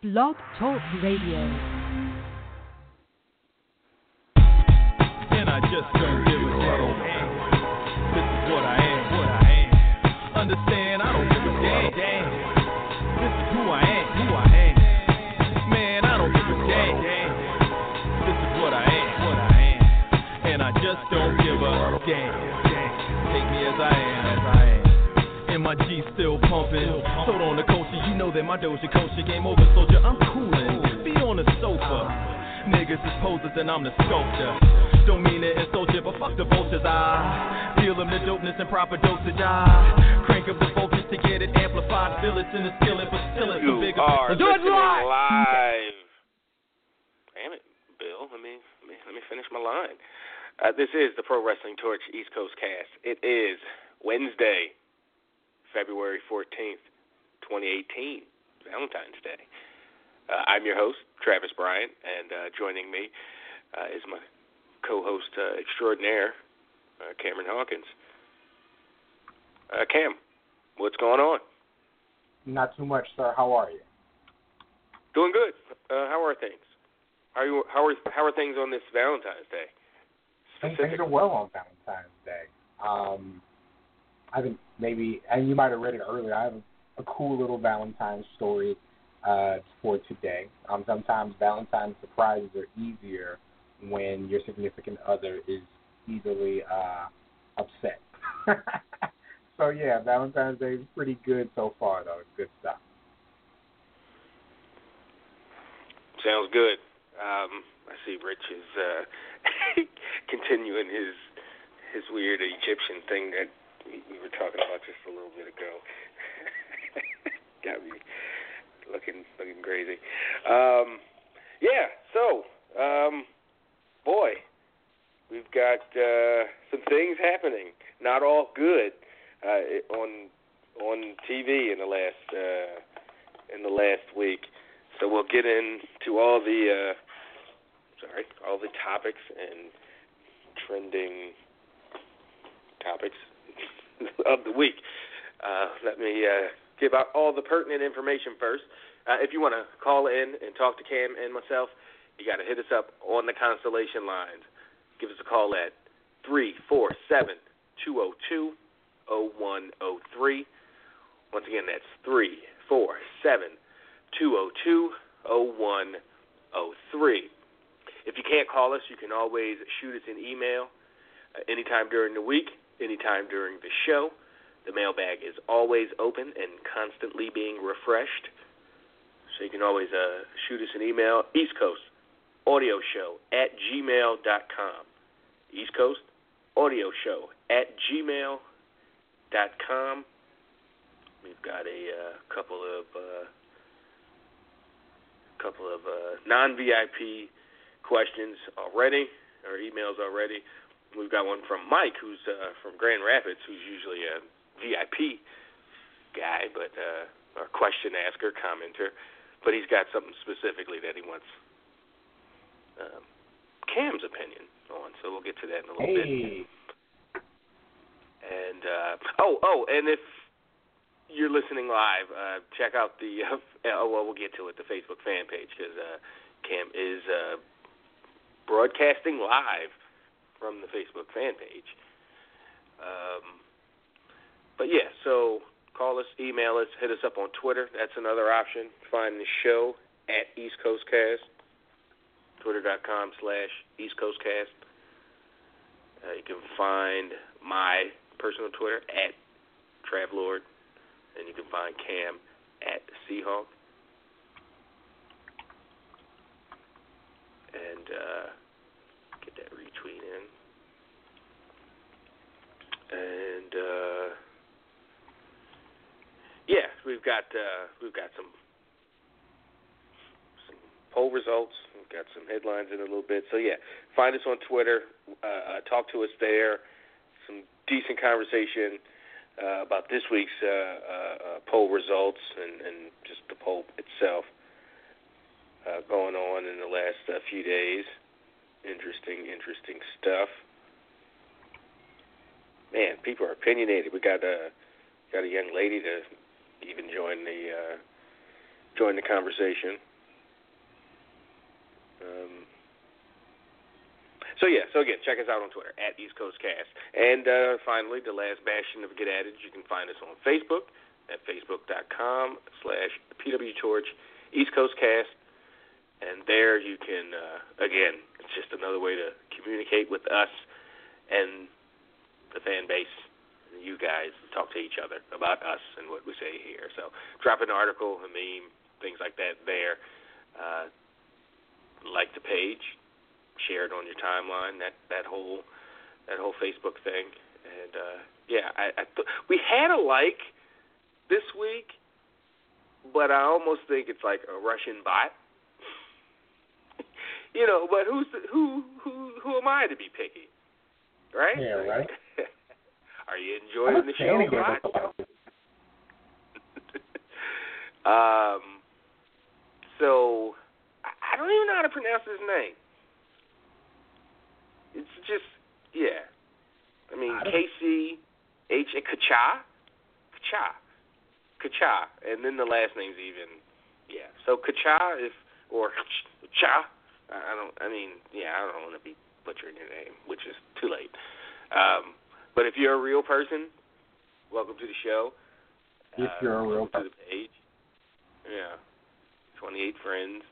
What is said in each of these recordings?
Blog Talk Radio. And I just don't give a damn. This is what I am, what I am. Understand, I don't give a damn. This is who I am, who I am. Man, I don't give a damn. This is what I am, what I am. And I just don't give a damn. Take me as I am, as I am. And my G still pumping. On the know that my Doja culture game over, soldier. I'm coolin'. Be on the sofa. Niggas is posers and I'm the sculptor. Don't mean to insult you, but fuck the vultures. I feel them the dopeness and proper dosage. I crank up the voltage to get it amplified. Feel it in the skillet, but still it's a You bigger. are do it live. live. Damn it, Bill. Let me let me, let me finish my line. Uh, this is the Pro Wrestling Torch East Coast Cast. It is Wednesday, February fourteenth, twenty eighteen, Valentine's Day. Uh, I'm your host, Travis Bryant, and uh, joining me uh, is my co-host uh, extraordinaire, uh, Cameron Hawkins. Uh, Cam, what's going on? Not too much, sir. How are you? Doing good. Uh, how are things? How are you? How are how are things on this Valentine's Day? Things, things are well on Valentine's Day. Um, I think maybe, and you might have read it earlier. I have a, cool little Valentine's story uh, for today. Um, sometimes Valentine's surprises are easier when your significant other is easily uh, upset. so yeah, Valentine's Day is pretty good so far, though. It's good stuff. Sounds good. Um, I see Rich is uh, continuing his his weird Egyptian thing that we, we were talking about just a little bit ago. Got me looking looking crazy. Um, yeah. So, um, boy, we've got uh, some things happening. Not all good uh, on on TV in the last uh, in the last week. So we'll get into all the uh, sorry, all the topics and trending topics of the week. Uh, let me uh, give out all the pertinent information first. Uh, if you want to call in and talk to Cam and myself, you got to hit us up on the Constellation lines. Give us a call at three four seven two zero two zero one zero three. Once again, that's three four seven. 202 0103. If you can't call us, you can always shoot us an email uh, anytime during the week, anytime during the show. The mailbag is always open and constantly being refreshed. So you can always uh, shoot us an email, East Coast Audio Show at gmail.com. East Coast Audio Show at gmail.com. We've got a uh, couple of uh, couple of uh, non VIP questions already, or emails already. We've got one from Mike, who's uh, from Grand Rapids, who's usually a VIP guy, but uh, or question asker, commenter, but he's got something specifically that he wants um, Cam's opinion on. So we'll get to that in a little bit. And uh, oh, oh, and if you're listening live, uh, check out the uh, oh well, we'll get to it the Facebook fan page because uh, Cam is uh, broadcasting live from the Facebook fan page. Um, but yeah, so call us, email us, hit us up on Twitter. That's another option. Find the show at East Coast Cast. Twitter.com slash East Coast Cast. Uh, you can find my personal Twitter at Travlord, and you can find Cam at Seahawk. And uh, get that retweet in. And uh, yeah, we've got uh, we've got some some poll results. We've got some headlines in a little bit. So yeah, find us on Twitter. Uh, uh, talk to us there. Some decent conversation uh, about this week's uh, uh, uh, poll results and, and just the poll itself uh, going on in the last uh, few days. Interesting, interesting stuff. Man, people are opinionated. We got a got a young lady to even join the uh, join the conversation. Um, so yeah, so again, check us out on Twitter at East Coast Cast. And uh, finally, the last bastion of Get It, you can find us on Facebook at facebook.com slash PW Torch East Coast Cast. And there you can, uh, again, it's just another way to communicate with us and the fan base you guys talk to each other about us and what we say here. So drop an article, a meme, things like that there. Uh, like the page, share it on your timeline. That that whole that whole Facebook thing, and uh, yeah, I, I th- we had a like this week, but I almost think it's like a Russian bot. you know, but who's the, who who who am I to be picky, right? Yeah, right. Are you enjoying the show, um, so I don't even know how to pronounce his name. It's just yeah. I mean K C H Kacha, Kacha, Kacha, and then the last name's even yeah. So Kacha if or Cha. I don't. I mean yeah. I don't want to be butchering your name, which is too late. Um, but if you're a real person, welcome to the show. If you're a uh, real person. to the page. Yeah. 28 friends.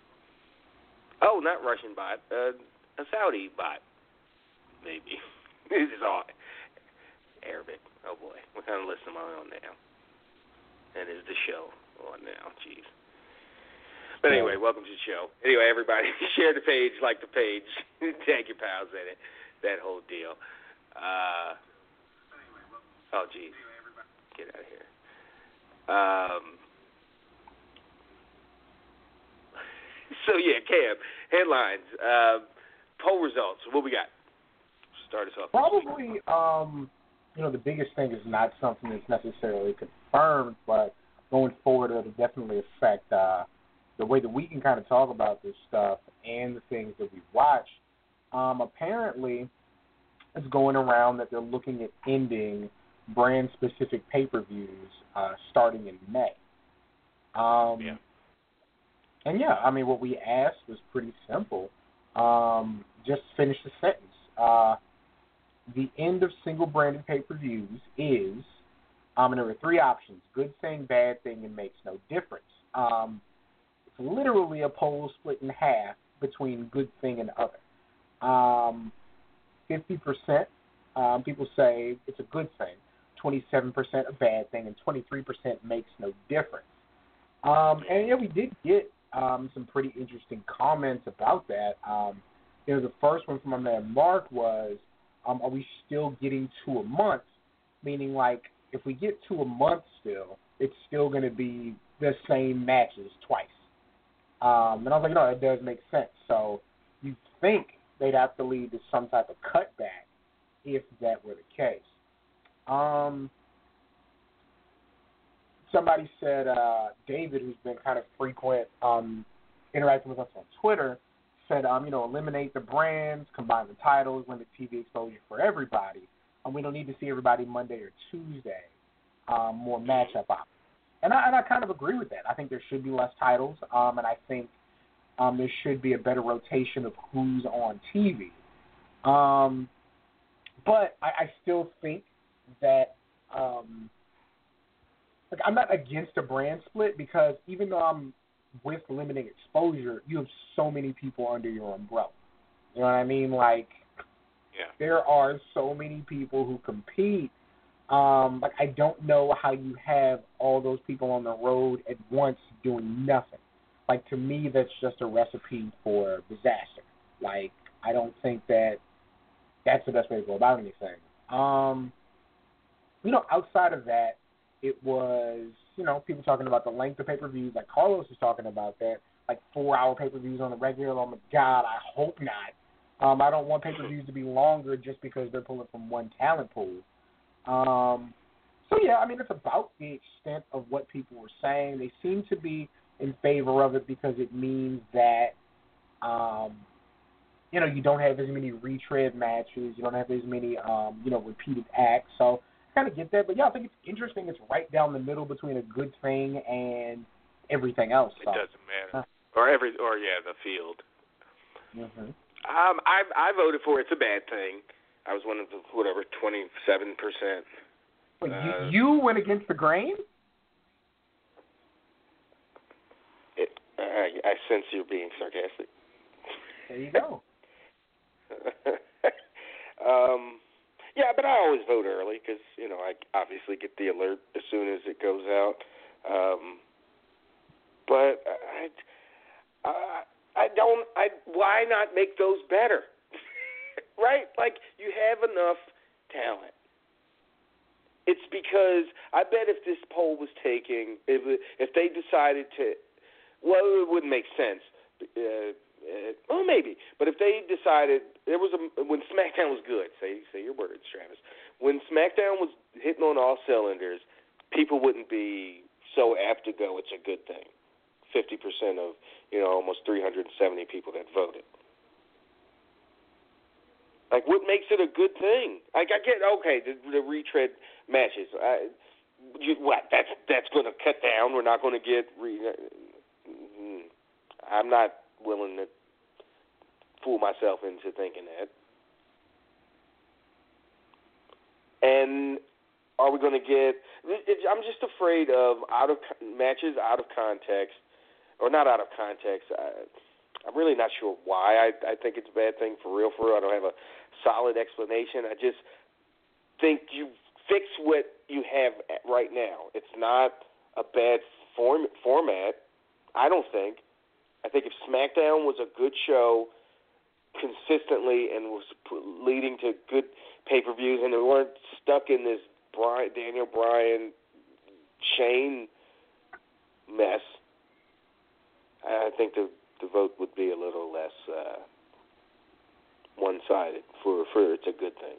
Oh, not Russian bot. Uh, a Saudi bot. Maybe. this is all Arabic. Oh boy. What kind of list am I on now? And is the show on now? Jeez. But anyway, welcome to the show. Anyway, everybody, share the page, like the page, tag your pals in it, that whole deal. Uh, oh, geez. Get out of here. Um, so yeah, Cam, headlines, uh, poll results. What we got? Start us off. Probably, um, you know, the biggest thing is not something that's necessarily confirmed, but going forward, it'll definitely affect uh, the way that we can kind of talk about this stuff and the things that we watch. Um, apparently, it's going around that they're looking at ending brand-specific pay-per-views uh, starting in May. Um, yeah. And yeah, I mean, what we asked was pretty simple. Um, just finish the sentence. Uh, the end of single branded pay per views is, um, and there are three options good thing, bad thing, and makes no difference. Um, it's literally a poll split in half between good thing and other. Um, 50% um, people say it's a good thing, 27% a bad thing, and 23% makes no difference. Um, and yeah, we did get um, some pretty interesting comments about that. Um, you know, the first one from my man Mark was, um, "Are we still getting two a month?" Meaning, like, if we get two a month still, it's still going to be the same matches twice. Um, and I was like, no, it does make sense. So you think they'd have to lead to some type of cutback if that were the case. Um, somebody said uh, David, who's been kind of frequent um, interacting with us on Twitter, said, um, you know, eliminate the brands, combine the titles, limit TV exposure for everybody. And we don't need to see everybody Monday or Tuesday. Um, more matchup options. And I, and I kind of agree with that. I think there should be less titles, um, and I think um, there should be a better rotation of who's on TV. Um, but I, I still think that um, like I'm not against a brand split because even though I'm with limiting exposure, you have so many people under your umbrella. You know what I mean? Like yeah. there are so many people who compete. Um, like I don't know how you have all those people on the road at once doing nothing. Like to me, that's just a recipe for disaster. Like I don't think that that's the best way to go about anything. Um, you know, outside of that, it was you know people talking about the length of pay per views. Like Carlos was talking about that, like four hour pay per views on the regular. Oh my God, I hope not. Um, I don't want pay per views to be longer just because they're pulling from one talent pool. Um, so yeah, I mean it's about the extent of what people were saying. They seem to be in favor of it because it means that um, you know you don't have as many retread matches, you don't have as many um, you know repeated acts. So kind of get that, but yeah, I think it's interesting. It's right down the middle between a good thing and everything else. It doesn't matter. Or every or yeah, the field. hmm Um, I I voted for. It's a bad thing. I was one of the whatever twenty seven percent. Uh, you, you went against the grain. It. I, I sense you're being sarcastic. There you go. um, yeah, but I always vote early because you know I obviously get the alert as soon as it goes out. Um, but I, I, I don't. I why not make those better? right? Like you have enough talent. It's because I bet if this poll was taking, if if they decided to, well, it wouldn't make sense. Uh, well, maybe, but if they decided there was a when SmackDown was good, say say your words, Travis. When SmackDown was hitting on all cylinders, people wouldn't be so apt to go. It's a good thing. Fifty percent of you know almost 370 people that voted. Like, what makes it a good thing? Like, I get okay the, the retread matches. I, you, what? That's that's going to cut down. We're not going to get. Re, mm, I'm not willing to fool myself into thinking that. And are we going to get? I'm just afraid of out of matches out of context, or not out of context. I, I'm really not sure why I, I think it's a bad thing for real. For real, I don't have a solid explanation. I just think you fix what you have right now. It's not a bad form, format. I don't think. I think if SmackDown was a good show consistently and was leading to good pay per views, and they weren't stuck in this Brian, Daniel Bryan, Shane mess, I think the the vote would be a little less uh, one sided. For for it's a good thing.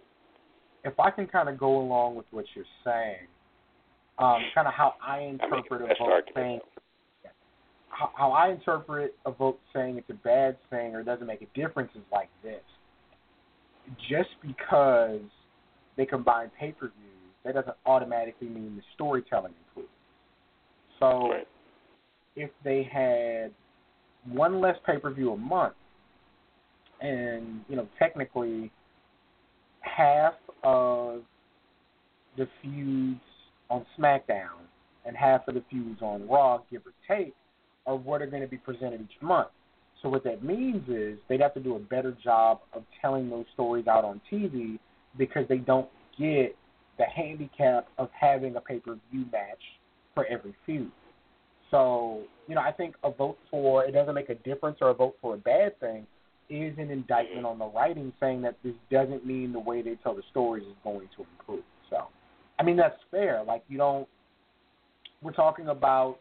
If I can kind of go along with what you're saying, um, kind of how I interpret I a vote saying how, how I interpret a vote saying it's a bad thing or doesn't make a difference is like this. Just because they combine pay per views, that doesn't automatically mean the storytelling improves. So Right. if they had one less pay per view a month, and you know technically half of the feuds on SmackDown and half of the feuds on Raw, give or take, are what are going to be presented each month. So what that means is they'd have to do a better job of telling those stories out on TV because they don't get the handicap of having a pay per view match for every feud. So, you know, I think a vote for it doesn't make a difference or a vote for a bad thing is an indictment on the writing saying that this doesn't mean the way they tell the stories is going to improve. So, I mean, that's fair. Like, you don't, we're talking about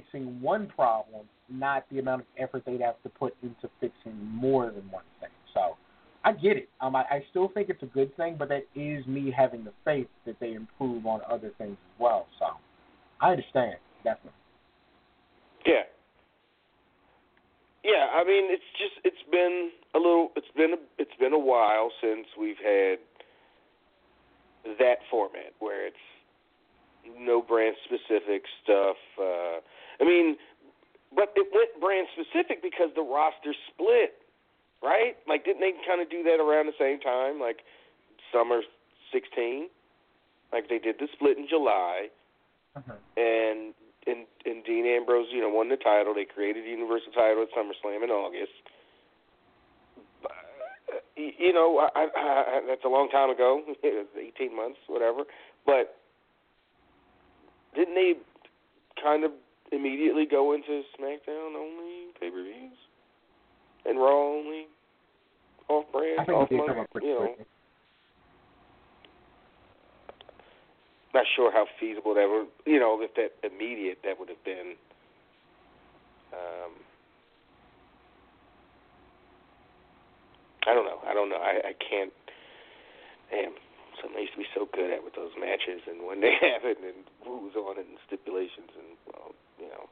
fixing one problem, not the amount of effort they'd have to put into fixing more than one thing. So, I get it. Um, I, I still think it's a good thing, but that is me having the faith that they improve on other things as well. So, I understand definitely. Yeah. Yeah, I mean it's just it's been a little it's been a it's been a while since we've had that format where it's no brand specific stuff. Uh I mean but it went brand specific because the roster split, right? Like didn't they kind of do that around the same time like summer 16? Like they did the split in July mm-hmm. and and and Dean Ambrose, you know, won the title. They created the Universal title at SummerSlam in August. You know, I, I, I, that's a long time ago, eighteen months, whatever. But didn't they kind of immediately go into SmackDown only pay per views and Raw only off brand, I think off they money? come up pretty you know, quickly. not sure how feasible that would, you know, if that immediate that would have been. Um, I don't know. I don't know. I, I can't. Damn, something I used to be so good at with those matches, and when they happen, and rules on it, and stipulations, and well, you know.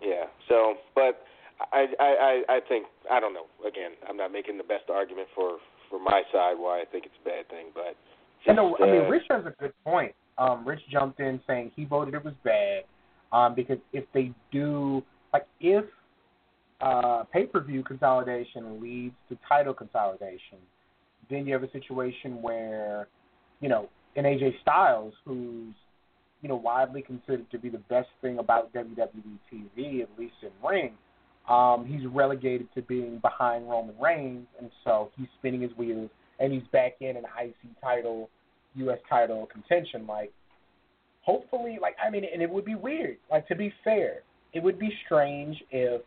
Yeah. So, but I, I, I, I think I don't know. Again, I'm not making the best argument for for my side why I think it's a bad thing, but just, know. I mean, uh, Rich has a good point. Um, Rich jumped in saying he voted it was bad um, because if they do, like, if uh, pay per view consolidation leads to title consolidation, then you have a situation where, you know, in AJ Styles, who's you know widely considered to be the best thing about WWE TV, at least in ring, um, he's relegated to being behind Roman Reigns, and so he's spinning his wheels, and he's back in an IC title, U.S. title contention. Like, hopefully, like I mean, and it would be weird. Like to be fair, it would be strange if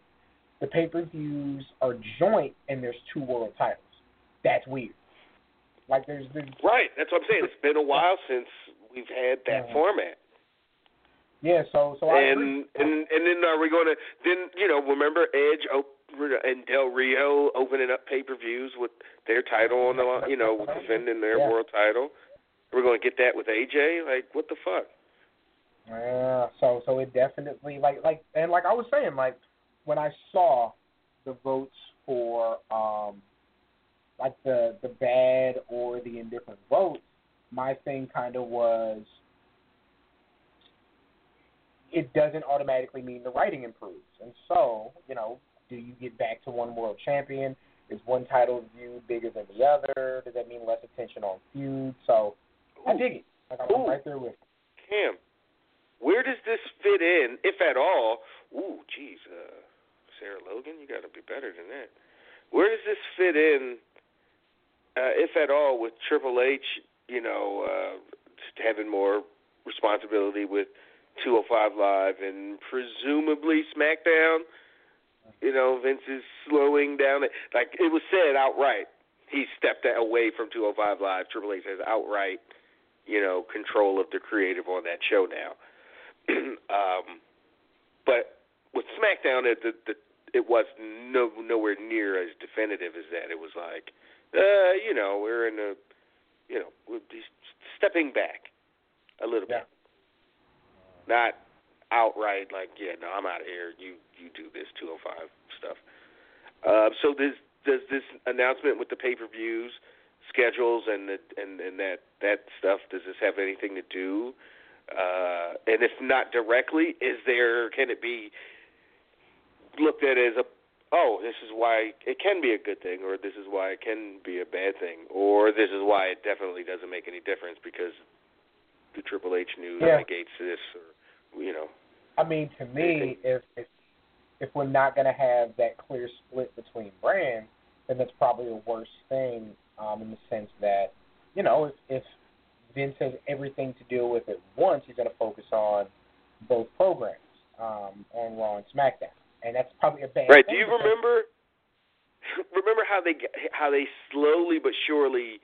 the pay per views are joint and there's two world titles. That's weird. Like there's, there's right. That's what I'm saying. It's been a while since we've had that Yeah. format. yeah. So so I agree. and and and then are we going to then you know remember Edge and Del Rio opening up pay per views with their title on the line, you know, defending their Yeah. world title. We're going to get that with AJ. Like what the fuck? Yeah, so so it definitely like like and like I was saying like when I saw the votes for um like the the bad or the indifferent votes, my thing kind of was it doesn't automatically mean the writing improves, and so you know do you get back to one world champion? Is one title viewed bigger than the other? Does that mean less attention on feuds? So I dig it. Like I'm Ooh. right there with. you. Cam, where does this fit in, if at all? Ooh, geez, uh, Sarah Logan, you got to be better than that. Where does this fit in, uh, if at all, with Triple H? You know, uh, having more responsibility with 205 Live and presumably SmackDown. You know, Vince is slowing down. Like it was said outright, he stepped away from 205 Live. Triple H has outright you know, control of the creative on that show now. um, but with SmackDown, it the, the it was no nowhere near as definitive as that. It was like, uh, you know, we're in a, you know, we're just stepping back a little Yeah. bit, not outright like, yeah, no, I'm out of here. You you do this 205 stuff. Uh, so does does this announcement with the pay per views? schedules and the, and and that that stuff does this have anything to do uh and if not directly is there can it be looked at as a oh this is why it can be a good thing or this is why it can be a bad thing or this is why it definitely doesn't make any difference because the Triple H news Yeah. negates this or you know I mean, to me, if if if we're not going to have that clear split between brands, then that's probably a worse thing um, in the sense that you know if if Vince has everything to deal with at once, he's going to focus on both programs um, on Raw and SmackDown, and that's probably a bad. Right. thing Do you remember? Remember how they how they slowly but surely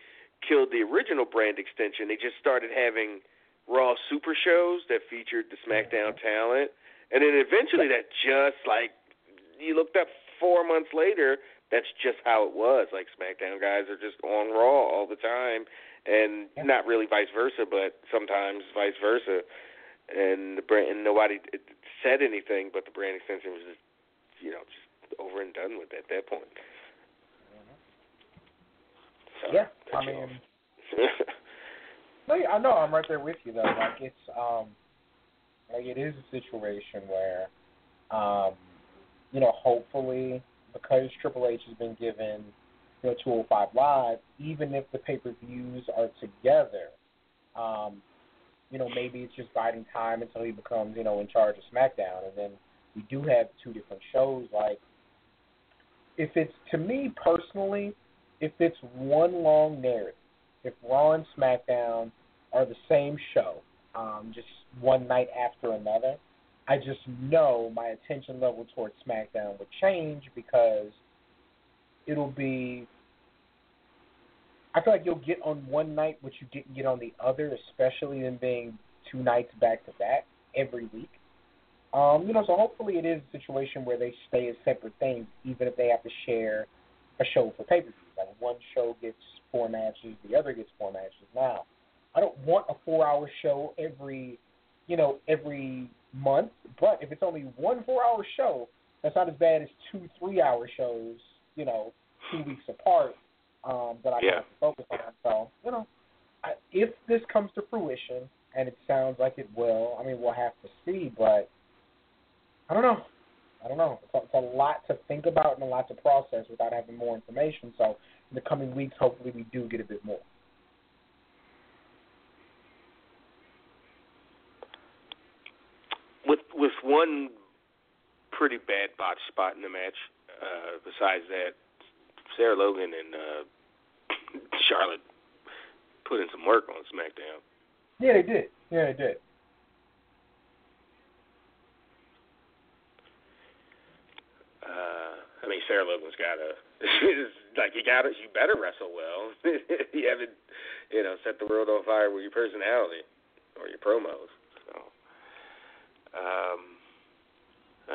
killed the original brand extension? They just started having Raw Super shows that featured the SmackDown talent, and then eventually that just like you looked up four months later. That's just how it was. Like SmackDown guys are just on Raw all the time, and Yeah. not really vice versa, but sometimes vice versa. And the brand and nobody said anything, but the brand extension was just you know, just over and done with at that point. Sorry, Yeah, I mean. No, yeah, I know. I'm right there with you though. Like it's um, like it is a situation where, um, you know, hopefully because Triple H has been given, you know, 205 Live, even if the pay per views are together, um, you know, maybe it's just biding time until he becomes, you know, in charge of SmackDown, and then we do have two different shows. Like, if it's to me personally, if it's one long narrative if Raw and SmackDown are the same show, um, just one night after another, I just know my attention level towards SmackDown would change because it'll be. I feel like you'll get on one night what you didn't get on the other, especially in being two nights back to back every week. Um, you know, so hopefully it is a situation where they stay as separate things, even if they have to share a show for pay per view. Like one show gets four matches, the other gets four matches. Now, I don't want a four hour show every you know, every month, but if it's only one four hour show, that's not as bad as two three hour shows, you know, two weeks apart, um, that I Yeah. have to focus on. So, you know, I, if this comes to fruition and it sounds like it will. I mean, we'll have to see, but I don't know. I don't know. It's a, it's a lot to think about and a lot to process without having more information. So in the coming weeks, hopefully, we do get a bit more. With with one pretty bad botch spot in the match. Uh, besides that, Sarah Logan and uh, Charlotte put in some work on SmackDown. Yeah, they did. Yeah, they did. Uh, I mean, Sarah Logan's got to like you got to you better wrestle well. you haven't, you know, set the world on fire with your personality or your promos. So, um,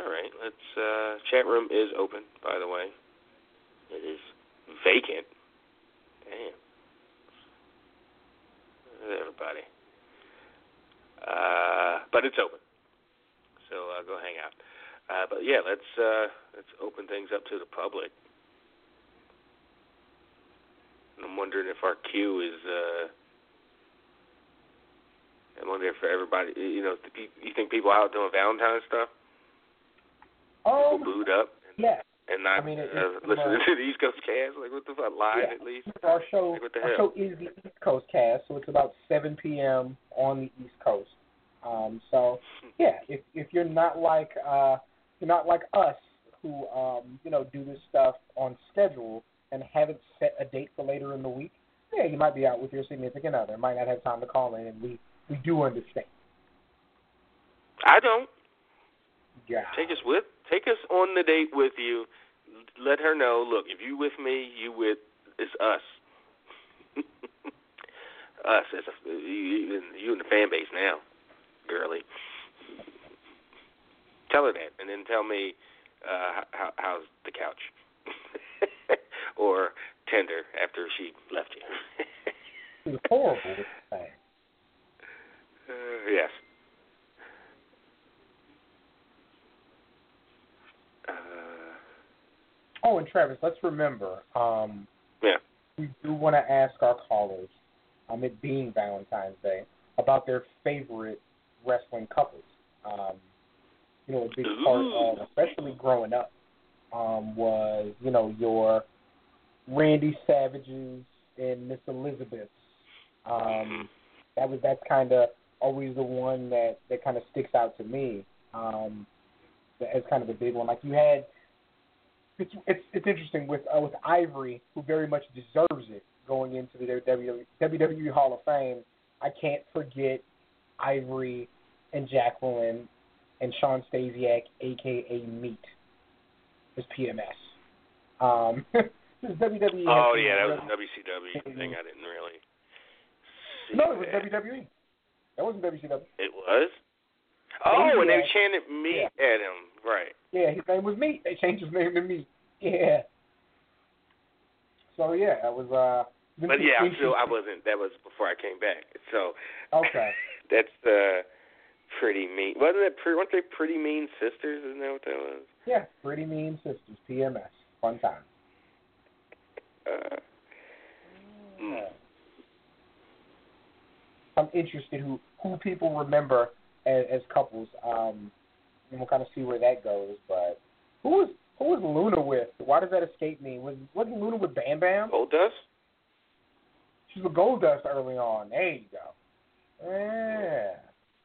all right, let's. Uh, chat room is open, by the way. It is vacant. Damn. Everybody. Uh, but it's open. So uh, go hang out. Uh, but yeah, let's uh, let's open things up to the public. And I'm wondering if our queue is. Uh, I'm wondering if everybody, you know, you think people out doing Valentine's stuff? Um, people booed up. And, yeah. And not I mean, it, uh, listening uh, to the East Coast cast, like what the fuck, live yeah. at least. Our show, Like, what the our hell? show is the East Coast cast, so it's about 7 p.m. on the East Coast. Um, so yeah, if if you're not like uh, you're not like us who um, you know do this stuff on schedule and haven't set a date for later in the week, yeah, you might be out with your significant other, might not have time to call in, and we we do understand. I don't. Yeah. Take us with take us on the date with you. Let her know. Look, if you with me, you with it's us. us as a you, you in the fan base now, girly. Tell her that, and then tell me uh, how, how's the couch, or tender after she left you. It was horrible with the thing. uh, yes. Uh, Oh, and Travis, let's remember, um, yeah. we do want to ask our callers, um, it being Valentine's Day, about their favorite wrestling couples. Um, you know, a big part of, especially growing up, um, was you know your Randy Savages and Miss Elizabeths. Um, that was that's kind of always the one that that kind of sticks out to me um, as kind of a big one. Like you had it's it's it's interesting with uh, with Ivory, who very much deserves it going into the WWE, WWE Hall of Fame. I can't forget Ivory and Jacqueline and Shawn Stasiak, aka Meat, as PMS. Um, this is WWE. Oh yeah, that was a WCW thing. I didn't really. See No, it was that. WWE. That wasn't WCW. It was. Oh, and they chanted meat at him, right? Yeah, his name was Meat. They changed his name to Meat. Yeah. So yeah, that was uh. But yeah, I'm still I wasn't. That was before I came back. So Okay. that's uh pretty mean. Wasn't it? Pretty, weren't they pretty mean sisters? Isn't that what that was? Yeah, Pretty Mean Sisters, PMS. Fun time. Uh, mm. I'm interested who who people remember as, as couples. Um, and we'll kind of see where that goes. But who was who was Luna with? Why does that escape me? Was wasn't Luna with Bam Bam? Goldust. She was with Goldust early on. There you go. Yeah.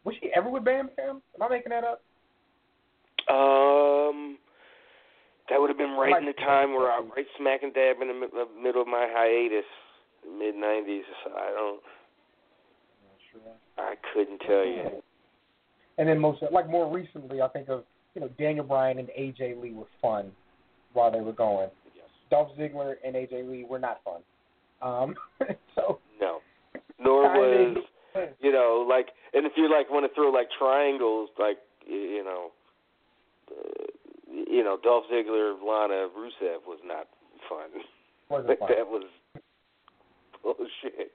Was she ever with Bam Bam? Am I making that up? Um, that would have been right Might in the time where I right smack and dab in the middle of my hiatus, mid '90s. So I don't. I couldn't tell you. And then most like more recently, I think of you know Daniel Bryan and AJ Lee were fun while they were going. Yes. Dolph Ziggler and AJ Lee were not fun. Um, so No. Nor was you know like, and if you like want to throw like triangles, like you know, uh, you know, Dolph Ziggler, Lana, Rusev was not fun. wasn't fun. that was bullshit.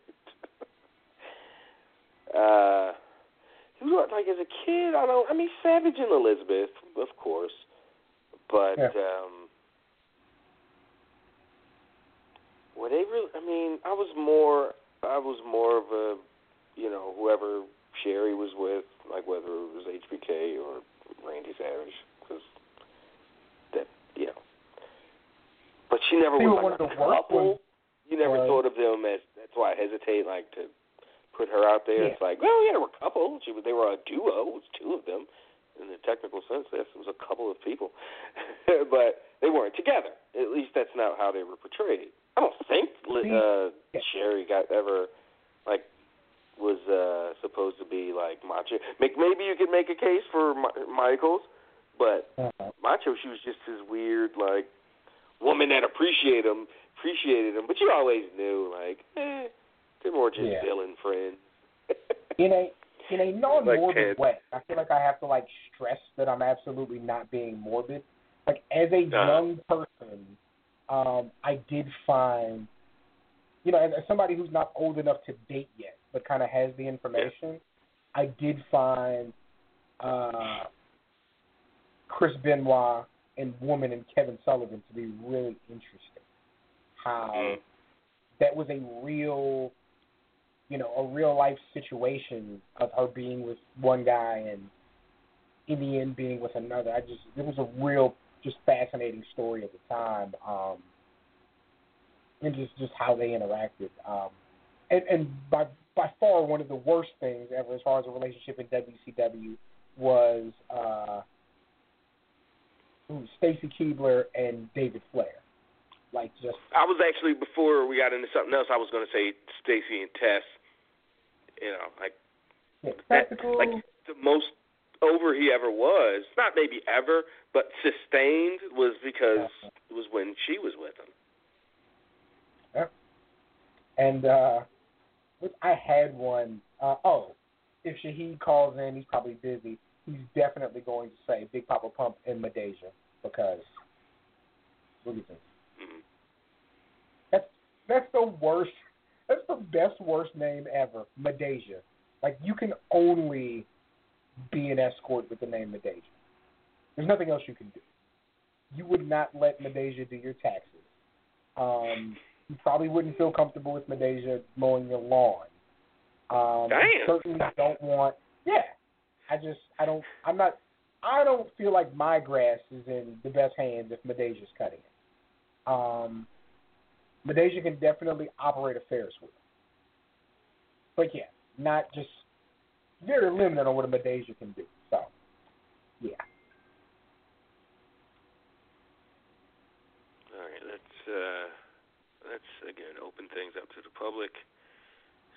uh, who like as a kid? I don't. I mean, Savage and Elizabeth, of course, but Yeah. um, were they really? I mean, I was more. I was more of a, you know, whoever Sherri was with, like whether it was HBK or Randy Savage, because that you know. But she never They was like a couple. You never was- thought of them as. That's why I hesitate, like to put her out there. Yeah. It's like, well, yeah, there were a couple. She they were a duo. It was two of them. In the technical sense, yes, it was a couple of people, but they weren't together. At least that's not how they were portrayed. I don't think uh, yeah. Sherri got ever was uh supposed to be like macho. Make, maybe you could make a case for Mi- Michaels, but Uh, Macho, she was just this weird like woman that appreciated him, appreciated him, but you always knew like, eh, they're more just Yeah. villain friends. in a in a non-morbid Ted. way. I feel like I have to like stress that I'm absolutely not being morbid. Like as a Uh-huh. young person, um, I did find, you know, as, as somebody who's not old enough to date yet, but kind of has the information, I did find uh, Chris Benoit and Woman and Kevin Sullivan to be really interesting. How Mm. that was a real you know, a real life situation of her being with one guy and in the end being with another. I just it was a real just fascinating story at the time. Um and just just how they interacted. Um and, and by by far one of the worst things ever as far as a relationship in WCW was uh ooh, Stacy Keibler and David Flair. Like just I was actually before we got into something else. I was going to say Stacy and Test. You know, like yeah, that, like the most over he ever was. Not maybe ever, but sustained was because it was when she was with him. Yep. And uh what- I had one uh oh, if Shahid calls in, he's probably busy. He's definitely going to say Big Poppa Pump and Midajah because what do you think? That's that's the worst that's the best worst name ever. Midajah. Like you can only be an escort with the name Midajah. There's nothing else you can do. You would not let Midajah do your taxes. Um, you probably wouldn't feel comfortable with Midajah mowing your lawn. Um, Damn. Certainly don't want. Yeah, I just I don't I'm not I don't feel like my grass is in the best hands if Midajah's cutting it. Um, Midajah can definitely operate a Ferris wheel, but yeah, not just very limited on what a Midajah can do. So, yeah. All right, let's uh, let's again open things up to the public.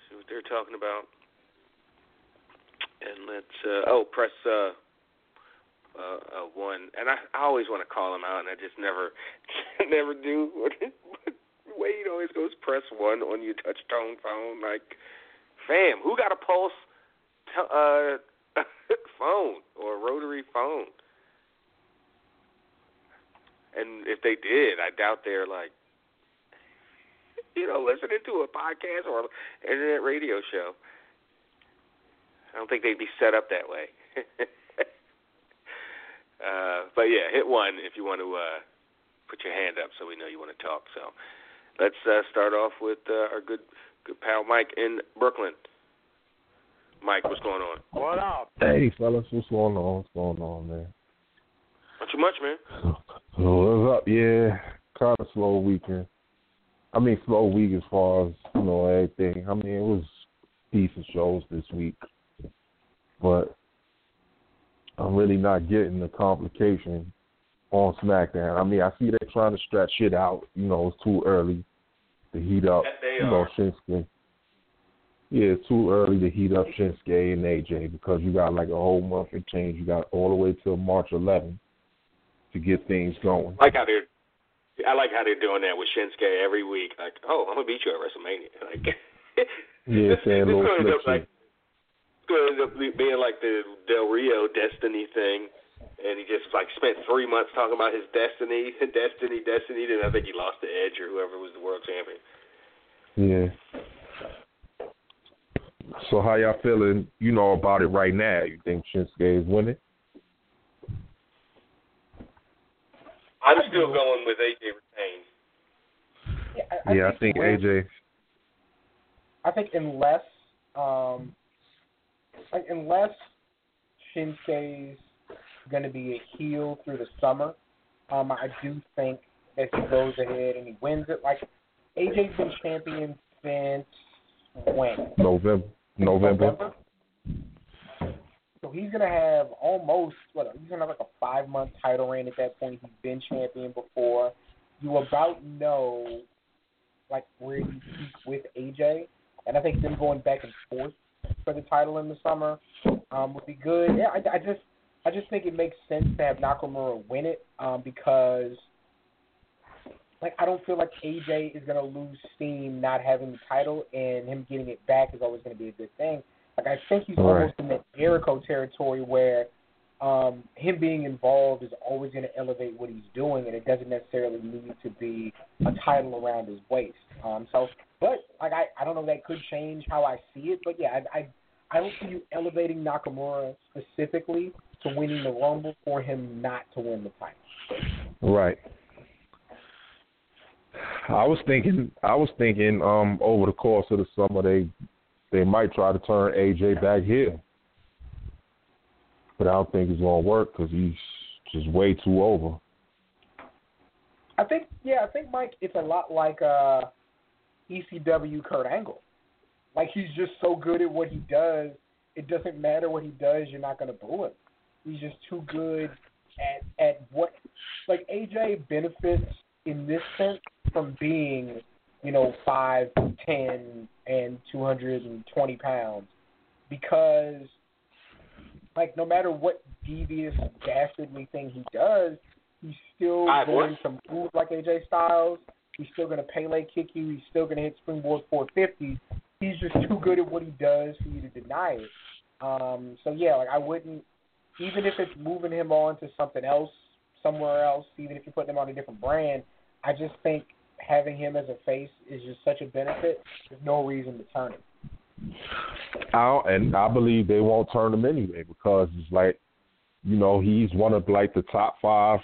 See what they're talking about, and let's uh, oh press uh, uh, uh, one. And I, I always want to call him out, and I just never never do. Wade always goes press one on your touch tone phone. Like, fam, who got a pulse t- uh, phone or a rotary phone? And if they did, I doubt they're like, you know, listening to a podcast or internet radio show. I don't think they'd be set up that way. uh, but yeah, hit one if you want to uh, put your hand up so we know you want to talk. So let's uh, start off with uh, our good good pal Mike in Brooklyn. Mike, what's going on? What up? Hey, fellas, what's going on? What's going on, man? Not too much, man. What's up? Yeah, kind of slow weekend. I mean, slow week as far as you know everything. I mean, it was decent shows this week, but I'm really not getting the complication on SmackDown. I mean, I see they're trying to stretch shit out. You know, it's too early to heat up. You know. Shinsuke. Yeah, it's too early to heat up Shinsuke and AJ because you got like a whole month and change. You got all the way till March 11th to get things going. like how they're I like how they're doing that with Shinsuke every week. Like, oh, I'm gonna beat you at WrestleMania. Like, Yeah, this, saying this little gonna end up like it's gonna end up being like the Del Rio Destiny thing, and he just like spent three months talking about his destiny, destiny, destiny. Then I think he lost to Edge or whoever was the world champion. Yeah. So how y'all feeling, you know, about it right now? You think Shinsuke is winning? I'm still going with AJ retains. Yeah, I, yeah, I think AJ. I think unless um, like unless Shinsuke's going to be a heel through the summer, um, I do think that he goes ahead and he wins it. Like AJ's been champion since when? November. November. November? He's gonna have almost what? He's gonna have like a five month title reign at that point. He's been champion before. You about know like where you peak with AJ, and I think them going back and forth for the title in the summer um, would be good. Yeah, I, I just I just think it makes sense to have Nakamura win it um, because like I don't feel like AJ is gonna lose steam not having the title, and him getting it back is always gonna be a good thing. Like I think he's Right. almost in that Jericho territory where um, him being involved is always going to elevate what he's doing, and it doesn't necessarily need to be a title around his waist. Um, so, but like I, I don't know that could change how I see it, but yeah, I, I, I don't see you elevating Nakamura specifically to winning the Rumble for him not to win the title. Right. I was thinking. I was thinking. Um, over the course of the summer, they they might try to turn AJ back here, but I don't think it's gonna work because he's just way too over. I think, yeah, I think Mike, it's a lot like uh, ECW Kurt Angle. Like he's just so good at what he does, it doesn't matter what he does. You're not to boo him. He's just too good at at what. Like AJ benefits in this sense from being, you know, five, ten, and two hundred and twenty pounds, because, like, no matter what devious, dastardly thing he does, he's still what? going to move like AJ Styles. He's still going to Pele kick you. He's still going to hit springboard 450. He's just too good at what he does for you to deny it. Um, so yeah, like I wouldn't, even if it's moving him on to something else, somewhere else, even if you're putting him on a different brand, I just think having him as a face is just such a benefit. There's no reason to turn him. I and I believe they won't turn him anyway because it's like, you know, he's one of like the top five,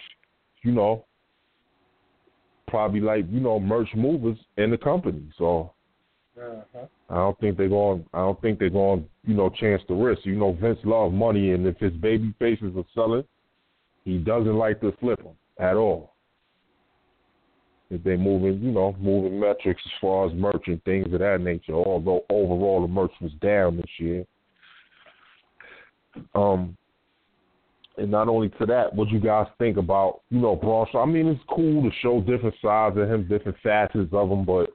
you know, probably like you know merch movers in the company. So Uh-huh. I don't think they're going. I don't think they're going. You know, chance the risk. You know, Vince loves money, and if his baby faces are selling, he doesn't like to flip them at all. If they're moving, you know, moving metrics as far as merch and things of that nature. Although overall the merch was down this year. Um, and not only to that, what you guys think about, you know, Braun? I mean, it's cool to show different sides of him, different facets of him, but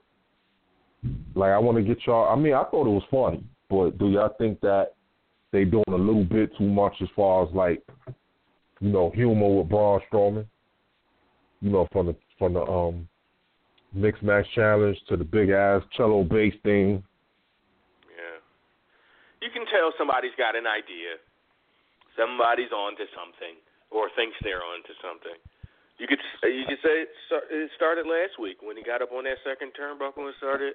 like I want to get y'all. I mean, I thought it was funny, but do y'all think that they doing a little bit too much as far as like, you know, humor with Braun Strowman? You know, from the from the um mixed match challenge to the big ass cello bass thing. Yeah. You can tell somebody's got an idea. Somebody's on to something, or thinks they're on to something. You could you could say it start- it started last week when he got up on that second turnbuckle and started,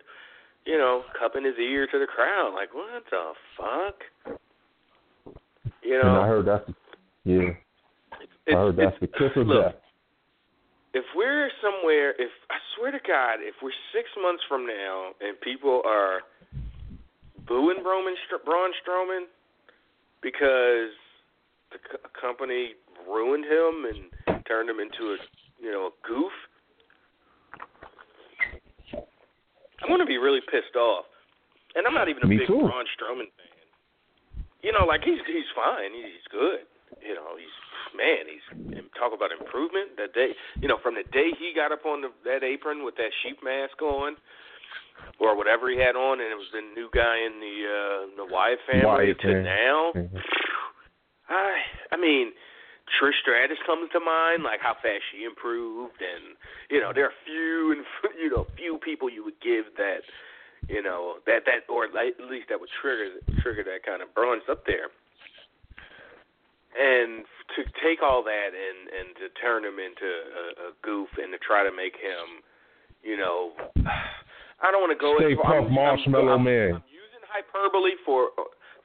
you know, cupping his ear to the crowd. Like, what the fuck? You And I heard that's the, yeah, it's, I heard that's the kiss of look, death. If we're somewhere, if I swear to God, if we're six months from now and people are booing Roman Braun Strowman because the co- company ruined him and turned him into a you know a goof, I'm gonna be really pissed off. And I'm not even a Me big too. Braun Strowman fan. You know, like he's he's fine. He's good. You know, he's man. He's talk about improvement. That day, you know, from the day he got up on the, that apron with that sheep mask on, or whatever he had on, and it was the new guy in the uh, the Wyatt family Wyatt to family. now. Mhm. I I mean, Trish Stratus comes to mind, like how fast she improved, and you know there are few and you know few people you would give that you know that that or at least that would trigger trigger that kind of bronze up there. And to take all that and and to turn him into a, a goof and to try to make him, you know, I don't want to go. Stay Puft Marshmallow I'm, Man. I'm using hyperbole for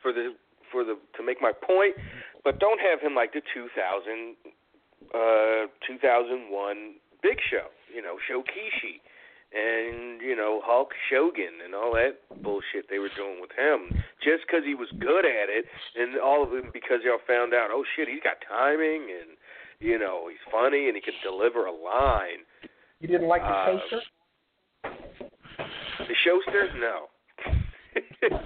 for the for the to make my point, but don't have him like the 2000 uh 2001 Big Show, you know, Showkishi. And you know Hulk Showgan and all that bullshit they were doing with him just because he was good at it, and all of them because y'all found out, oh shit, he's got timing and you know he's funny and he can deliver a line. You didn't like the Uh, poster? The showster, no.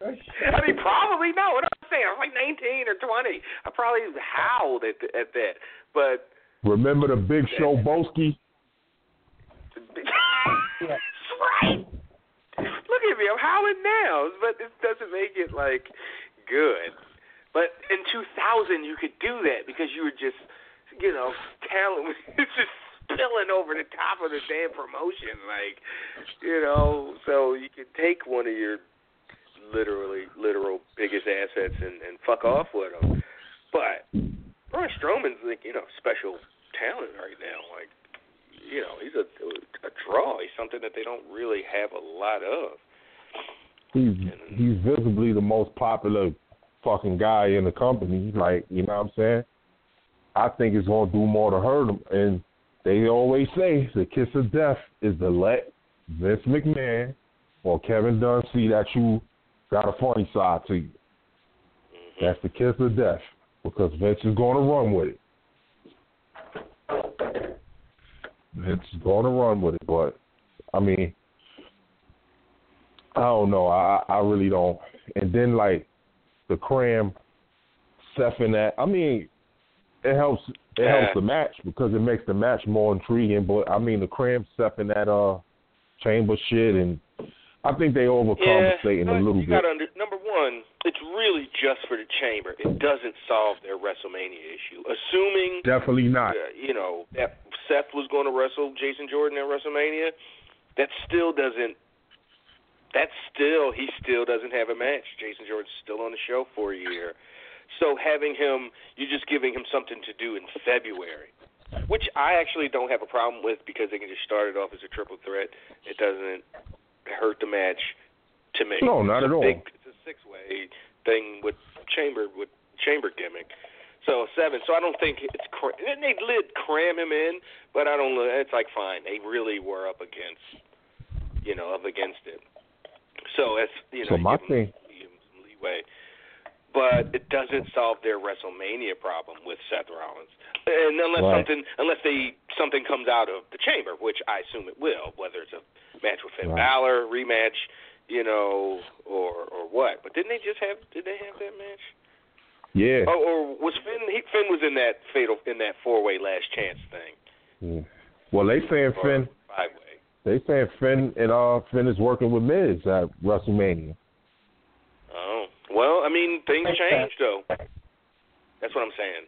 I mean, probably no. What I'm saying, I was like 19 or 20. I probably howled at at that, but Remember the Big Show Boski? Yeah. Right. Look at me, I'm howling now, but it doesn't make it like good. But in 2000, you could do that because you were just, you know, talent was just spilling over the top of the damn promotion, like, you know. So you could take one of your literally literal biggest assets and and fuck off with them. But Braun Strowman's like, you know, special talent right now, like you know, he's a a draw. He's something that they don't really have a lot of. He's he's visibly the most popular fucking guy in the company. Like, you know what I'm saying? I think it's gonna do more to hurt him. And they always say the kiss of death is to let Vince McMahon or Kevin Dunn see that you got a funny side to you. Mm-hmm. That's the kiss of death because Vince is going to run with it. Is going to run with it, but I mean, I don't know. I I really don't. And then like the cram, Seth and that. I mean, it helps. It Yeah. helps the match because it makes the match more intriguing. But I mean, the cram, Seth and that uh chamber shit, and I think they overcompensating yeah, a little you bit. Under, number one, it's really just for the chamber. It doesn't solve their WrestleMania issue. Assuming Definitely not. uh, you know that Seth was going to wrestle Jason Jordan at WrestleMania, that still doesn't. That still he still doesn't have a match. Jason Jordan's still on the show for a year, so having him, you're just giving him something to do in February, which I actually don't have a problem with because they can just start it off as a triple threat. It doesn't hurt the match to me. No, not at all. Big, it's a six way thing with chamber with chamber gimmick. So seven. So I don't think it's and they did cram him in, but I don't. know. It's like fine. They really were up against, you know, up against it. So it's you know So my you give, thing- you give 'em some leeway, but it doesn't solve their WrestleMania problem with Seth Rollins. And unless Right. something unless they something comes out of the chamber, which I assume it will, whether it's a match with Finn Right. Balor, rematch, you know, or or what. But didn't they just have did they have that match? Yeah. Oh, or was Finn? He, Finn was in that fatal in that four way last chance thing. yeah. Well, they saying or Finn. five way. They saying Finn and uh Finn is working with Miz at WrestleMania. Oh well, I mean things Makes change though. That's what I'm saying.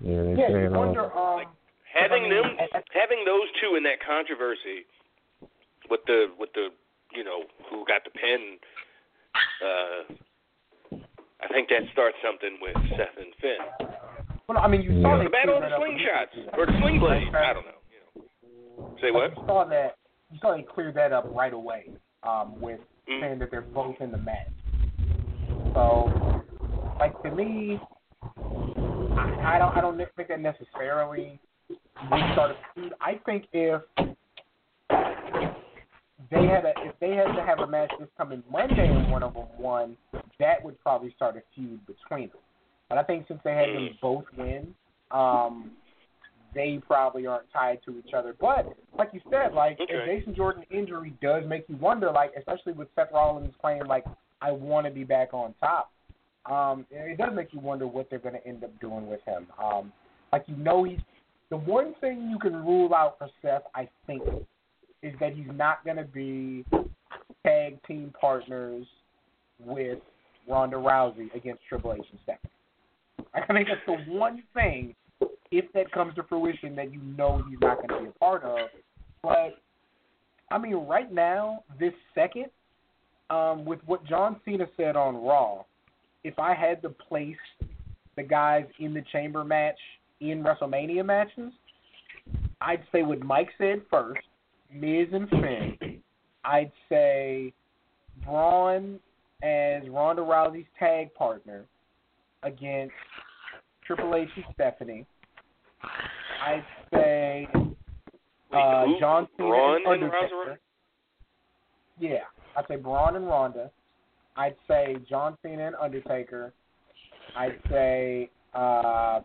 Yeah, they Yeah, saying you wonder. uh, Um, Having I mean, them, I- I- having those two in that controversy with the with the you know who got the pin. Uh, I think that starts something with Seth and Finn. well, I mean, you saw Yeah. they The battle of cleared the that slingshots or the sling blades. I don't know. You know. Say what? You saw that. You saw they cleared that up right away um, with. Saying that they're both in the match. So, like to me, I, I don't. I don't think that necessarily would start a feud. I think if they had a if they had to have a match this coming Monday and one of them won, that would probably start a feud between them. But I think since they had them both win, um, they probably aren't tied to each other. But like you said, like Okay. if Jason Jordan injury does make you wonder, like especially with Seth Rollins claiming like I want to be back on top, um, it does make you wonder what they're going to end up doing with him. Um, like you know he's the one thing you can rule out for Seth, I think, is that he's not going to be tag team partners with Ronda Rousey against Triple H and Stephanie. I think that's the one thing, if that comes to fruition, that you know he's not going to be a part of. But I mean, right now, this second, um, with what John Cena said on Raw, if I had to place the guys in the chamber match in WrestleMania matches, I'd say what Mike said first, Miz and Finn. I'd say Braun as Ronda Rousey's tag partner against Triple H and Stephanie. I'd say uh, who? John Cena Braun and and Undertaker. Ronda Rousey? Yeah, I'd say Braun and Ronda. I'd say John Cena and Undertaker. I'd say, uh,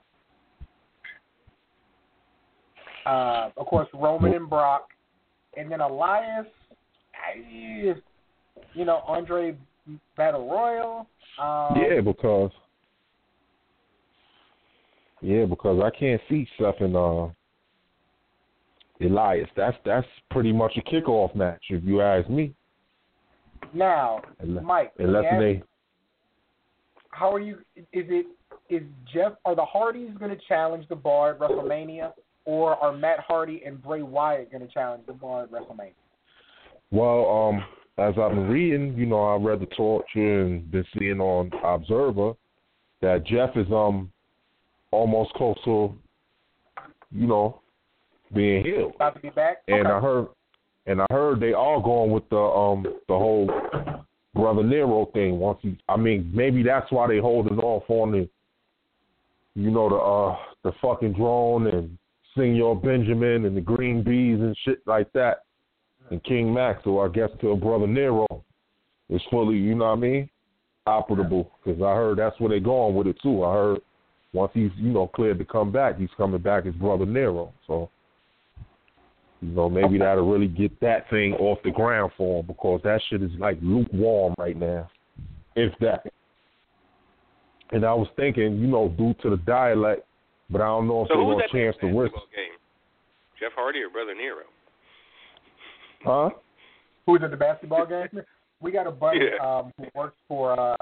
uh, of course, Roman and Brock, and then Elias. I, you know, Andre Battle Royal. Um, Yeah, because yeah, because I can't see Seth and uh, Elias. That's that's pretty much a kickoff match, if you ask me. Now, Unless, Mike, unless yes, they how are you? Is it is Jeff? Are the Hardys going to challenge the Bar at WrestleMania, or are Matt Hardy and Bray Wyatt going to challenge the Bar at WrestleMania? Well, um, as I've been reading, you know, I read the Torch and been seeing on Observer that Jeff is um almost close to, you know, being healed. About to be back. And okay. I heard, and I heard they all going with the um the whole brother Nero thing. Once he, I mean, maybe that's why they holding off on the, you know, the uh the fucking drone and Senor Benjamin and the Green Bees and shit like that, and King Max. So I guess till brother Nero is fully, you know what I mean, operable. Because I heard that's where they going with it too. I heard once he's you know cleared to come back, he's coming back as brother Nero. So. You know, maybe that'll really get that thing off the ground for him because that shit is like lukewarm right now, if that. And I was thinking, you know, due to the dialect, but I don't know if So they want a chance to risk. basketball game? Jeff Hardy or Brother Nero? Huh? Who's at the basketball game? We got a buddy Yeah. um, who works for uh,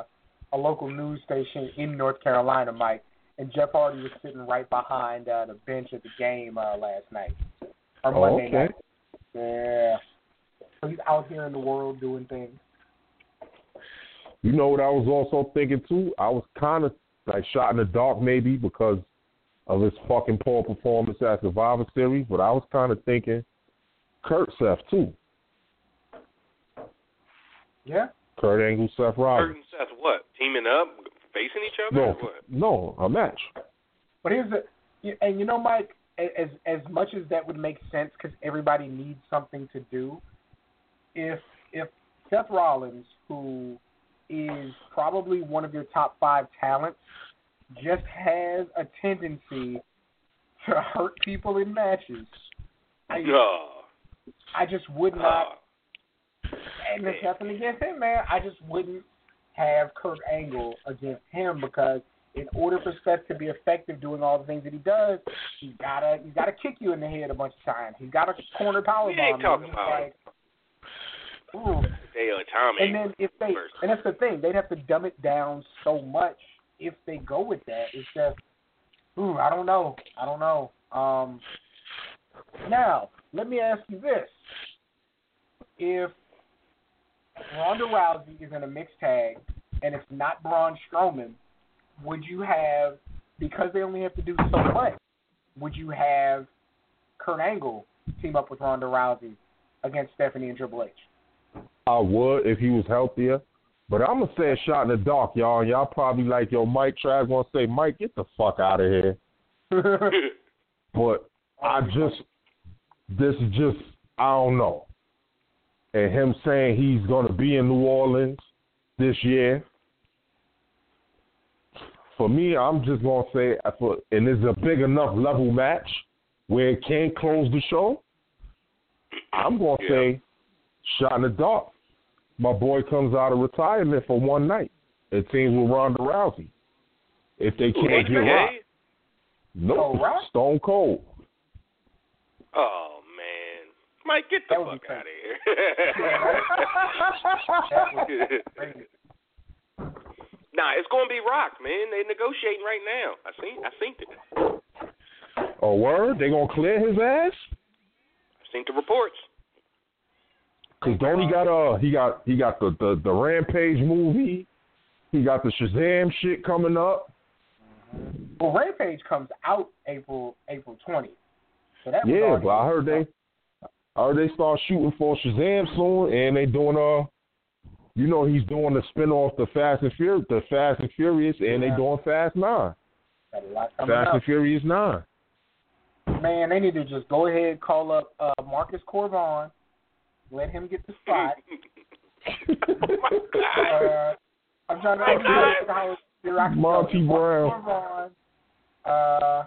a local news station in North Carolina, Mike, and Jeff Hardy was sitting right behind uh, the bench at the game uh, last night or Oh, Monday okay. night. Yeah. So he's out here in the world doing things. You know what I was also thinking too? I was kind of like shot in the dark maybe because of his fucking poor performance at the Survivor Series, but I was kind of thinking Kurt Seth too. Yeah. Kurt Angle, Seth Rollins. Kurt and Seth what? Teaming up? Facing each other? No, Or what? no, a match. But here's the, and you know, Mike, as as much as that would make sense because everybody needs something to do. If if Seth Rollins, who is probably one of your top five talents, just has a tendency to hurt people in matches, I No. I just would not. And there's nothing against him, man. I just wouldn't have Kurt Angle against him because in order for Seth to be effective doing all the things that he does, he's gotta he's gotta kick you in the head a bunch of times. He's got a corner power We ain't bomb. talking about- like, ooh. Dale Tommy. And then if they first. and that's the thing, they'd have to dumb it down so much if they go with that. It's just ooh, I don't know. I don't know. Um now, let me ask you this. If Ronda Rousey is in a mixed tag and it's not Braun Strowman, would you have because they only have to do so much, would you have Kurt Angle team up with Ronda Rousey against Stephanie and Triple H? I would if he was healthier. But I'm gonna say a shot in the dark, y'all. And y'all probably like, yo, Mike Trav gonna say, Mike, get the fuck out of here. But I just, this is just, I don't know. And him saying he's gonna be in New Orleans this year. For me, I'm just gonna say, for, and it's a big enough level match where it can close the show. I'm gonna Yeah. say, shot in the dark. My boy comes out of retirement for one night. It teams with Ronda Rousey. If they can't get Rock, No, nope, Oh, Stone Cold. Oh Mike, get the fuck out of here. Crazy. nah, it's gonna be Rock, man. They negotiating right now. I seen, I seen it. Oh, word? They gonna clear his ass? I seen the reports. Cause don't he got uh he got he got the, the the Rampage movie, he got the Shazam shit coming up. Well, Rampage comes out April April 20th. So that Yeah, but I heard they I heard they start shooting for Shazam soon, and they doing uh, you know he's doing the spin off the Fast and Furious, the Fast and Furious, and they Yeah. doing Fast Nine, got a lot coming Fast up. and Furious Nine. Man, they need to just go ahead call up uh, Marcus Cor Von, let him get the spot. oh my God. uh, I'm trying to understand how Iraqi Monty Brown. Cor Von. Uh,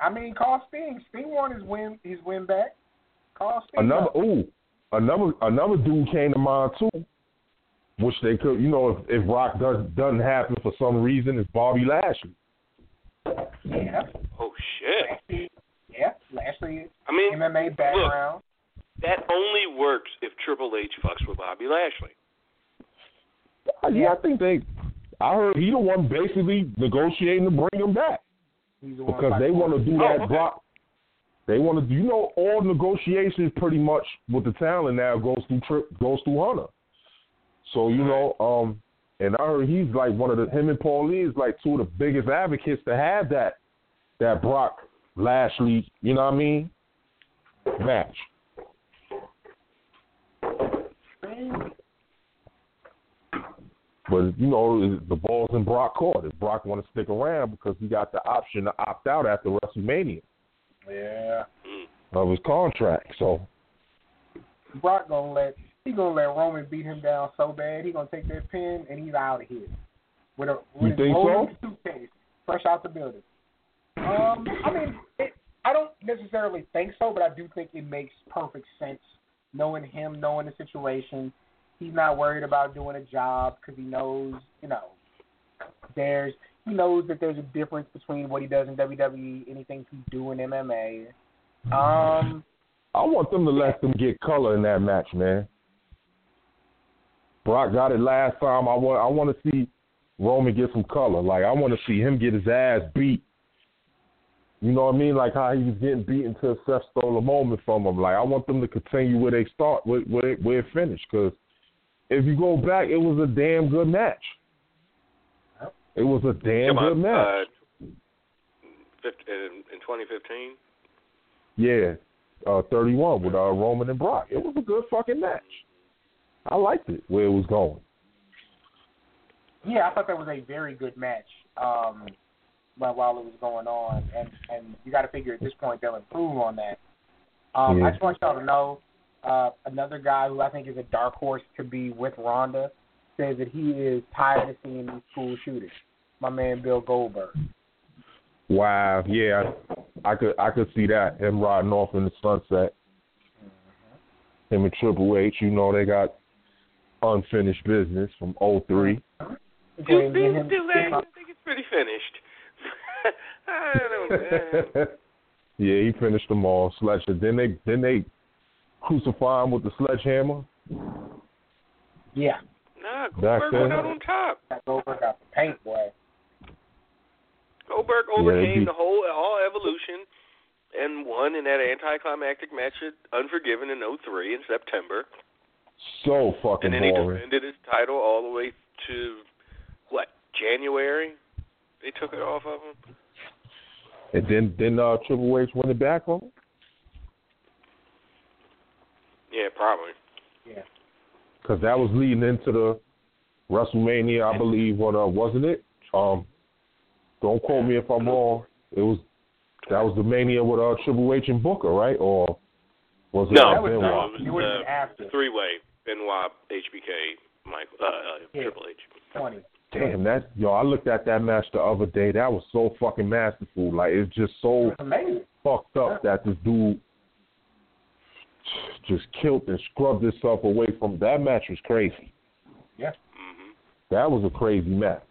I mean, call Sting. Sting won his win. His win back. Call Sting. Another up. ooh, another another dude came to mind too, which they could, you know, if, if Rock does doesn't happen for some reason, is Bobby Lashley. Yeah. Oh shit. Lashley. Yeah. Lashley. I mean, MMA background. that only works if Triple H fucks with Bobby Lashley. Yeah, I think they. I heard he the one basically negotiating to bring him back He's the one because they want to do Oh, that okay. Brock. They want to, you know, all negotiations pretty much with the talent now goes through Trip goes through Hunter. So you know, um, and I heard he's like one of the him and Paulie is like two of the biggest advocates to have that that Brock Lashley, you know what I mean, match. But you know, the ball's in Brock court. If Brock want to stick around because he got the option to opt out after WrestleMania Yeah. of his contract. So Brock gonna let he gonna let Roman beat him down so bad he gonna take that pin and he's out of here with a with You his think rolling suitcase fresh out the building. Um, I mean, it, I don't necessarily think so, but I do think it makes perfect sense knowing him, knowing the situation. He's not worried about doing a job because he knows, you know, there's he knows that there's a difference between what he does in WWE, anything he do in MMA. Um, I want them to let them get color in that match, man. Brock got it last time. I want I want to see Roman get some color. Like I want to see him get his ass beat. You know what I mean? Like how he was getting beaten till Seth stole a moment from him. Like I want them to continue where they start, where where where it finished. Because if you go back, it was a damn good match. It was a damn Come good on, match. uh, fif- in, in 2015. Yeah, uh, 31 with uh, Roman and Brock. It was a good fucking match. I liked it where it was going. Yeah, I thought that was a very good match. Um, but while it was going on, and and you got to figure at this point they'll improve on that. Um, Yeah. I just want y'all to know uh, another guy who I think is a dark horse to be with Ronda says that he is tired of seeing these school shooters. My man Bill Goldberg. Wow, yeah, I could I could see that him riding off in the sunset. Mm-hmm. Him and Triple H, you know, they got unfinished business from '03. Go Do, ahead and do, get him- do get they? him I think it's pretty finished. I don't. Yeah, he finished them all. Sledger. Then they then they crucify him with the sledgehammer. Yeah, nah, Goldberg then. went out on top. Goldberg got the paint, boy. Goldberg Yeah, overcame he- the whole all evolution and won in that anticlimactic match at Unforgiven in 03 in September. So fucking And then he boring. defended his title all the way to what January. They took it off of him. And then then uh, Triple H win it back on him. Yeah, probably. Yeah. Because that was leading into the WrestleMania, I believe. What uh, wasn't it? Um, don't quote me if I'm wrong. It was that was the Mania with uh, Triple H and Booker, right? Or was it No, uh, that was Benoit? no, it It was would've uh, been after. three way Benoit, HBK, Mike, uh, uh, Yeah. Triple H. Twenty. Damn, that yo, I looked at that match the other day. That was so fucking masterful. Like it's just so was amazing. fucked up that this dude just killed and scrubbed himself away from that match was crazy. hmm That was a crazy match.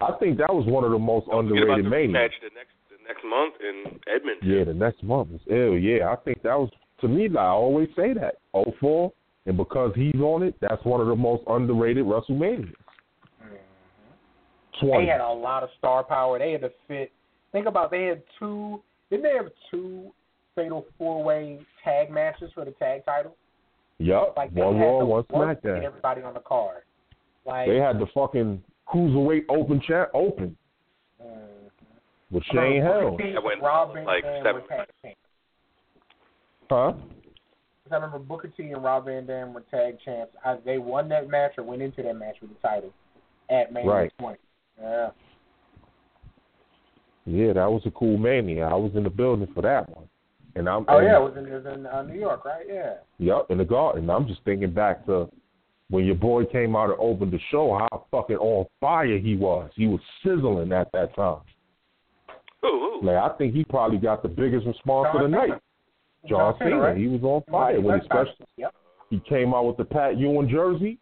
I think that was one of the most Don't forget about underrated the Mania. match the next the next month in Edmonton. Yeah, the next month is ill. Yeah, I think that was to me. Like, I always say that. 04, and because he's on it, that's one of the most underrated WrestleManias. They Twenty. had a lot of star power. They had to fit. Think about they had two. Didn't they have two fatal four way tag matches for the tag title? Yup. Like they one had Raw, to one work SmackDown. everybody on the card. Like They had the fucking cruiserweight open chat open uh, with Shane Helms. That went like Dam seven were tag champs. Huh? 'Cause I remember Booker T and Rob Van Dam were tag champs. I, they won that match or went into that match with the title at Mania Right. 20. Yeah. Yeah, that was a cool mania. I was in the building for that one. And I'm Oh and, yeah, it was in, it was in uh, New York, right? Yeah. Yep, in the garden. I'm just thinking back to when your boy came out and opened the show, how fucking on fire he was. He was sizzling at that time. Ooh, ooh. Like I think he probably got the biggest response John of the Cena. night. John Cena, right? he was on fire when he special. Yep. he came out with the Pat Ewing jersey.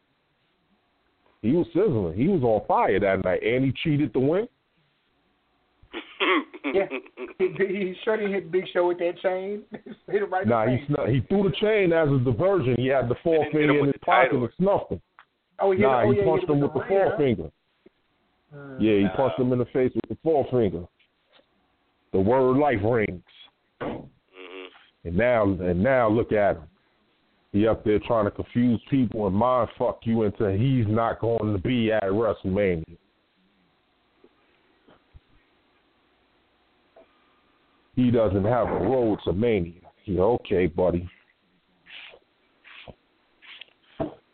He was sizzling. He was on fire that night, and he cheated to win. Yeah. He, he sure didn't hit Big Show with that chain. hit it right Nah, in he face. snuck, he threw the chain as a diversion. He had the And then hit him forefinger in his pocket title. and snuffed him. Oh, he hit, Nah, oh, he yeah, punched hit him with the rear. forefinger. Mm. Yeah, he Nah. punched him in the face with the forefinger. The word life rings. Mhm. And now and now look at him. He up there trying to confuse people and mind fuck you into he's not going to be at WrestleMania. He doesn't have a road to mania. Yeah, okay, buddy.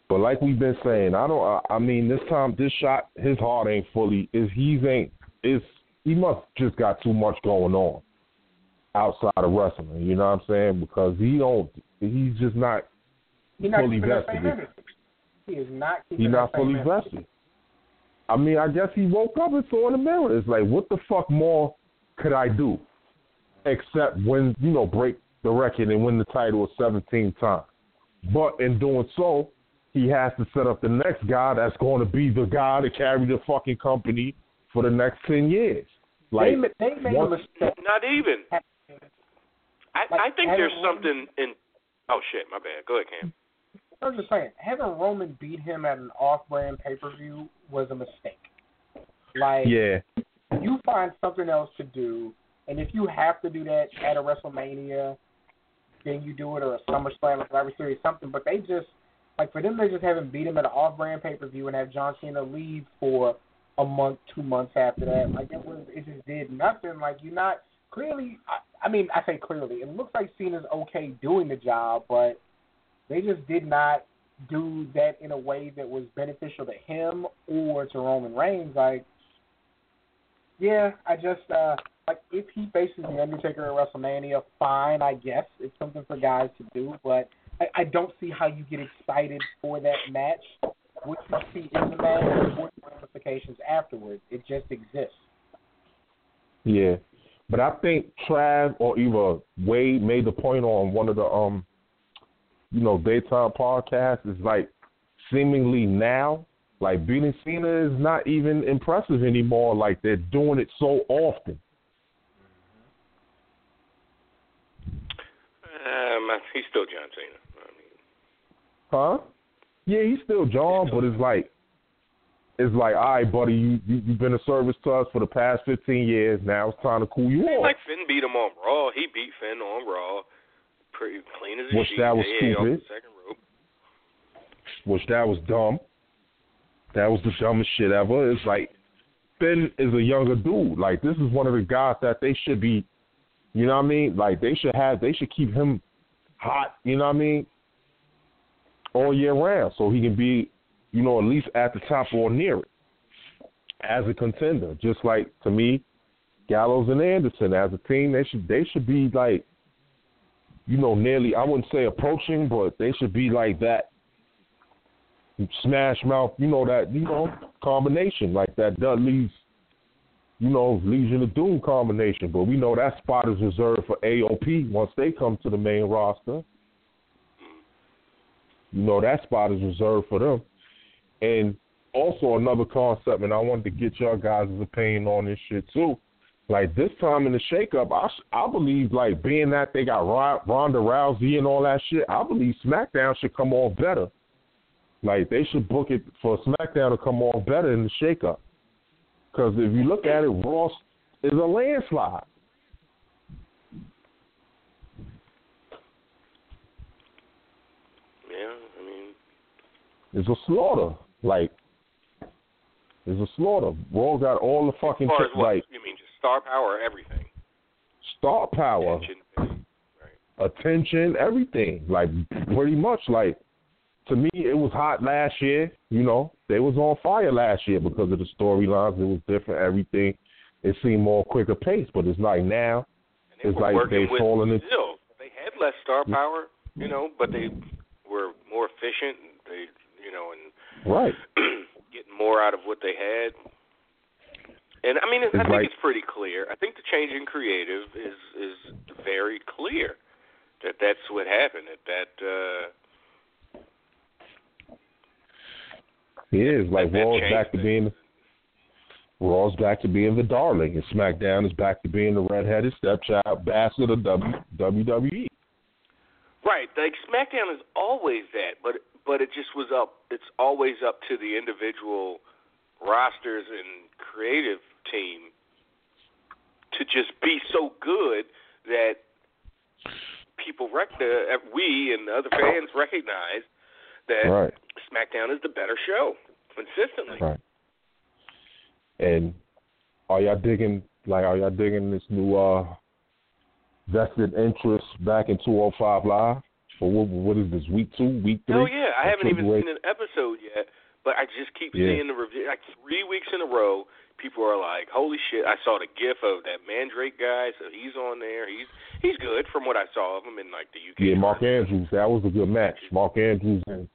But like we've been saying, I don't. I, I mean, this time, this shot, his heart ain't fully. Is he's ain't. Is he must just got too much going on outside of wrestling. You know what I'm saying? Because he don't. He's just not. He's not fully that vested. He is not He's not fully energy. vested. I mean, I guess he woke up and saw in the mirror. It's like, what the fuck more could I do, except when You know, break the record and win the title 17 times. But in doing so, he has to set up the next guy that's going to be the guy to carry the fucking company for the next 10 years. Like, they, they made a mistake. Not even. I, Like, I think there's something in. Oh shit, my bad. Go ahead, Cam. I was just saying, having Roman beat him at an off-brand pay-per-view was a mistake. Like, yeah, you find something else to do, and if you have to do that at a WrestleMania, then you do it, or a SummerSlam, or Survivor Series, something. But they just, like, for them, they just haven't beat him at an off-brand pay-per-view and have John Cena leave for a month, two months after that. Like, it was, it just did nothing. Like, you're not clearly. I, I mean, I say clearly. It looks like Cena's okay doing the job, but they just did not do that in a way that was beneficial to him or to Roman Reigns. Like, yeah, I just uh like if he faces the Undertaker at WrestleMania, fine, I guess it's something for guys to do. But I, I don't see how you get excited for that match. What you see in the match, what ramifications afterwards, it just exists. Yeah, but I think Trav or either Wade made the point on one of the um, you know, daytime podcasts is like seemingly now, like beating Cena is not even impressive anymore. Like they're doing it so often. Um, he's still John Cena. I mean, Huh? Yeah, he's still John, but it's like it's like, all right, buddy, you, you you've been a service to us for the past fifteen years. Now it's time to cool you off. like Finn beat him on Raw. He beat Finn on Raw. Pretty clean as a Which sheet. that was yeah, stupid. the second rope. which that was dumb. That was the dumbest shit ever. It's like Finn is a younger dude. Like this is one of the guys that they should be, you know what I mean? Like they should have, they should keep him hot. You know what I mean? All year round, so he can be, you know, at least at the top or near it as a contender. Just like to me, Gallows and Anderson as a team, they should they should be like, you know, nearly I wouldn't say approaching, but they should be like that smash mouth, you know that you know combination like that Dudley's, you know Legion of Doom combination. But we know that spot is reserved for AOP once they come to the main roster. You know that spot is reserved for them. And also another concept, and I wanted to get y'all guys' opinion on this shit too. Like this time in the shakeup, I I believe like being that they got Ronda Rousey and all that shit, I believe SmackDown should come off better. Like they should book it for SmackDown to come off better in the shakeup. Because if you look at it, Ross is a landslide. Yeah, I mean, It's a slaughter. Like it's a slaughter. Raw got all the fucking as far as shit, what like you mean, just star power, everything. star power, Attention, attention, everything. Like pretty much like to me it was hot last year, you know. They was on fire last year because of the storylines. It was different, everything. it seemed more quicker pace. But it's like now, And it's like they with falling in. still. They had less star power, you know, but they were more efficient. They, you know, and Right. getting more out of what they had. And I mean, I think like- it's pretty clear. I think the change in creative is is very clear that that's what happened. That that uh, It is like Raw's back to being Raw's back to being the darling, and SmackDown is back to being the redheaded stepchild bastard of w, WWE. right. Like SmackDown is always that, but but it just was up. It's always up to the individual rosters and creative team to just be so good that people rec- uh, we and other fans recognize that Right. SmackDown is the better show consistently. Right. And are y'all digging like are y'all digging this new uh vested interest back in 205 Live? For what, what is this week two, week three? Hell yeah, I haven't even H? seen an episode yet, but I just keep Yeah. seeing the review. Like three weeks in a row, people are like, "Holy shit!" I saw the GIF of that Mandrake guy, so he's on there. He's he's good from what I saw of him in like the UK. Yeah, Mark Andrews. That was a good match. Mark Andrews and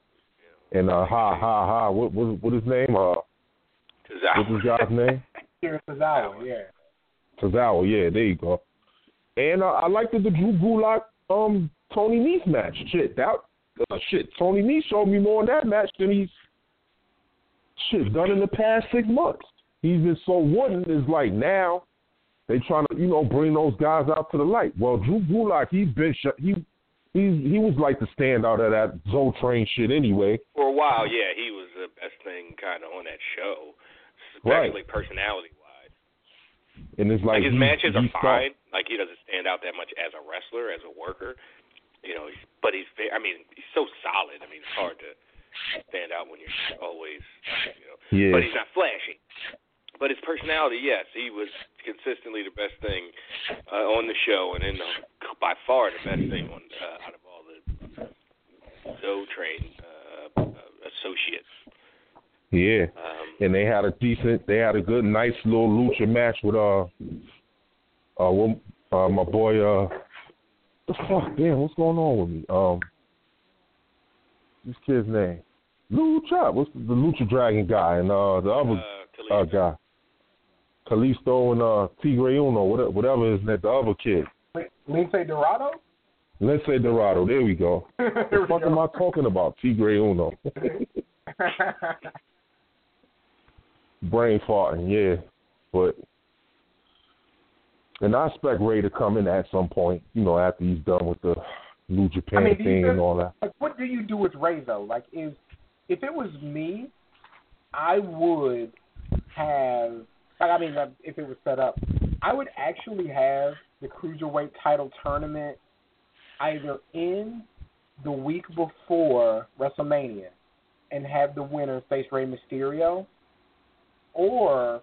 and uh ha ha ha. What what what his name? Uh, what's his guy's name? Kira Tozawa, yeah. Tozawa. Yeah, there you go. And uh, I liked the, the Drew Gulak um Tony Nese match. Shit, that uh, shit. Tony Nese showed me more in that match than he's shit done in the past six months. He's been so wooden. Is like now they trying to you know bring those guys out to the light. Well, Drew Gulak, he's been sh- he he he was like the standout of that Zo Train shit anyway. For a while, yeah, he was the best thing kind of on that show, especially personality wise. And it's like, Like his he- matches are he start- fine. Like he doesn't stand out that much as a wrestler, as a worker. You know, he's, but he's. I mean, he's so solid. I mean, it's hard to stand out when you're always, you know. Yeah. But he's not flashy. But his personality, yes, he was consistently the best thing uh, on the show, and in the, by far the best thing on uh, out of all the Zo Train uh, uh, associates. Yeah. Um, and they had a decent, they had a good, nice little lucha match with uh, uh, uh my boy, uh, the fuck, damn, what's going on with me? Um, this kid's name, Lucha, what's the, the Lucha Dragon guy, and uh, the other uh, uh, guy, Kalisto and uh, Tigre Uno, whatever, whatever is that, the other kid, Lince Dorado? Lince Dorado. There we go. What the fuck am I talking about? Tigre Uno. Brain farting, yeah. But and I expect Rey to come in at some point, you know, after he's done with the New Japan I mean, thing and all that. like, what do you do with Rey though? Like, is if it was me, I would have. Like, I mean, if it was set up, I would actually have the cruiserweight title tournament either in the week before WrestleMania and have the winner face Rey Mysterio, or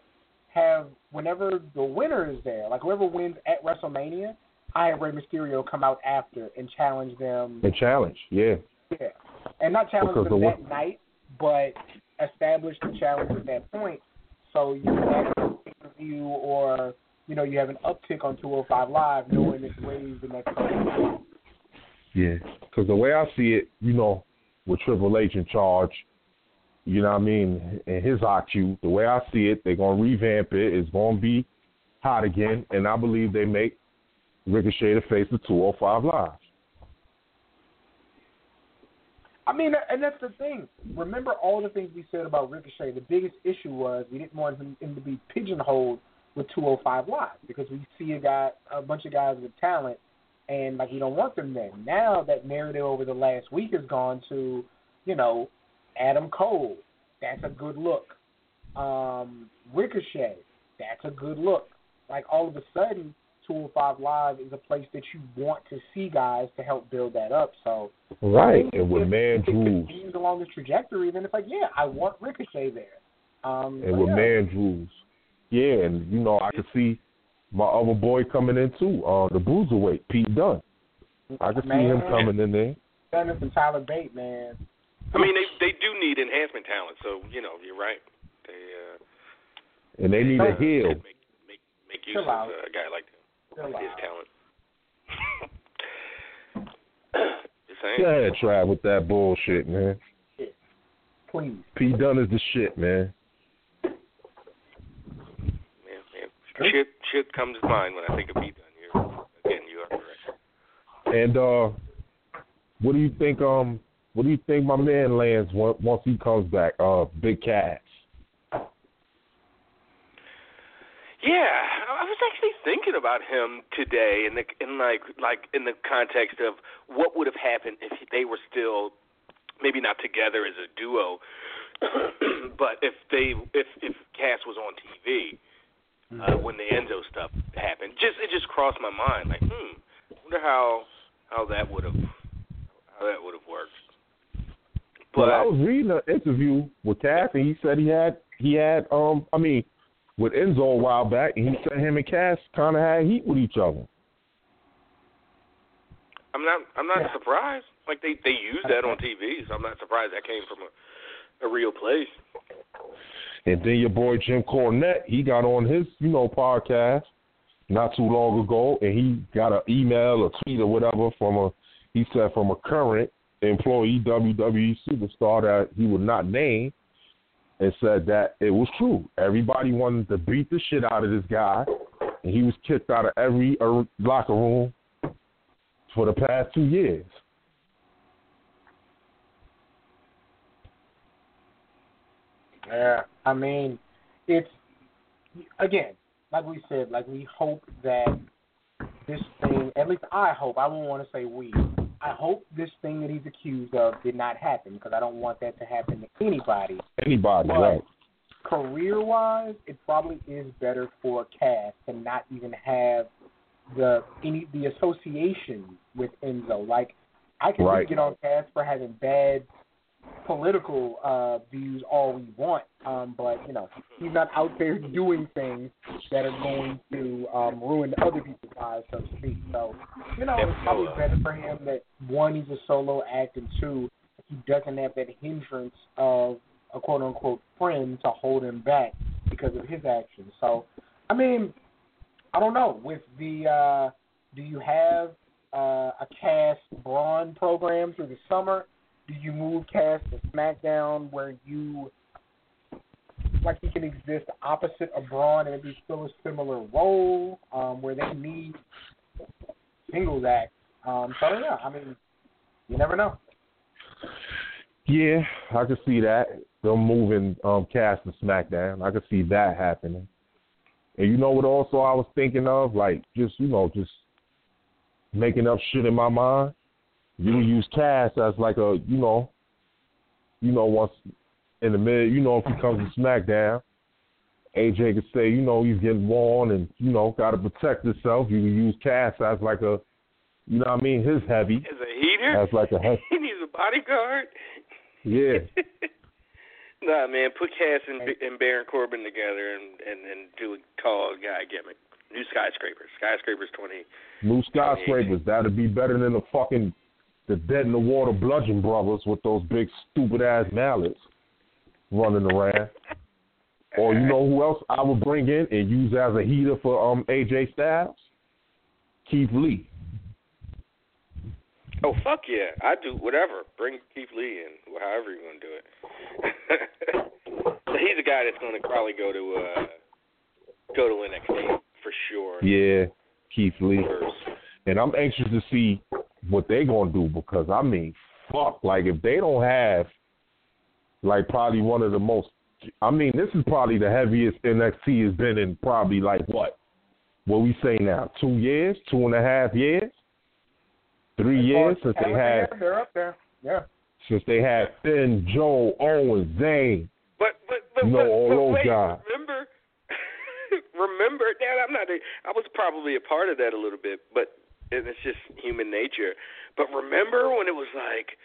have whenever the winner is there, like whoever wins at WrestleMania, I have Rey Mysterio come out after and challenge them. And challenge, yeah. Yeah, and not challenge Because them the that night, but establish the challenge at that point. So you have pay-per-view or you know you have an uptick on 205 Live, knowing it's raised the next time. Yeah. Because the way I see it, you know, with Triple H in charge, you know what I mean, and his IQ, the way I see it, they're to revamp it. It's to be hot again. And I believe they make Ricochet the face of 205 Live. I mean, and that's the thing. Remember all the things we said about Ricochet. The biggest issue was we didn't want him, him to be pigeonholed with 205 Live because we see a guy, a bunch of guys with talent, and like we don't want them there. Now that narrative over the last week has gone to, you know, Adam Cole. That's a good look. Um, Ricochet. That's a good look. Like all of a sudden, 205 Live is a place that you want to see guys to help build that up. So Right. think And with if Man it Drews. continues along this trajectory, then it's like, yeah, I want Ricochet there. Um, And with yeah. Man Drews. Yeah, and you know, I could see my other boy coming in too, uh, the bruiserweight, Pete Dunne. I could see him coming in there. Dennis and Tyler Bate, man. I mean, they they do need enhancement talent, so you know you're right. They uh, And they need a heel. Make make excuses Chill out. a guy like Chill his talent. Just saying. Go ahead, try with that bullshit, man. Please. P Dunne is the shit, man. Man, man. Shit, shit comes to mind when I think of P Dunne. You're, again, you are correct. And uh, what do you think? Um, what do you think my man lands once once he comes back? Uh, Big Cass. Yeah, I I was actually thinking about him today, in the in like like in the context of what would have happened if they were still maybe not together as a duo, but if they if if Cass was on TV uh, when the Enzo stuff happened, just it just crossed my mind like, hmm, wonder how how that would have how that would have worked. But But I was reading an interview with Cass, and he said he had he had um, I mean, with Enzo a while back, and he said him and Cass kind of had heat with each other. I'm not I'm not Yeah. surprised. Like they they use that on TV, so I'm not surprised that came from a a real place. And then your boy Jim Cornette, he got on his, you know, podcast not too long ago, and he got an email or tweet or whatever from a, he said from a current employee WWE superstar that he would not name, and said that it was true. Everybody wanted to beat the shit out of this guy, and he was kicked out of every uh, locker room for the past two years. Yeah, I mean, it's again, like we said, like we hope that this thing. At least I hope. I won't want to say we. I hope this thing that he's accused of did not happen because I don't want that to happen to anybody. Anybody, But right? career-wise, it probably is better for Cass to not even have the any the association with Enzo. Like I can Right. get on Cass for having bad political uh views all we want, um, but you know he's not out there doing things that are going to um, ruin other people's lives, so to speak. So you know it's probably better for him that one he's a solo act, and two he doesn't have that hindrance of a quote unquote friend to hold him back because of his actions. So, I mean, I don't know. With the, uh, do you have uh, a Cass Braun program through the summer? Do you move Cass to SmackDown where you, like, he can exist opposite of Braun and it be still a similar role um, where they need singles act? Um, so yeah, I mean, you never know. Yeah, I could see that. Them moving um Cass to SmackDown. I could see that happening. And you know what also I was thinking of? Like just, you know, just making up shit in my mind. You can use Cass as like a, you know, you know, once in the mid, you know, if he comes to SmackDown, AJ could say, you know, he's getting worn and, you know, got to protect himself. You can use Cass as like a, you know what I mean, his heavy, As a heater, as like a, he- he needs a bodyguard. yeah. nah, man, put Cass and, and Baron Corbin together and and and do a tall guy gimmick. New skyscrapers, skyscrapers twenty. New skyscrapers. That'd be better than the fucking the dead in the water bludgeon brothers with those big stupid ass mallets running around. Or you know who else I would bring in and use as a heater for um AJ Styles? Keith Lee. Oh fuck yeah, I do whatever. Bring Keith Lee in, however you want to do it. He's a guy that's going to probably go to uh go to NXT for sure. Yeah, Keith Lee. First. And I'm anxious to see what they gonna do because I mean, fuck, like if they don't have like probably one of the most I mean, this is probably the heaviest NXT has been in probably like what? What we say now? Two years, two and a half years? Three years since they had they're up there. Yeah. since they had Finn, Joe, Owen, Zayn. But but but, No, but, all but those wait, guys. remember remember that I'm not a, I was probably a part of that a little bit, but and it's just human nature. But remember when it was like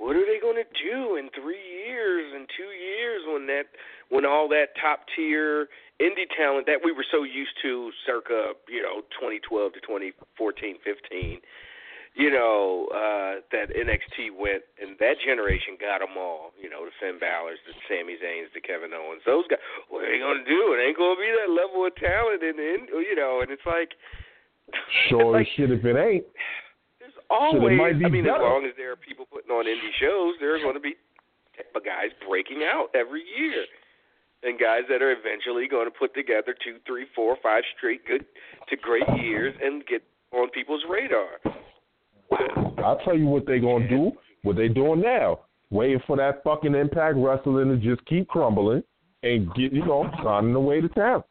what are they going to do in 3 years and 2 years when that when all that top tier indie talent that we were so used to circa, you know, 2012 to 2014, 15 you know, uh, that NXT went, and that generation got them all. You know, the Finn Balor's, the Sami Zayn's, the Kevin Owens. Those guys, what are they gonna do? It ain't gonna be that level of talent in, in you know. And it's like, Sure like, as shit if it ain't. There's always, might be I mean, as long as there are people putting on indie shows, there are going to be guys breaking out every year, and guys that are eventually going to put together two, three, four, five straight good to great years and get on people's radar. Wow. I'll tell you what they're gonna do. What they doing now? Waiting for that fucking Impact Wrestling to just keep crumbling and get you know signing the way to town.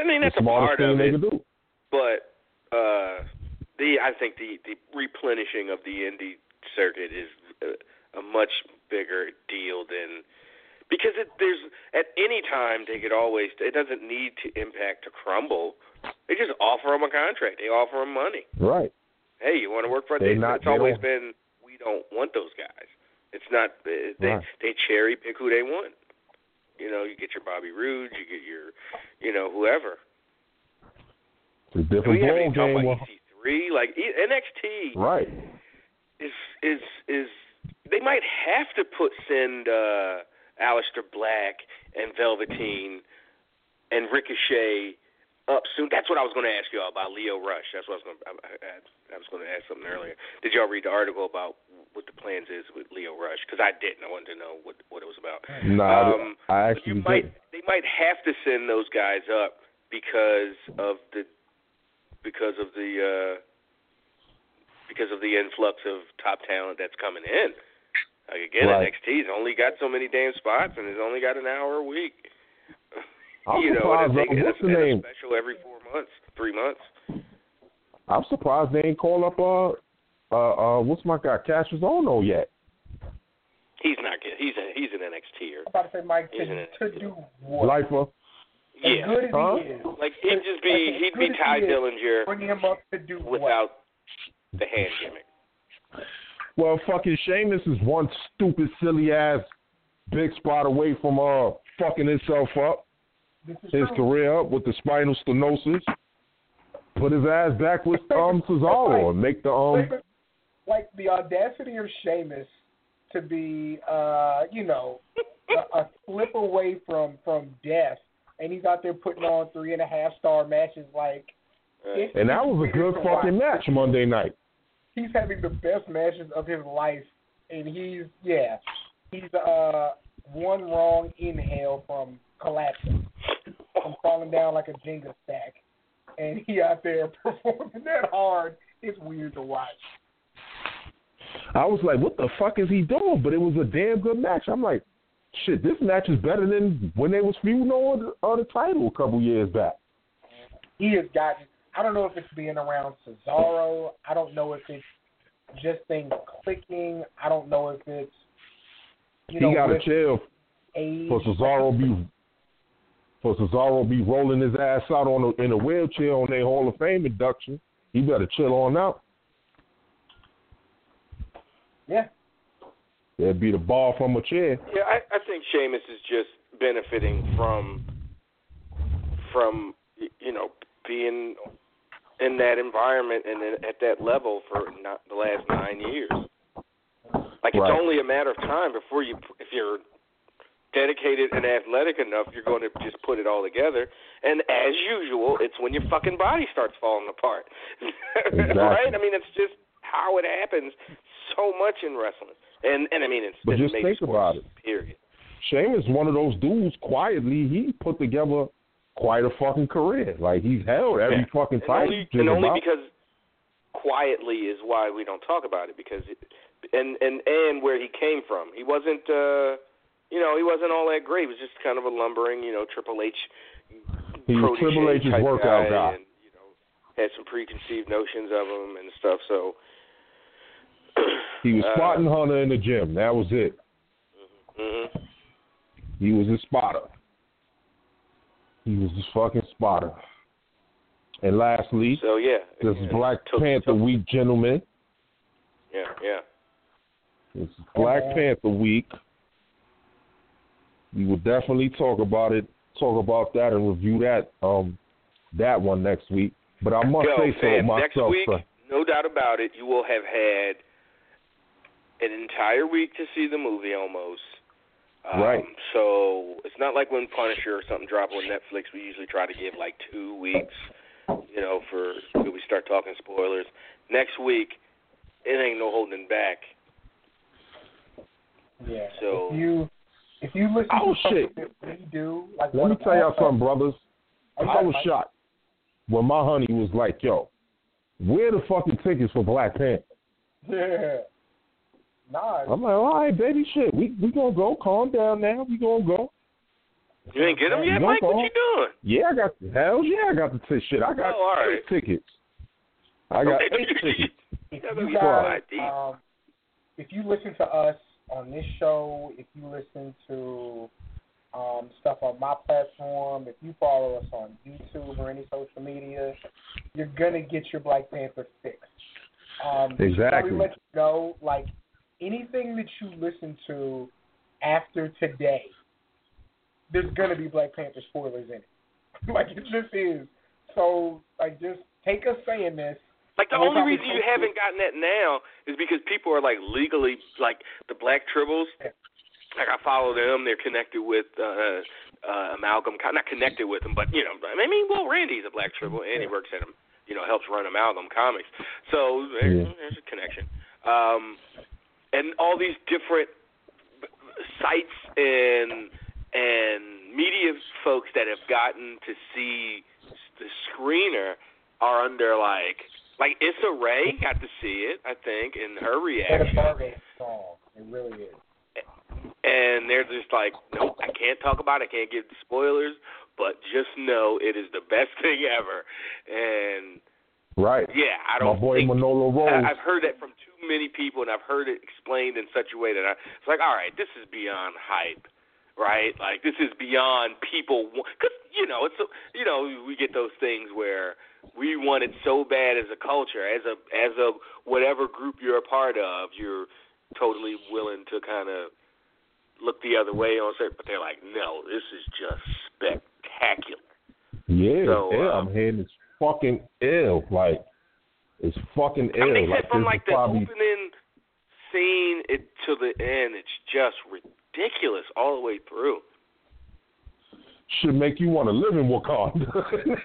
I mean, that's the a part thing of they it, can do. But uh, the I think the the replenishing of the indie circuit is a, a much bigger deal than because it, there's at any time they could always it doesn't need to impact to crumble. They just offer them a contract. They offer them money. Right. Hey, you want to work for us? They It's, not- it's they always don't- been we don't want those guys. It's not they they, Right. they cherry pick who they want. You know, you get your Bobby Roode, you get your, you know, whoever. It's a different ball game. EC3. Like NXT Right. is is is they might have to put send uh Aleister Black and Velveteen and Ricochet up soon. That's what I was going to ask you all about Lio Rush. That's what I was going. To, I, I, I was going to ask something earlier. Did y'all read the article about what the plans is with Lio Rush? Because I didn't. I wanted to know what what it was about. No, I- Um, I you actually might didn't. they might have to send those guys up because of the because of the uh because of the influx of top talent that's coming in. Like again, Right. NXT's only got so many damn spots and it's only got an hour a week. I'm you know, and surprised. a, uh, and what's a, the a name? special every four months, three months. I'm surprised they ain't call up uh uh uh what's my guy Kassius Ohno yet. He's not good. He's a, he's an NXTer. I'm about to say, Mike, to, to do what? Lifer. As Yeah, good as Huh? he is, like he'd just be Like, as he'd be good as Tye he is, Dillinger bring him up to do what? without the hand gimmick. Well, fucking Sheamus is one stupid, silly ass big spot away from uh fucking himself up, his true. career up with the spinal stenosis. Put his ass back with um Cesaro and make the um like the audacity of Sheamus to be, uh, you know, a, a slip away from from death, and he's out there putting on three and a half star matches. Like, Right. it's, and that was a good to watch. fucking match Monday night. He's having the best matches of his life, and he's yeah, he's uh one wrong inhale from collapsing, from falling down like a Jenga stack, and he out there performing that hard. It's weird to watch. I was like, what the fuck is he doing? But it was a damn good match. I'm like, shit, this match is better than when they was feuding on the, on the title a couple years back. he has gotten. I don't know if it's being around Cesaro. I don't know if it's just things clicking. I don't know if it's you know he got a age. for Cesaro be for Cesaro be rolling his ass out on a, in a wheelchair on their Hall of Fame induction. He better chill on out. Yeah, There'd be the ball from a chair. Yeah, I, I think Sheamus is just benefiting from from you know being in that environment and at that level for not the last nine years. Like it's Right. only a matter of time before you, if you're dedicated and athletic enough, you're going to just put it all together. And as usual, it's when your fucking body starts falling apart, Exactly. right? I mean, it's just how it happens so much in wrestling. And and I mean, it's But just think about it. Period. Sheamus one of those dudes quietly he put together quite a fucking career. Like he's held every Yeah. fucking and fight. only, and only because quietly is why we don't talk about it because it, and and and where he came from he wasn't uh you know he wasn't all that great he was just kind of a lumbering you know triple h He was Triple H's workout guy. and you know had some preconceived notions of him and stuff so He was uh, spotting Hunter in the gym. That was it. mhm. He was his spotter. He was his fucking spotter. And lastly, so yeah this yeah, is Black took- Panther took- Week, gentlemen. yeah yeah This is Black Okay. Panther Week. We will definitely talk about it, talk about that, and review that um that one next week. But I must Yo, say so fam, myself. next week sir. no doubt about it, you will have had an entire week to see the movie almost. Um, Right. So it's not like when Punisher or something drop on Netflix. We usually try to give like two weeks, you know, for till we start talking spoilers. Next week, it ain't no holding back. Yeah. So- if you if you listen Oh, to something shit. that we do, like Let me tell y'all something, brothers. I was Mike? shocked when my honey was like, "Yo, where the fucking tickets for Black Panther?" Yeah. Nah. I'm like, "All right, baby, shit, we we gonna go. Calm down now. We gonna go." You ain't get them yet, No Mike? What you doing? Yeah, I got the hell yeah, I got the t- shit. I got Oh, all right. eight tickets. I got Okay. eight tickets. if you you guys, um, if you listen to us on this show, if you listen to um, stuff on my platform, if you follow us on YouTube or any social media, you're gonna get your Black Panther fix. Um, Exactly. Let you know, like anything that you listen to after today, there's gonna be Black Panther spoilers in it. like it just is. So like, just take us saying this. Like the only reason you haven't gotten that now is because people are like legally like the black tribbles. Like I follow them, they're connected with uh uh Amalgam not connected with them, but you know, I mean well Randy's a black tribble and he works at him you know, helps run Amalgam Comics. So there, Yeah. there's a connection. Um and all these different sites and and media folks that have gotten to see the screener are under like like Issa Rae got to see it, I think, in her It's a reaction. It really is. and they're just like, nope, I can't talk about it, I can't give the spoilers, but just know it is the best thing ever. And Right. yeah, I don't My boy think Manolo Rose. I, I've heard that from too many people, and I've heard it explained in such a way that I, it's like, all right, this is beyond hype, right? Like this is beyond people, because you know, it's a, you know, we get those things where we want it so bad as a culture, as a as a whatever group you're a part of, you're totally willing to kind of look the other way on certain, but they're like, no, this is just spectacular. yeah, So, yeah, uh, I'm hearing it's fucking ill. Like it's fucking ill. I like said from like the probably opening scene it to the end, it's just ridiculous all the way through. should make you want to live in Wakanda.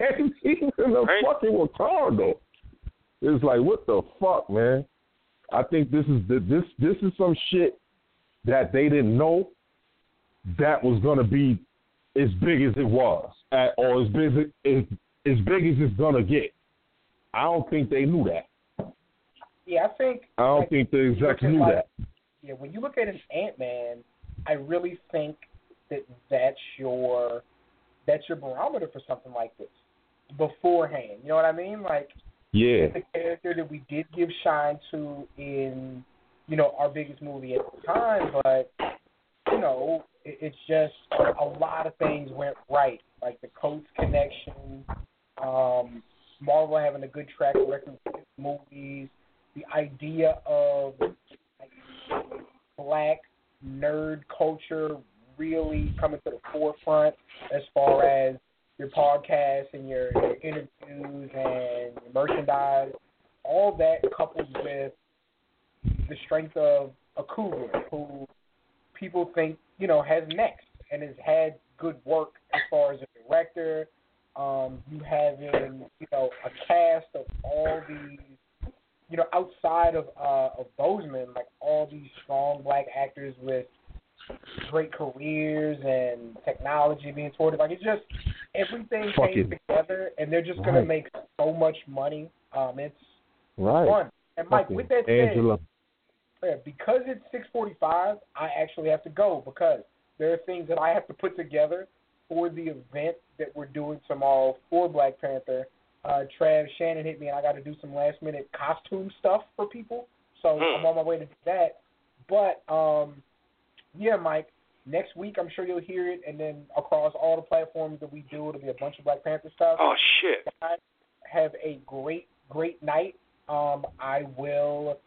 In Right. fucking Wakanda. It's like what the fuck, man. I think this is the, this this is some shit that they didn't know that was gonna be as big as it was, at, or as big as, as big as it's gonna get. I don't think they knew that. Yeah, I think. I don't like, think the execs knew like- that. Yeah, when you look at an Ant Man, I really think that that's your that's your barometer for something like this beforehand. You know what I mean? Like Yeah, the character that we did give shine to in you know our biggest movie at the time, but you know it, it's just a lot of things went right, like the Coates connection, um, Marvel having a good track record with movies, the idea of like, black nerd culture really coming to the forefront as far as your podcasts and your, your interviews and your merchandise, all that coupled with the strength of a Coogler who people think, you know, has next and has had good work as far as a director. Um, you having, you know, a cast of all these you know, outside of uh of Boseman, like all these strong black actors with great careers and technology being toward like it's just everything Fucking- came together and they're just gonna make so much money. Um it's right. fun. And Mike, Fucking with that said, Angela. yeah, because it's six forty five, I actually have to go because there are things that I have to put together for the event that we're doing tomorrow for Black Panther. Uh Trav Shannon hit me and I gotta do some last minute costume stuff for people. So Hmm. I'm on my way to do that. But um yeah, Mike, next week I'm sure you'll hear it and then across all the platforms that we do it'll be a bunch of Black Panther stuff Oh shit! guys have a great, great night. Um, I will.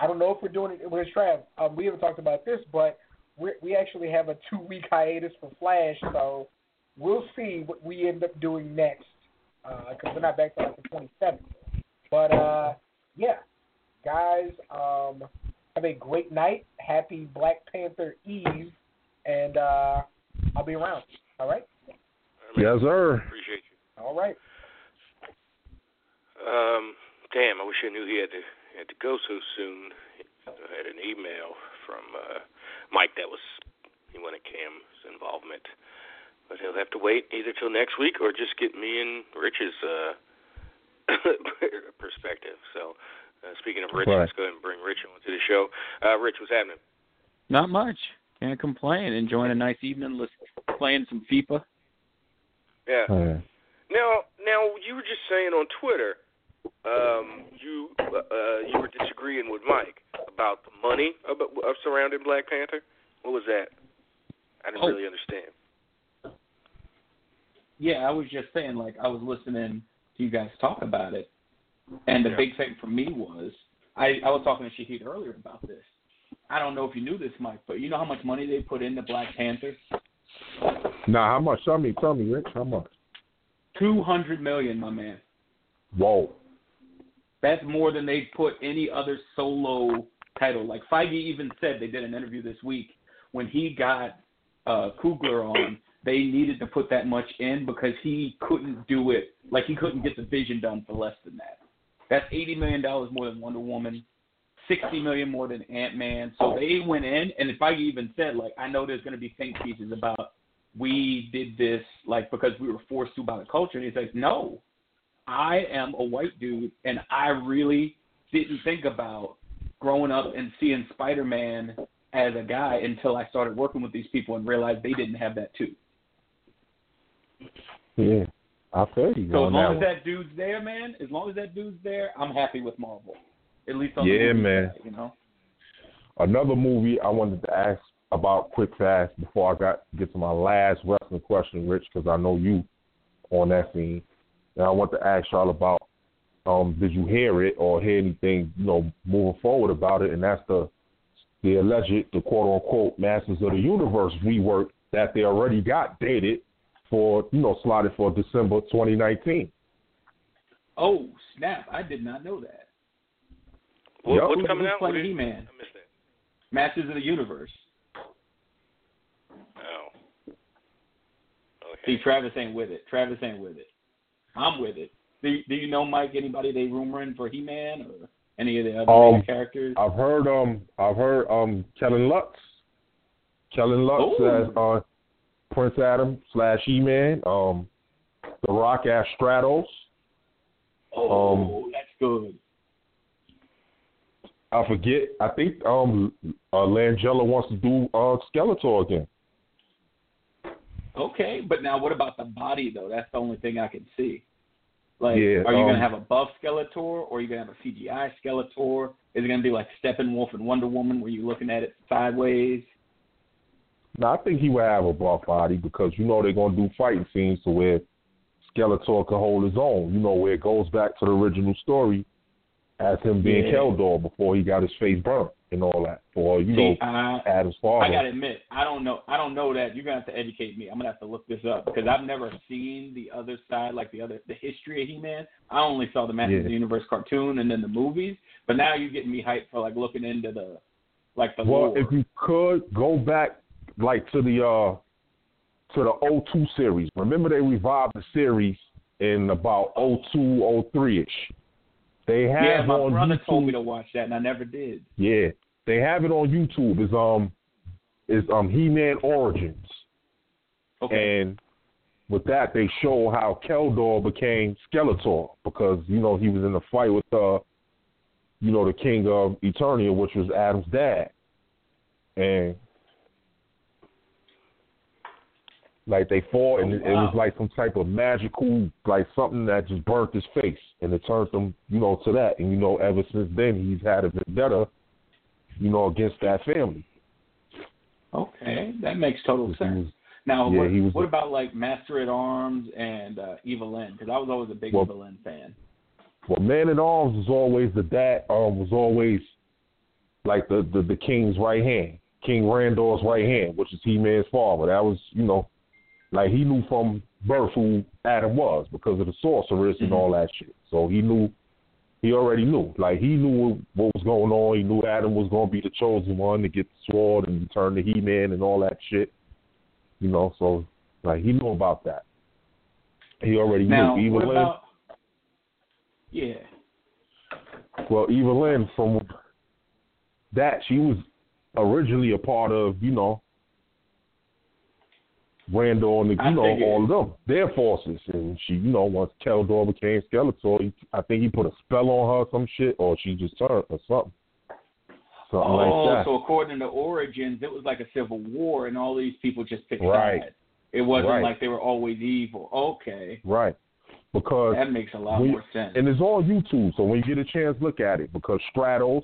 I don't know if we're doing it with Trav. Um, we haven't talked about this, but we we actually have a two week hiatus for Flash, so we'll see what we end up doing next because we're not back till like the 27th. But uh, yeah, guys, um, have a great night. Happy Black Panther Eve, and uh, I'll be around. All right. Yes, sir. Appreciate you. All right. Um, damn, I wish I knew he had to had to go so soon. I had an email from uh, Mike that was he wanted Cam's involvement, but he'll have to wait either till next week or just get me and Rich's uh, perspective. So, uh, speaking of Rich, Right. let's go ahead and bring Rich onto the show. Uh, Rich, what's happening? Not much. Can't complain. Enjoying a nice evening, listen, playing some FIFA. Yeah. Uh, Now, now you were just saying on Twitter, um, you uh, you were disagreeing with Mike about the money of, of surrounding Black Panther. What was that? I didn't Oh. really understand. Yeah, I was just saying, like, I was listening to you guys talk about it, and the Yeah. big thing for me was I, I was talking to Shahid earlier about this. I don't know if you knew this, Mike, but you know how much money they put into Black Panther? now, how much? Tell me, tell me, Rich. How much? Two hundred million, my man. Whoa. That's more than they put any other solo title. Like Feige even said, they did an interview this week when he got uh, on. They needed to put that much in because he couldn't do it. Like he couldn't get the Vision done for less than that. That's eighty million dollars more than Wonder Woman, sixty million more than Ant Man. So they went in, and Feige even said, like, I know there's going to be think pieces about we did this like because we were forced to by the culture. And he's like, no, I am a white dude, and I really didn't think about growing up and seeing Spider Man as a guy until I started working with these people and realized they didn't have that too. Yeah. I feel you. So as long as that dude's there, man, as long as that dude's there, I'm happy with Marvel. At least on Yeah, man. side, you know. Another movie I wanted to ask about quick fast before I got get to my last wrestling question, Rich, because I know you on that scene. And I want to ask y'all about um, did you hear it or hear anything, you know, moving forward about it? And that's the the alleged, the quote unquote Masters of the Universe rework that they already got dated for, you know, slotted for December 2019. Oh snap! I did not know that. What, Yup. what's Who's- coming who's out? playing What is- He-Man? I missed that. Masters of the Universe. Oh. Okay. See, Travis ain't with it. Travis ain't with it. I'm with it. Do, do you know, Mike? Anybody they rumoring for He-Man or any of the other Um, characters? I've heard um I've heard um Kellen Lutz. Kellen Lutz Ooh. as uh Prince Adam slash E Man. Um The Rock as Stratos. oh, um, that's good. I forget. I think um uh, Langella wants to do uh Skeletor again. Okay, but now what about the body though? That's the only thing I can see. Like, Yeah, are you um, gonna have a buff Skeletor, or are you gonna have a CGI Skeletor? Is it gonna be like Steppenwolf and Wonder Woman, where you're looking at it sideways? Now I think he would have a buff body because you know they're gonna do fighting scenes to where Skeletor can hold his own. You know where it goes back to the original story as him being Yeah. Keldor before he got his face burnt and all that. For you See, know I, Adam's father. I gotta admit, I don't know. I don't know that. You're gonna have to educate me. I'm gonna have to look this up because I've never seen the other side, like the other, the history of He-Man. I only saw the Masters of the Universe cartoon and then the movies. But now you're getting me hyped for like looking into the, like the Well, lore. if you could go back like to the uh to the 02 series. Remember they revived the series in about 02, 03 ish. They have yeah, my on brother YouTube. told me to watch that, and I never did. Yeah, they have it on YouTube. It's um, it's um He-Man Origins, Okay. and with that they show how Keldor became Skeletor because you know he was in a fight with uh, you know the King of Eternia, which was Adam's dad, and like they fought, and Oh, it, it was like some type of magical, like something that just burnt his face, and it turned him, you know, to that. And you know, ever since then, he's had a vendetta, you know, against that family. Okay, that makes total sense. was- Now, yeah, what, was what about like Master at Arms and uh, Evil-Lyn? Because I was always a big Well- Evil-Lyn fan. Well, Man at Arms was always the dad. Um, was always like the, the the king's right hand, King Randor's right hand, which is He Man's father. That was, you know, like he knew from birth who Adam was because of the sorceress and Mhm. all that shit. So he knew He already knew. Like he knew what was going on. He knew Adam was going to be the chosen one to get the sword and turn to He-Man and all that shit. You know, so like he knew about that. He already now, knew. about? Yeah. Well, Eva Lynn from that she was originally a part of, you know, Randall and you know all of them, their forces, and she, you know, once Keldor became Skeletor, he, I think he put a spell on her, some shit, or she just turned or something, something oh, like that. so according to Origins, it was like a civil war, and all these people just picked Right. sides. It wasn't Right. like they were always evil. Okay, Right, because that makes a lot we- more sense. and it's on YouTube, so when you get a chance, look at it because Stratos,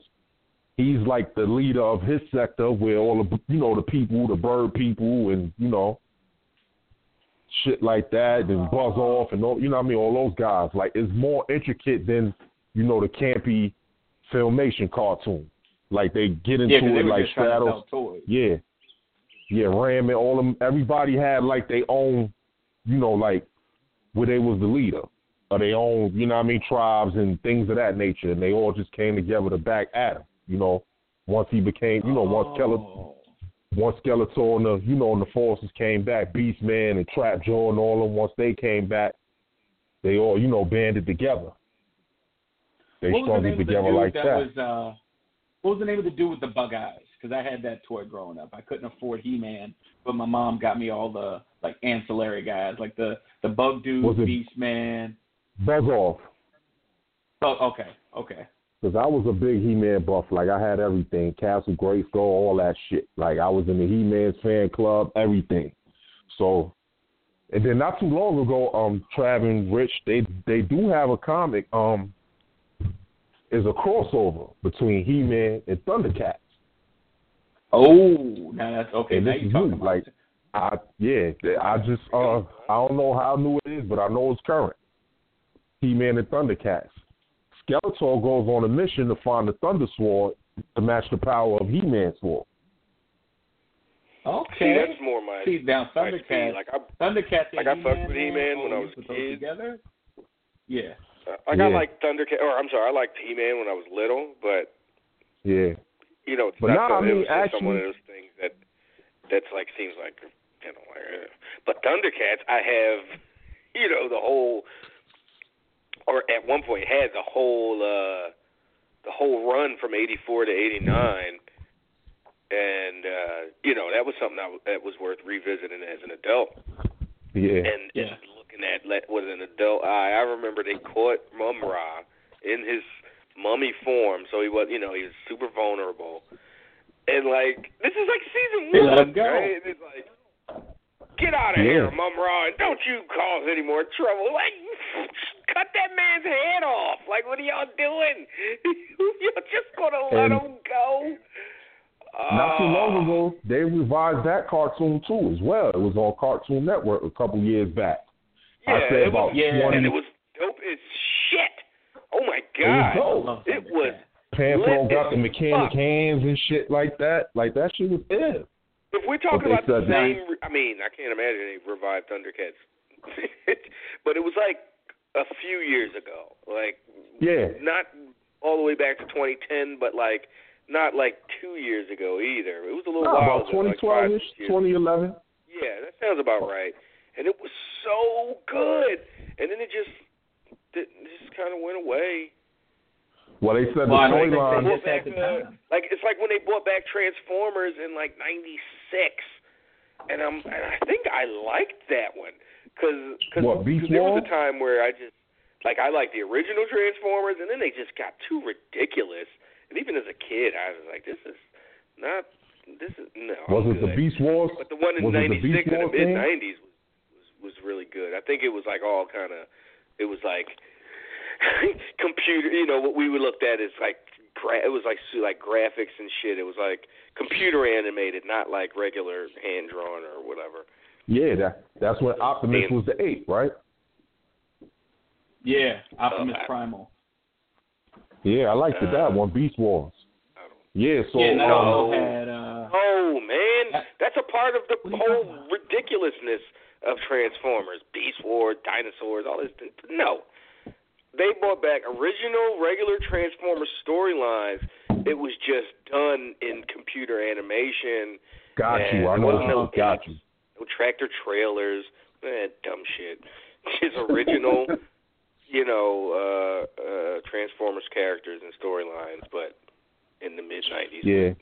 he's like the leader of his sector, where all the you know the people, the bird people, and you know shit like that, and Buzz Off, and all you know what I mean, all those guys. Like it's more intricate than you know the campy filmation cartoon. Like they get into yeah, it like trying to Stratos. sell toys. Yeah. Yeah, Ram and all them everybody had like their own, you know, like where they was the leader. Or their own, you know what I mean, tribes and things of that nature. And they all just came together to back Adam, you know, once he became you know, once Oh. Once Skeletor and the you know and the forces came back, Beastman and Trapjaw and all of them, once they came back, they all, you know, banded together. They what was the strung name of the together like that, that. was uh what was the name of the dude with the bug eyes? Because I had that toy growing up. I couldn't afford He Man, but my mom got me all the like ancillary guys, like the the bug dude, Beast Man. Off. Oh, okay, okay. Because I was a big He-Man buff. Like, I had everything. Castle Grayskull, all that shit. Like, I was in the He-Man's fan club, everything. So, and then not too long ago, um, Trav and Rich, they they do have a comic, um, is a crossover between He-Man and Thundercats. Oh, now that's okay. And now is talking new, about like- it. I yeah, I just uh I don't know how new it is, but I know it's current. He Man and Thundercats. Skeletor goes on a mission to find the Thunder Sword to match the power of He Man's sword. See, okay. that's more my See now, my speed. Thundercats. Like I, Thundercats. like I fucked with He-Man, He-Man when I was a kid. Together? Yeah. like I Yeah. like Thundercat, or I'm sorry, I liked He-Man when I was little, but Yeah. you know, it's But not nah, I mean, it was just some one actually- of those things that that's like seems like you know, like, uh, but Thundercats, I have, you know, the whole, or at one point had the whole, uh the whole run from '84 to '89, and uh, you know that was something that was, that was worth revisiting as an adult. Yeah. and, Yeah. and looking at let with an adult eye. I remember they caught Mumm-Ra in his mummy form, so he was, you know, he was super vulnerable. And like, this is like season one, let him go. right? And It's like, get out of Yeah. here, Mumm-Ra, and don't you cause any more trouble. Like, cut that man's head off. Like, what are y'all doing? You're just gonna let And- him go? Not too long Oh. ago, they revised that cartoon too as well. It was on Cartoon Network a couple years back. Yeah, I say it about was, Yeah. 20 and it was dope as shit. Oh my god, It was god, dope. It was Pantro lit got the mechanic fuck. hands and shit like that. Like that shit was ill. If we're talking about the said that- same, I mean, I can't imagine they revived Thundercats, but it was like a few years ago, like Yeah. not all the way back to 2010, but like not like two years ago either. It was a little oh, Nah, while about 2012 ish, six 2011. Yeah, that sounds about right. And it was so good, and then it just it just kind of went away. Well, they said Well, the storyline. they just had back, the time. like it's like when they brought back Transformers in like '96, and I'm and I think I liked that one because cause, there was a time where I just like I liked the original Transformers, and then they just got too ridiculous. And even as a kid, I was like, this is not this is no. Was I'm it the. Beast Wars? But the one in was it the '96 Beast and the mid '90s was, was was really good. I think it was like all kind of it was like computer. You know what we would looked at as like gra- it was like su- like graphics and shit. It was like computer animated, not like regular hand drawn or whatever. Yeah, that that's when Optimus Damn. was the eight, right? Yeah, Optimus I- Primal. Yeah, I liked it, that Uh, one, Beast Wars. Yeah, so yeah, and that um, also had uh, Oh man, that's a part of the What are you talking whole ridiculousness of Transformers, Beast Wars, dinosaurs, all this. No, they brought back original regular Transformers storylines. It was just done in computer animation. Got and you. I know. no got you. no tractor trailers, eh, dumb shit. Just original, you know, uh, uh, Transformers characters and storylines, but in the mid '90s. Yeah.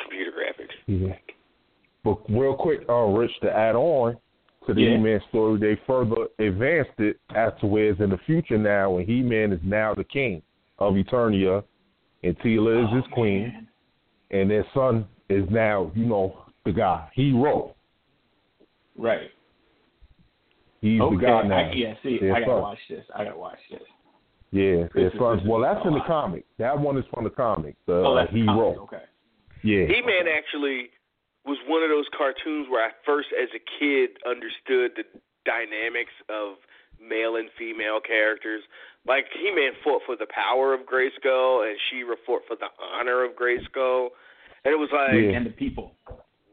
Computer graphics. Yeah. But real quick, uh, Rich, to add on to the Yeah. He-Man story, they further advanced it as to where it's in the future now, and He-Man is now the king of Eternia, and Teela is Oh, his queen, man. and their son is now, you know, the guy. Hero. Right. He's okay. the guy now. I, yeah. See, Their I gotta son. watch this. I gotta watch this. Yeah, their son. Well, that's in the comic. That one is from the comic. The oh, uh, that's the Hero. comic, Okay. Yeah. He-Man actually was one of those cartoons where I first, as a kid, understood the dynamics of male and female characters. Like He-Man fought for the power of Grayskull, and She-Ra fought for the honor of Grayskull, and it was like, Yeah. And the people.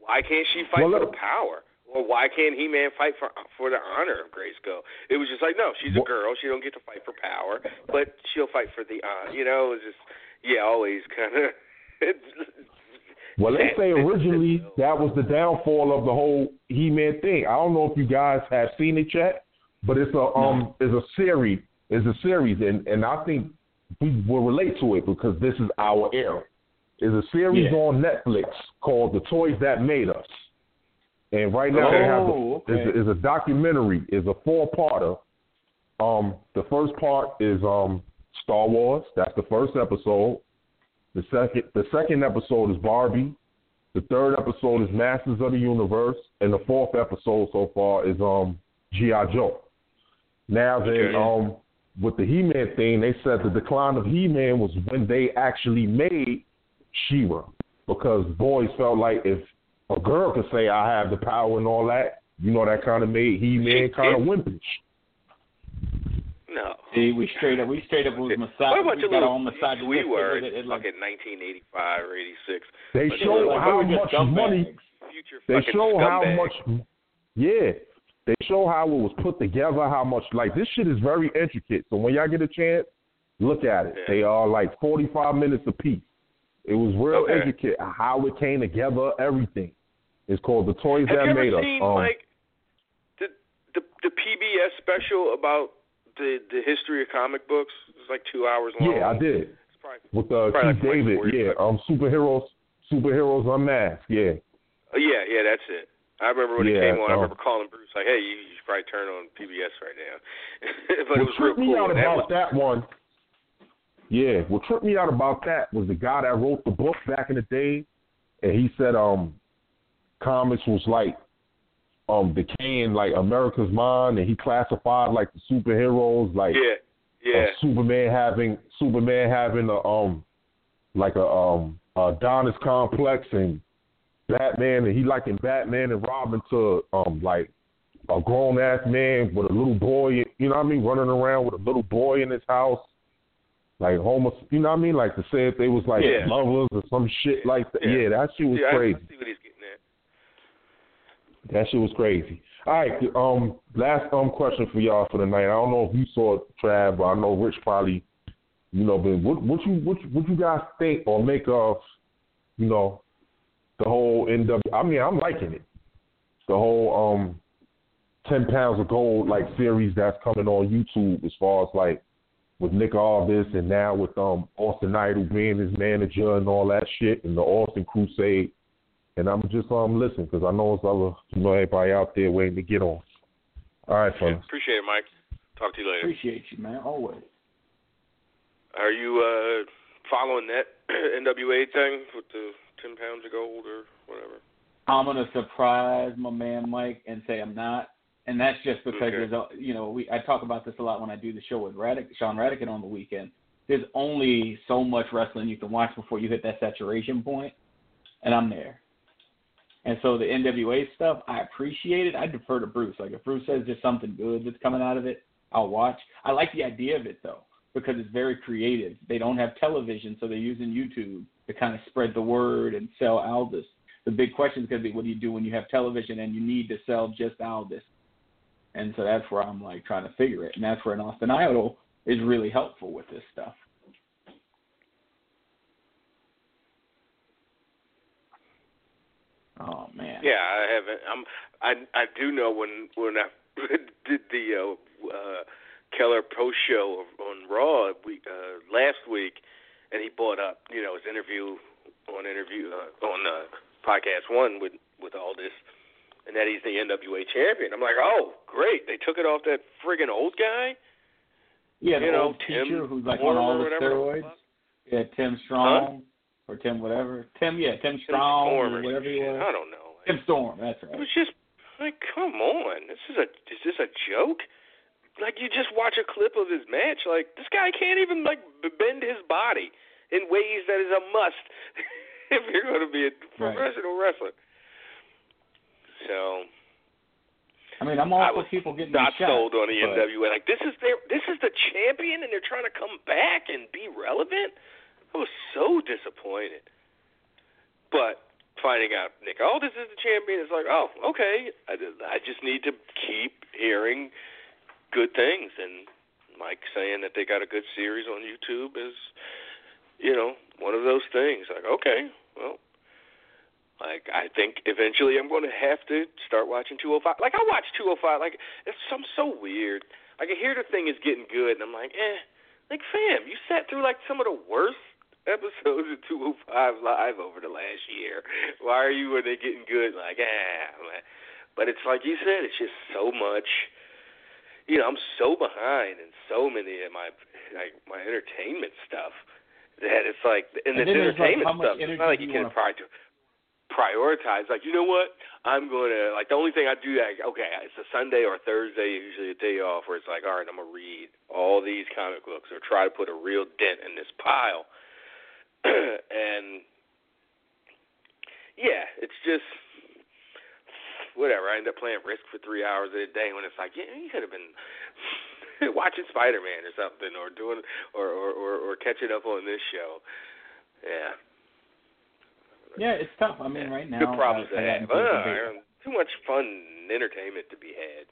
why can't she fight Well, for the power? Or why can't He-Man fight for for the honor of Grayskull? It was just like, no, she's a girl. She don't get to fight for power, but she'll fight for the honor. You know, it was just, yeah, always kind of. Well, they say originally that was the downfall of the whole He-Man thing. I don't know if you guys have seen it yet, but it's a um it's a series. It's a series, and and I think we will relate to it because this is our era. It's a series Yeah. on Netflix called "The Toys That Made Us," and right now they have Oh, the, okay. it's, a, a documentary. It's a four-parter. Um, the first part is um Star Wars. That's the first episode. The second the second episode is Barbie. The third episode is Masters of the Universe, and the fourth episode so far is um GI Joe. Now then, Okay. um, with the He-Man thing, they said the decline of He-Man was when they actually made She-Ra, because boys felt like if a girl could say I have the power and all that, you know, that kind of made He-Man kind of wimpish. No. See, we straight up, we straight up was massage. We of got little our own massage. we were in it, it, like, fucking 1985 or 86. They But show like, how we were just much money. Future They fucking show how much, yeah. They show how it was put together, how much like this shit is very intricate. So when y'all get a chance, look at it. Yeah. They are like forty five minutes apiece. It was real Okay. intricate how it came together, everything. It's called the Toys Have That you ever Made Us. seen Um, like the the the PBS special about the the history of comic books? It's like two hours long. yeah, I did It's probably, with uh, Probably Keith like David. 40 Yeah, um, superheroes, superheroes unmasked. Yeah, oh, yeah, yeah, that's it. I remember when it came on. I um, remember calling Bruce like, "Hey, you, you should probably turn on PBS right now." but it was real tripped me cool. out that about was, that one, yeah, what tripped me out about that was the guy that wrote the book back in the day, and he said um, comics was like um decaying like America's mind, and he classified like the superheroes like yeah, yeah, Superman having Superman having a um like a um a Adonis complex and Batman and he likened Batman and Robin to um like a grown ass man with a little boy you know what I mean, running around with a little boy in his house. Like homo you know what I mean? Like to say if they was like Yeah. lovers or some shit like that. Yeah. Yeah, that shit was yeah, I, I crazy. see what he's getting at. That shit was crazy. All right, um, last um question for y'all for the night. I don't know if you saw it, Trav, but I know Rich probably, you know, but what what you what you- what you guys think or make of, you know, the whole NW? I mean, I'm liking it. The whole um, ten pounds of gold like series that's coming on YouTube as far as like with Nick Aldis and now with um Austin Idol being his manager and all that shit and the Austin Crusade. And I'm just um listening because I know it's other you know everybody out there waiting to get on. All right, Yeah, fellas. appreciate it, Mike. Talk to you later. Appreciate you, man. Always. Are you uh following that NWA thing with the ten pounds of gold or whatever? I'm gonna surprise my man Mike and say I'm not, and that's just because Okay. there's a you know we I talk about this a lot when I do the show with Radic, Sean Radican on the weekend. There's only so much wrestling you can watch before you hit that saturation point, and I'm there. And so the NWA stuff, I appreciate it. I defer to Bruce. Like if Bruce says there's something good that's coming out of it, I'll watch. I like the idea of it though because it's very creative. They don't have television, so they're using YouTube to kind of spread the word and sell Aldis the big question is going to be what do you do when you have television and you need to sell just Aldis? And so that's where I'm like trying to figure it. And that's where an Austin Idol is really helpful with this stuff. Oh man. Yeah, I haven't. I'm. I I do know when when I did the uh, uh, Keller post show on Raw week uh, last week, and he brought up you know his interview on interview uh, on uh, podcast one with with all this, and that he's the NWA champion. I'm like, oh great, they took it off that friggin' old guy. Yeah, the you know, old teacher Tim who's like Warner on all the steroids. Yeah, Tim Storm or Tim whatever. Tim, yeah, Tim Strong Storm or whatever he was. I don't know. Tim Storm, that's right. It was just like, come on, this is a is this a joke? Like you just watch a clip of his match, like this guy can't even like bend his body in ways that is a must if you're going to be a Right. professional wrestler. So I mean, I'm all I for people getting not shot, sold on the but- NWA. Like this is their this is the champion, and they're trying to come back and be relevant. I was so disappointed. But finding out Nick Aldis is the champion, it's like, oh, okay. I I just need to keep hearing good things, and Mike saying that they got a good series on YouTube is, you know, one of those things. Like, okay, well, like I think eventually I'm going to have to start watching 205. Like I watch 205. Like it's some so weird. Like I hear the thing is getting good, and I'm like, eh. Like fam, you sat through like some of the worst episodes of 205 live over the last year. Why are you when they getting good? Like ah. But it's like you said, it's just so much. You know, I'm so behind in so many of my like my entertainment stuff that it's like, and, And then there's, like, stuff. It's not like you you can wanna- prioritize. Like, you know what? I'm going to like the only thing I do. Like, okay, it's a Sunday or Thursday, usually a day off, where it's like, all right, I'm gonna read all these comic books or try to put a real dent in this pile. and yeah, it's just whatever. I end up playing Risk for three hours of a day when it's like, yeah, you could have been watching Spider Man or something, or doing, or, or or or catching up on this show. Yeah. Yeah, it's tough. I mean, right now, Good problems I, to have. Uh, too much fun entertainment to be had.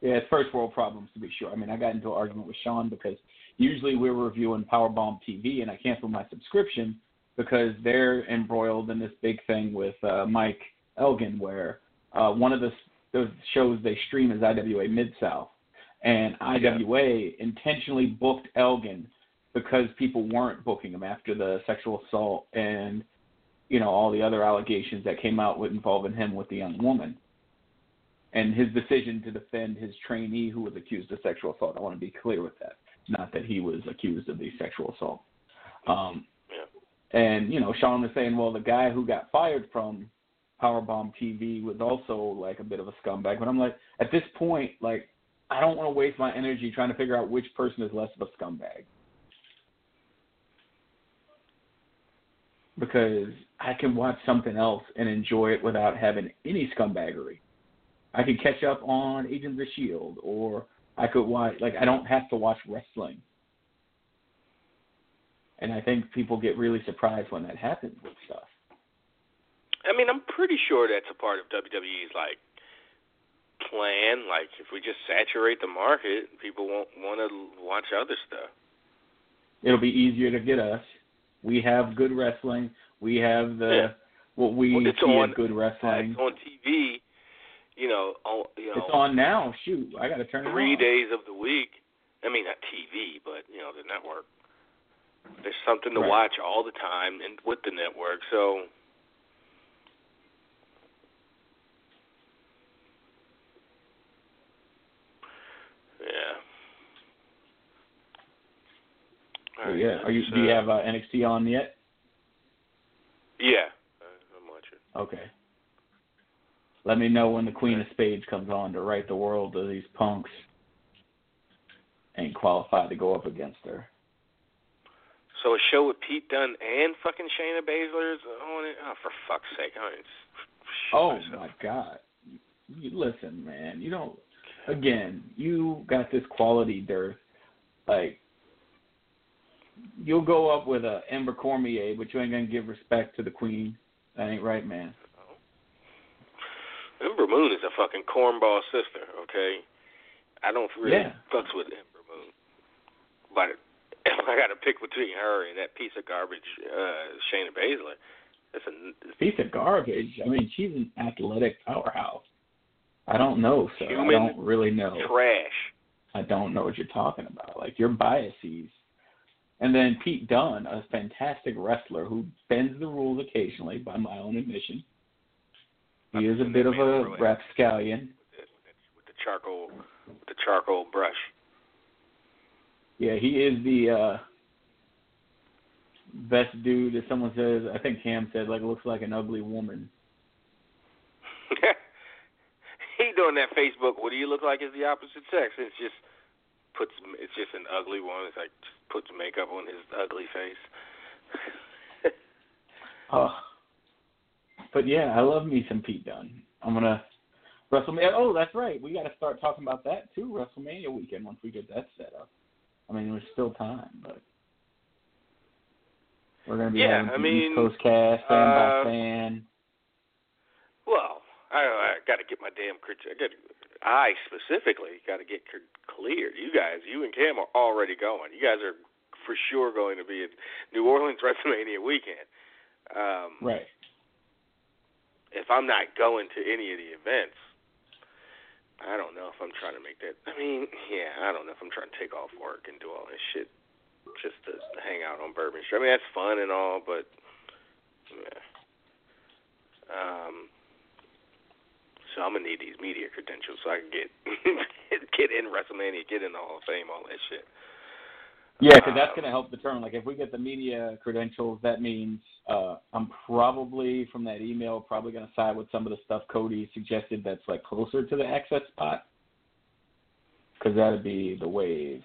Yeah, it's first world problems to be sure. I mean, I got into an argument with Sean because usually we're reviewing Powerbomb TV, and I canceled my subscription because they're embroiled in this big thing with uh, Mike Elgin, where uh, one of the those shows they stream is IWA Mid South, and IWA intentionally booked Elgin because people weren't booking him after the sexual assault and you know all the other allegations that came out with involving him with the young woman and his decision to defend his trainee who was accused of sexual assault. I want to be clear with that. Not that he was accused of the sexual assault. Um, and you know, Sean was saying, well, the guy who got fired from Powerbomb TV was also like a bit of a scumbag. But I'm like, at this point, like, I don't want to waste my energy trying to figure out which person is less of a scumbag. Because I can watch something else and enjoy it without having any scumbaggery. I could catch up on Agents of Shield, or I could watch like I don't have to watch wrestling. And I think people get really surprised when that happens with stuff. I mean, I'm pretty sure that's a part of WWE's like plan. Like, if we just saturate the market, people won't want to watch other stuff. It'll be easier to get us. We have good wrestling. We have the Yeah. what we Well, see on- as good wrestling. It's on TV. You know, on, you know, It's on now. Shoot, I got to turn it three on. days of the week. I mean, not TV, but you know, the network. There's something to Right. watch all the time, and with the network, so yeah. All right, yeah. Are you? Do you uh, have uh, NXT on yet? Yeah, I'm watching. Okay. Let me know when the Queen of Spades comes on to right the world of these punks. Ain't qualified to go up against her. So a show with Pete Dunne and fucking Shayna Baszler is on it. Oh, for fuck's sake! I mean, Oh myself. my God! You, listen, man. You don't. Again, you got this quality dearth. Like, you'll go up with a Ember Cormier, but you ain't gonna give respect to the Queen. That ain't right, man. Ember Moon is a fucking cornball sister, okay? I don't really Yeah. fucks with Ember Moon. but if I got to pick between her and that piece of garbage, uh, Shayna Baszler, that's a piece of garbage. I mean, she's an athletic powerhouse. I don't know, sir. Human I don't really know. trash. I don't know what you're talking about. Like your biases. And then Pete Dunne, a fantastic wrestler who bends the rules occasionally, by my own admission. He is a bit of a rapscallion. with the charcoal, with the charcoal brush. Yeah, he is the uh best dude. If someone says, I think Cam said, like looks like an ugly woman. he doing that Facebook. What do you look like as the opposite sex? It's just puts. It's just an ugly one. It's like just puts makeup on his ugly face. Oh, but yeah, I love me some Pete Dunne. I'm gonna WrestleMania. Oh, that's right. We got to start talking about that too. WrestleMania weekend once we get that set up. I mean, there's still time, but we're gonna be Yeah, having I mean, East Coast cast, fan uh, by fan. Well, I, I got to get my damn. I got. I specifically got to get cleared. You guys, you and Cam are already going. You guys are for sure going to be at New Orleans WrestleMania weekend. Um, Right. If I'm not going to any of the events, I don't know if I'm trying to make that. I mean, yeah, I don't know if I'm trying to take off work and do all this shit just to hang out on Bourbon Street. I mean, that's fun and all, but yeah. Um, so I'm gonna need these media credentials so I can get get in WrestleMania, get in the Hall of Fame, all that shit. Yeah, because that's going to help determine. Like, if we get the media credentials, that means uh, I'm probably from that email probably going to side with some of the stuff Cody suggested that's like closer to the access spot, because that'd be the wave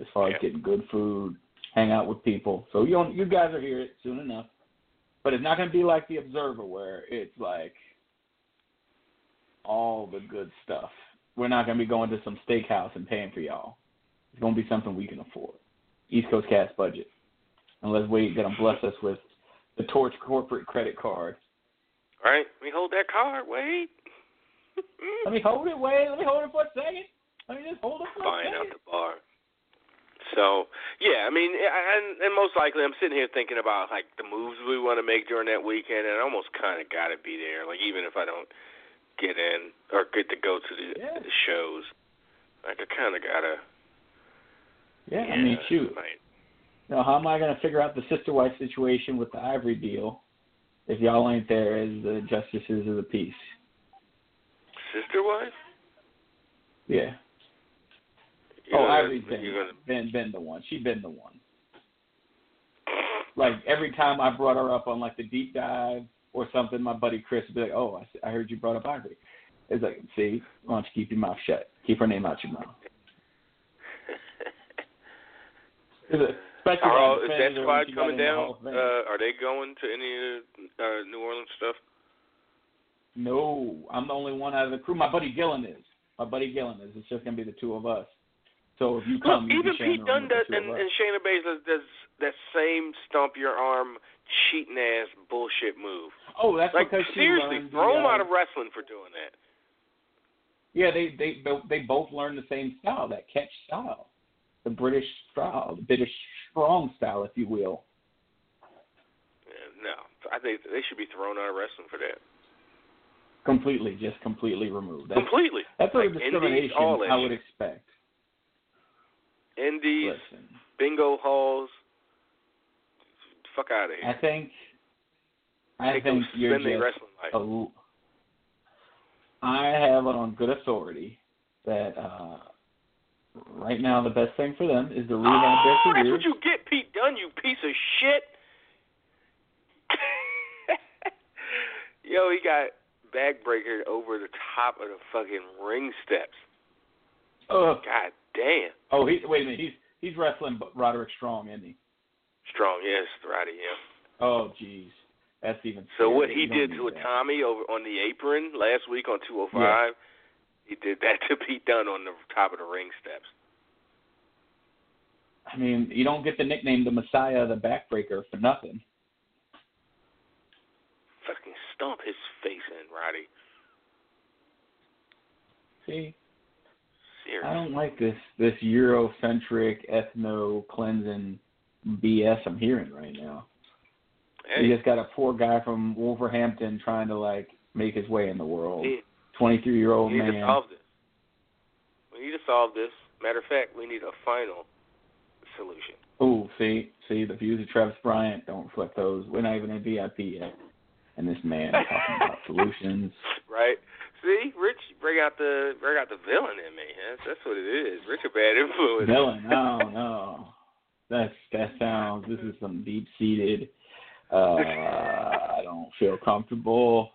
as far Yeah. as getting good food, hang out with people. So you don't, you guys are here soon enough, but it's not going to be like the Observer where it's like all the good stuff. We're not going to be going to some steakhouse and paying for y'all. It's going to be something we can afford. East Coast Cast budget. Unless Wade going to bless us with the Torch corporate credit card. All right, let me hold that card. Wait. Let me hold it, Wade. Let me hold it for a second. Let me just hold it for a buying out the bar. So yeah, I mean, and, and most likely, I'm sitting here thinking about like the moves we want to make during that weekend, and I almost kind of got to be there. Like even if I don't get in or get to go to the, Yeah. the shows, like I kind of gotta. Yeah, I mean, shoot. Like, Now, how am I going to figure out the sister wife situation with the Ivory deal if y'all ain't there as the justices of the peace? sister wife? Yeah. You're oh, gonna- Ivory's been, gonna, been been the one. She been the one. Like every time I brought her up on like the deep dive or something, my buddy Chris would be like, "Oh, I, I heard you brought up Ivory." It's like, see, why don't you keep your mouth shut? Keep her name out your mouth. Is it- Especially Are is that squad coming down? Hall of Fame. Uh, are they going to any uh, New Orleans stuff? No, I'm the only one out of the crew. My buddy Gillen is. My buddy Gillen is. It's just gonna be the two of us. So if you Look, come, you even Pete Dunne does, and, and Shayna Baszler does that same stomp your arm, cheating ass bullshit move. Oh, that's Like because seriously, throw the, him uh, out of wrestling for doing that. Yeah, they they they both learned the same style, that catch style, the British style, the British strong style, if you will. Yeah, no, I think they should be thrown out of wrestling for that Completely, just completely removed. That's, completely. that's like of discrimination indies, all I would expect. Indies, Listen, bingo halls. Fuck out of here. I think I think you're just wrestling life. a I have it on good authority that uh, right now the best thing for them is to rehab oh, their that's careers. what you get, Pete Dunne, you piece of shit. Yo, he got backbreaker over the top of the fucking ring steps. Ugh. God damn. Oh, he, wait a minute. He's he's wrestling Roderick Strong, isn't he? Strong, yes, Roddy, yeah. Oh, jeez, that's even. So scarier. what he don't did to a. Tommy over on the apron last week on 205, he did that to be done on the top of the ring steps. I mean, you don't get the nickname the Messiah, the Backbreaker, for nothing. Fucking stomp his face in, Roddy. See, Seriously. I don't like this this Eurocentric ethno cleansing BS I'm hearing right now. Hey. You just got a poor guy from Wolverhampton trying to like make his way in the world. 23 year old man. We need to solve this. We need to solve this. Matter of fact, we need a final solution. Ooh, see, see, the views of Travis Bryant don't reflect those. We're not even in VIP yet, and this man talking about solutions. Right. See, Rich, bring out the bring out the villain in me. That's that's what it is. Rich a bad influence. Villain? No, no. That's that sounds. This is some deep seated. Uh, I don't feel comfortable.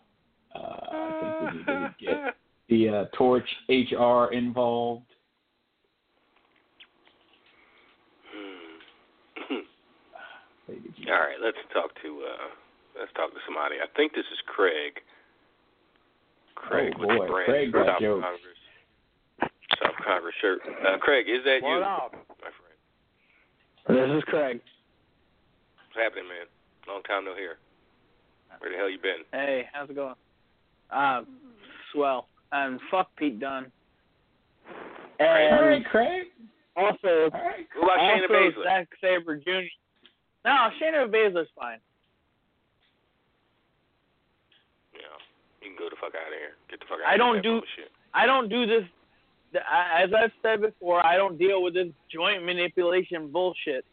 Uh, think we need to get the uh, Torch HR involved. All right, let's talk to uh let's talk to somebody. I think this is Craig. Craig Oh, with the boy. brand Craig got South jokes. Kongress. South Kongress shirt. Uh, Craig, is that you, What up? my friend? This is Craig. What's happening, man? Long time no hear. Where the hell you been? Hey, how's it going? Uh, swell. And fuck Pete Dunne. All And right, Craig. also, All right. What about Shayna also Baszler? Zack Sabre Jr. No, Shayna Baszler's fine. Yeah, you can go the fuck out of here. Get the fuck out. I of don't do- Shit. I don't do this. As I've said before, I don't deal with this joint manipulation bullshit.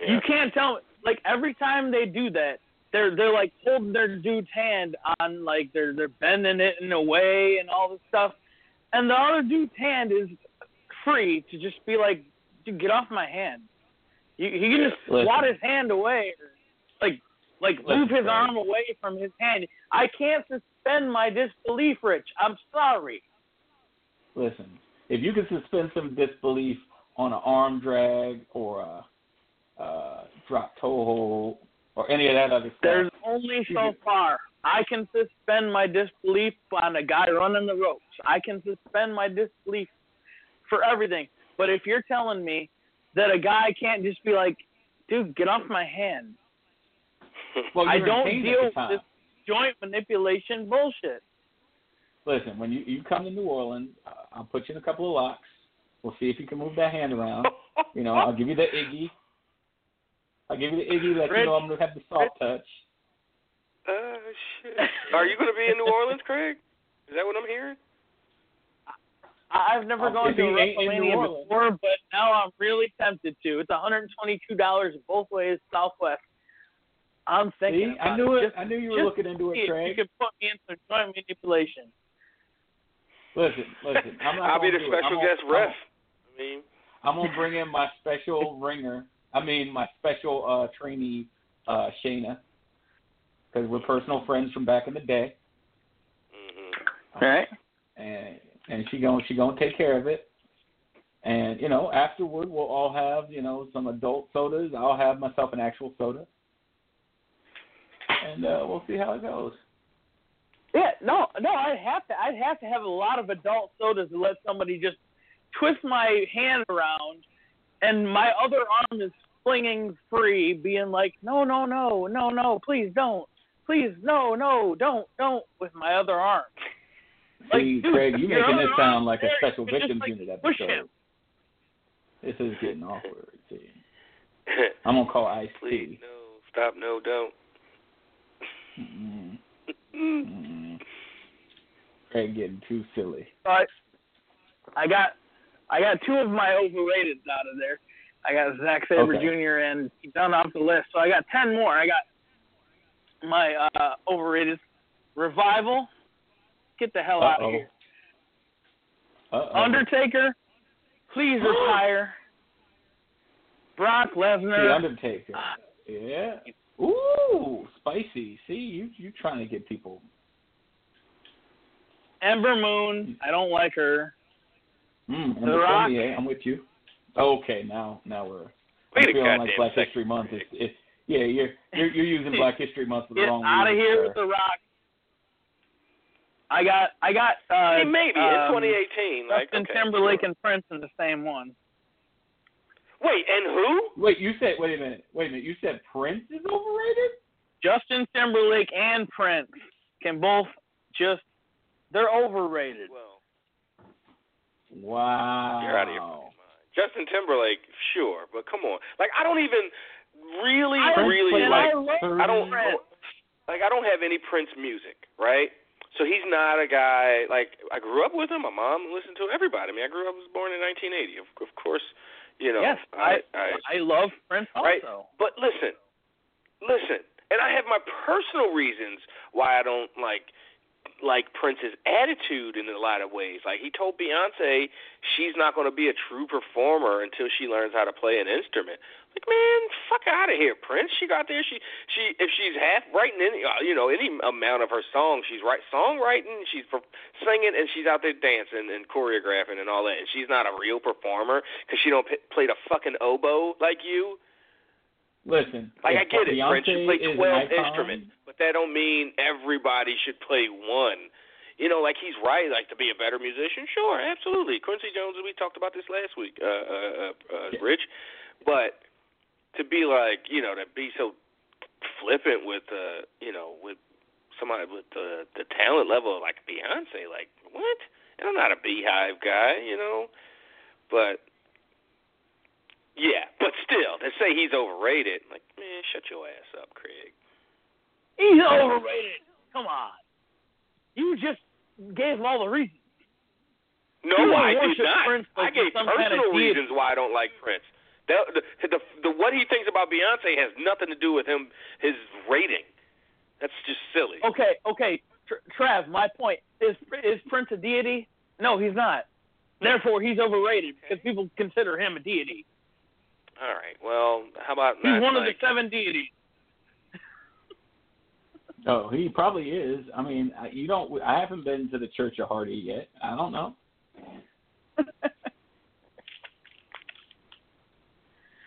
Yeah. You can't tell me like every time they do that, they're they're like holding their dude's hand on like they're they're bending it in a way and all this stuff, and the other dude's hand is free to just be like, dude, get off my hand. You, he can just Listen. swat his hand away, like like Listen, move his arm away from his hand. I can't suspend my disbelief, Rich. I'm sorry. Listen, if you can suspend some disbelief on an arm drag or a uh, drop toe hold or any of that other stuff, There's only so mm-hmm. far. I can suspend my disbelief on a guy running the ropes. I can suspend my disbelief for everything. But if you're telling me that a guy can't just be like, dude, get off my hand. well, I don't deal with this joint manipulation bullshit. Listen, when you you come to New Orleans, I'll put you in a couple of locks. We'll see if you can move that hand around. You know, I'll give you the Iggy. I'll give you the Iggy. Let Rich, you know I'm gonna have the soft touch. Oh shit. Are you going to be in New Orleans, Craig? Is that what I'm hearing? I- I've never Um, gone to a New WrestleMania Orleans. before, but now I'm really tempted to. It's $122 both ways, Southwest. I'm thinking. See, I knew it. Just I knew you were looking into it, Craig. You could put me in some joint manipulation. Listen, listen. I'm not I'll be the do it. special I'm guest gonna, ref. I mean, I'm gonna bring in my special ringer. I mean, my special uh trainee, uh Shayna, because we're personal friends from back in the day, hmm All right. and and she gonna she gonna take care of it. And you know, afterward, we'll all have you know some adult sodas. I'll have myself an actual soda, and uh we'll see how it goes. Yeah, no, no, I'd have to. I'd have to have a lot of adult sodas to let somebody just twist my hand around, and my other arm is flinging free, being like, no, no, no, no, no, please don't, please, no, no, don't, don't, with my other arm. Like, See, dude, Craig, you your making this sound like a special you just, victims like, unit push episode. him. This is getting awkward. See, I'm gonna call Ice Please, T. no, stop, no, don't. Mm-mm. Mm-mm. Craig getting too silly. But I got, I got two of my overrated out of there. I got Zack Sabre Okay. Jr. and he done off the list. So I got ten more. I got my uh overrated revival. Get the hell out Uh-oh. of here. Uh-oh. Undertaker, please retire. Brock Lesnar. The Undertaker. Yeah. Ooh, spicy. See, you you trying to get people. Ember Moon. I don't like her. Mm, The Rock. Premier, I'm with you. Okay, now now we're Wait I'm a feeling like Black second. History Month. It's, it's yeah, you're you're you're using Black History Month for the Get wrong out of here sir. with the Rock. I got, I got. Uh, Hey, maybe um, in 2018, like Justin okay, Timberlake sure. and Prince in the same one. Wait, and who? Wait, you said wait a minute, wait a minute. You said Prince is overrated? Justin Timberlake and Prince can both just they're overrated. Well, Wow. You're out of your fucking mind. Justin Timberlake, sure, but come on. Like I don't even really, I, really like. I, love I don't Prince. like. I don't have any Prince music, right? So he's not a guy like I grew up with him. My mom listened to everybody. I mean, I grew up. I was born in 1980. Of, of course, you know. Yes, I, I, I love Prince Right. also. But listen, listen, and I have my personal reasons why I don't like like Prince's attitude in a lot of ways. Like he told Beyonce she's not going to be a true performer until she learns how to play an instrument. Like man, fuck out of here, Prince. She got there. She she if she's half writing any uh, you know any amount of her songs, she's right songwriting, she's singing, and she's out there dancing and choreographing and all that. And she's not a real performer because she don't p- play the fucking oboe like you. Listen, Like I get it, Beyonce Prince should play twelve instruments, but that don't mean everybody should play one. You know, like he's right. Like to be a better musician, sure, absolutely. Quincy Jones, we talked about this last week, uh, uh, uh, uh, Rich. But to be like, you know, to be so flippant with, uh, you know, with somebody with the the talent level of like Beyonce, like what? And I'm not a Beehive guy, you know, but yeah, but still, to say he's overrated, like, man, shut your ass up, Craig. He's overrated. Come on. You just gave him all the reasons. No, I did not. Prince I gave some kind of personal reasons why I don't like Prince. The, the, the, the what he thinks about Beyonce has nothing to do with him his rating. That's just silly. Okay, okay, Tr- Trav. My point is: is Prince a deity? No, he's not. Hmm. Therefore, he's overrated because people consider him a deity. All right. Well, how about He's not one of the seven deities. Oh, he probably is. I mean, I- you don't. I haven't been to the Church of Hardy yet. I don't know.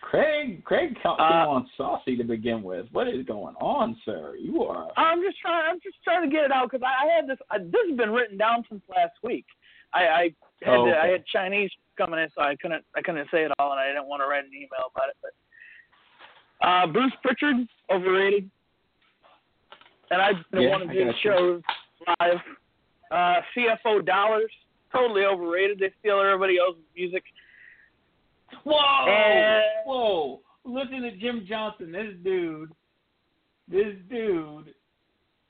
Craig, Craig came Uh, on saucy to begin with. What is going on, sir? You are. I'm just trying. I'm just trying to get it out because I, I had this. I, this has been written down since last week. I, I had Oh, to, I had Chinese coming in, so I couldn't I couldn't say it all, and I didn't want to write an email about it. But uh, Bruce Pritchard overrated, and I've been to Yeah, one of his shows live. Uh, CFO Dollars totally overrated. They steal everybody else's music. Whoa! And- Whoa! Listen to Jim Johnston. This dude, this dude,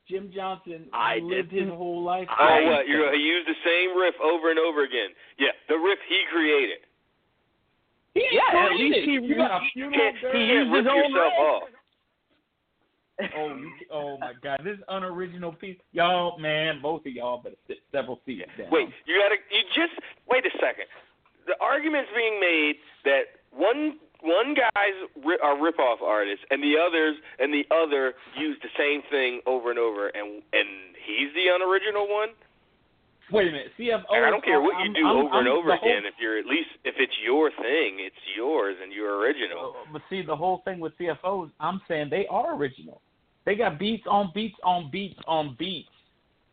Jim Johnston I lived his didn't- whole life. Oh, I- what? You he used the same riff over and over again. Yeah, the riff he created. He Yeah, at least he- it. You got a funeral he He can't used his own yourself riff. off. Oh, you, oh my God! This unoriginal piece, y'all, man, both of y'all better sit several seats down. Wait, you gotta. You just wait a second. The argument's being made that one one guy's ri- are rip-off artists, and the others and the other use the same thing over and over, and and he's the unoriginal one. wait a minute, CFO. I don't care what you do I'm- over and I'm- over the whole- again. If you're at least if it's your thing, it's yours and you're original. Uh, But see, the whole thing with CFOs, I'm saying they are original. They got beats on beats on beats on beats.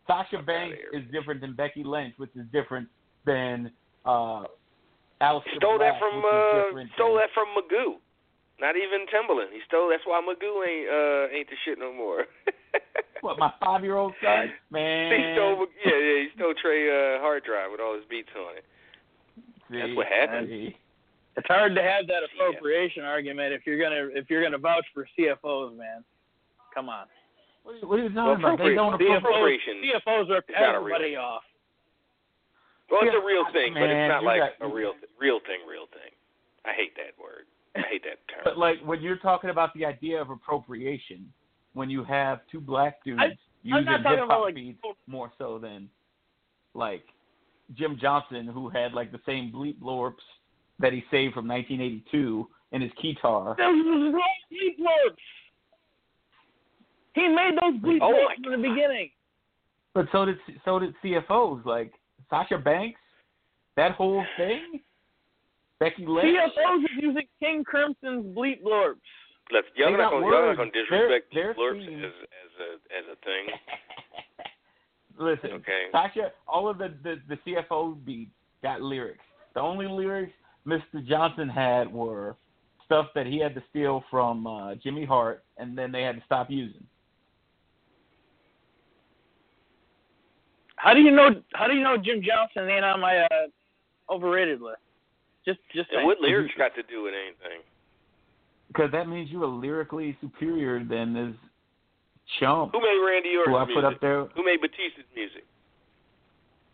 Sasha Banks is different than Becky Lynch, which is different than uh, Aleister Stole Black, that from uh, stole that from Magoo. Not even Timbaland. He stole. That's why Magoo ain't uh ain't the shit no more. What my five year old son? Man, He stole, yeah, yeah, he stole Trey uh, hard drive with all his beats on it. That's what happened. see. It's hard to have that appropriation argument if you're gonna if you're gonna vouch for CFOs, man. Come on. What are you, what are you Well, talking about? They appropriate- don't the appropriate. appropriation CFOs rip is a real everybody thing. off. Well, it's a real thing, but it's not like got- a real real thing, real thing. I hate that word. I hate that term. But like when you're talking about the idea of appropriation, when you have two black dudes I- using hip hop like, beats more so than like Jim Johnston, who had like the same bleep blorps that he saved from 1982 in his guitar. Those bleep blorps. He made those bleep Oh, blorps in the beginning. But so did so did CFOs like Sasha Banks, that whole thing. Becky Lynch. CFOs is using King Crimson's bleep blorps. Let's y'all, not got gonna y'all not gonna Their- disrespect their blurps theme- as as a as a thing. Listen, Okay. Sasha, all of the, the the CFO beats got lyrics. The only lyrics Mr. Johnston had were stuff that he had to steal from uh, Jimmy Hart, and then they had to stop using. How do you know? How do you know Jim Johnston ain't on my uh, overrated list. Just just And what lyrics got to do with anything? Because that means you are lyrically superior than this chump Who made Randy Orton's who I music? put up there. Who made Batista's music?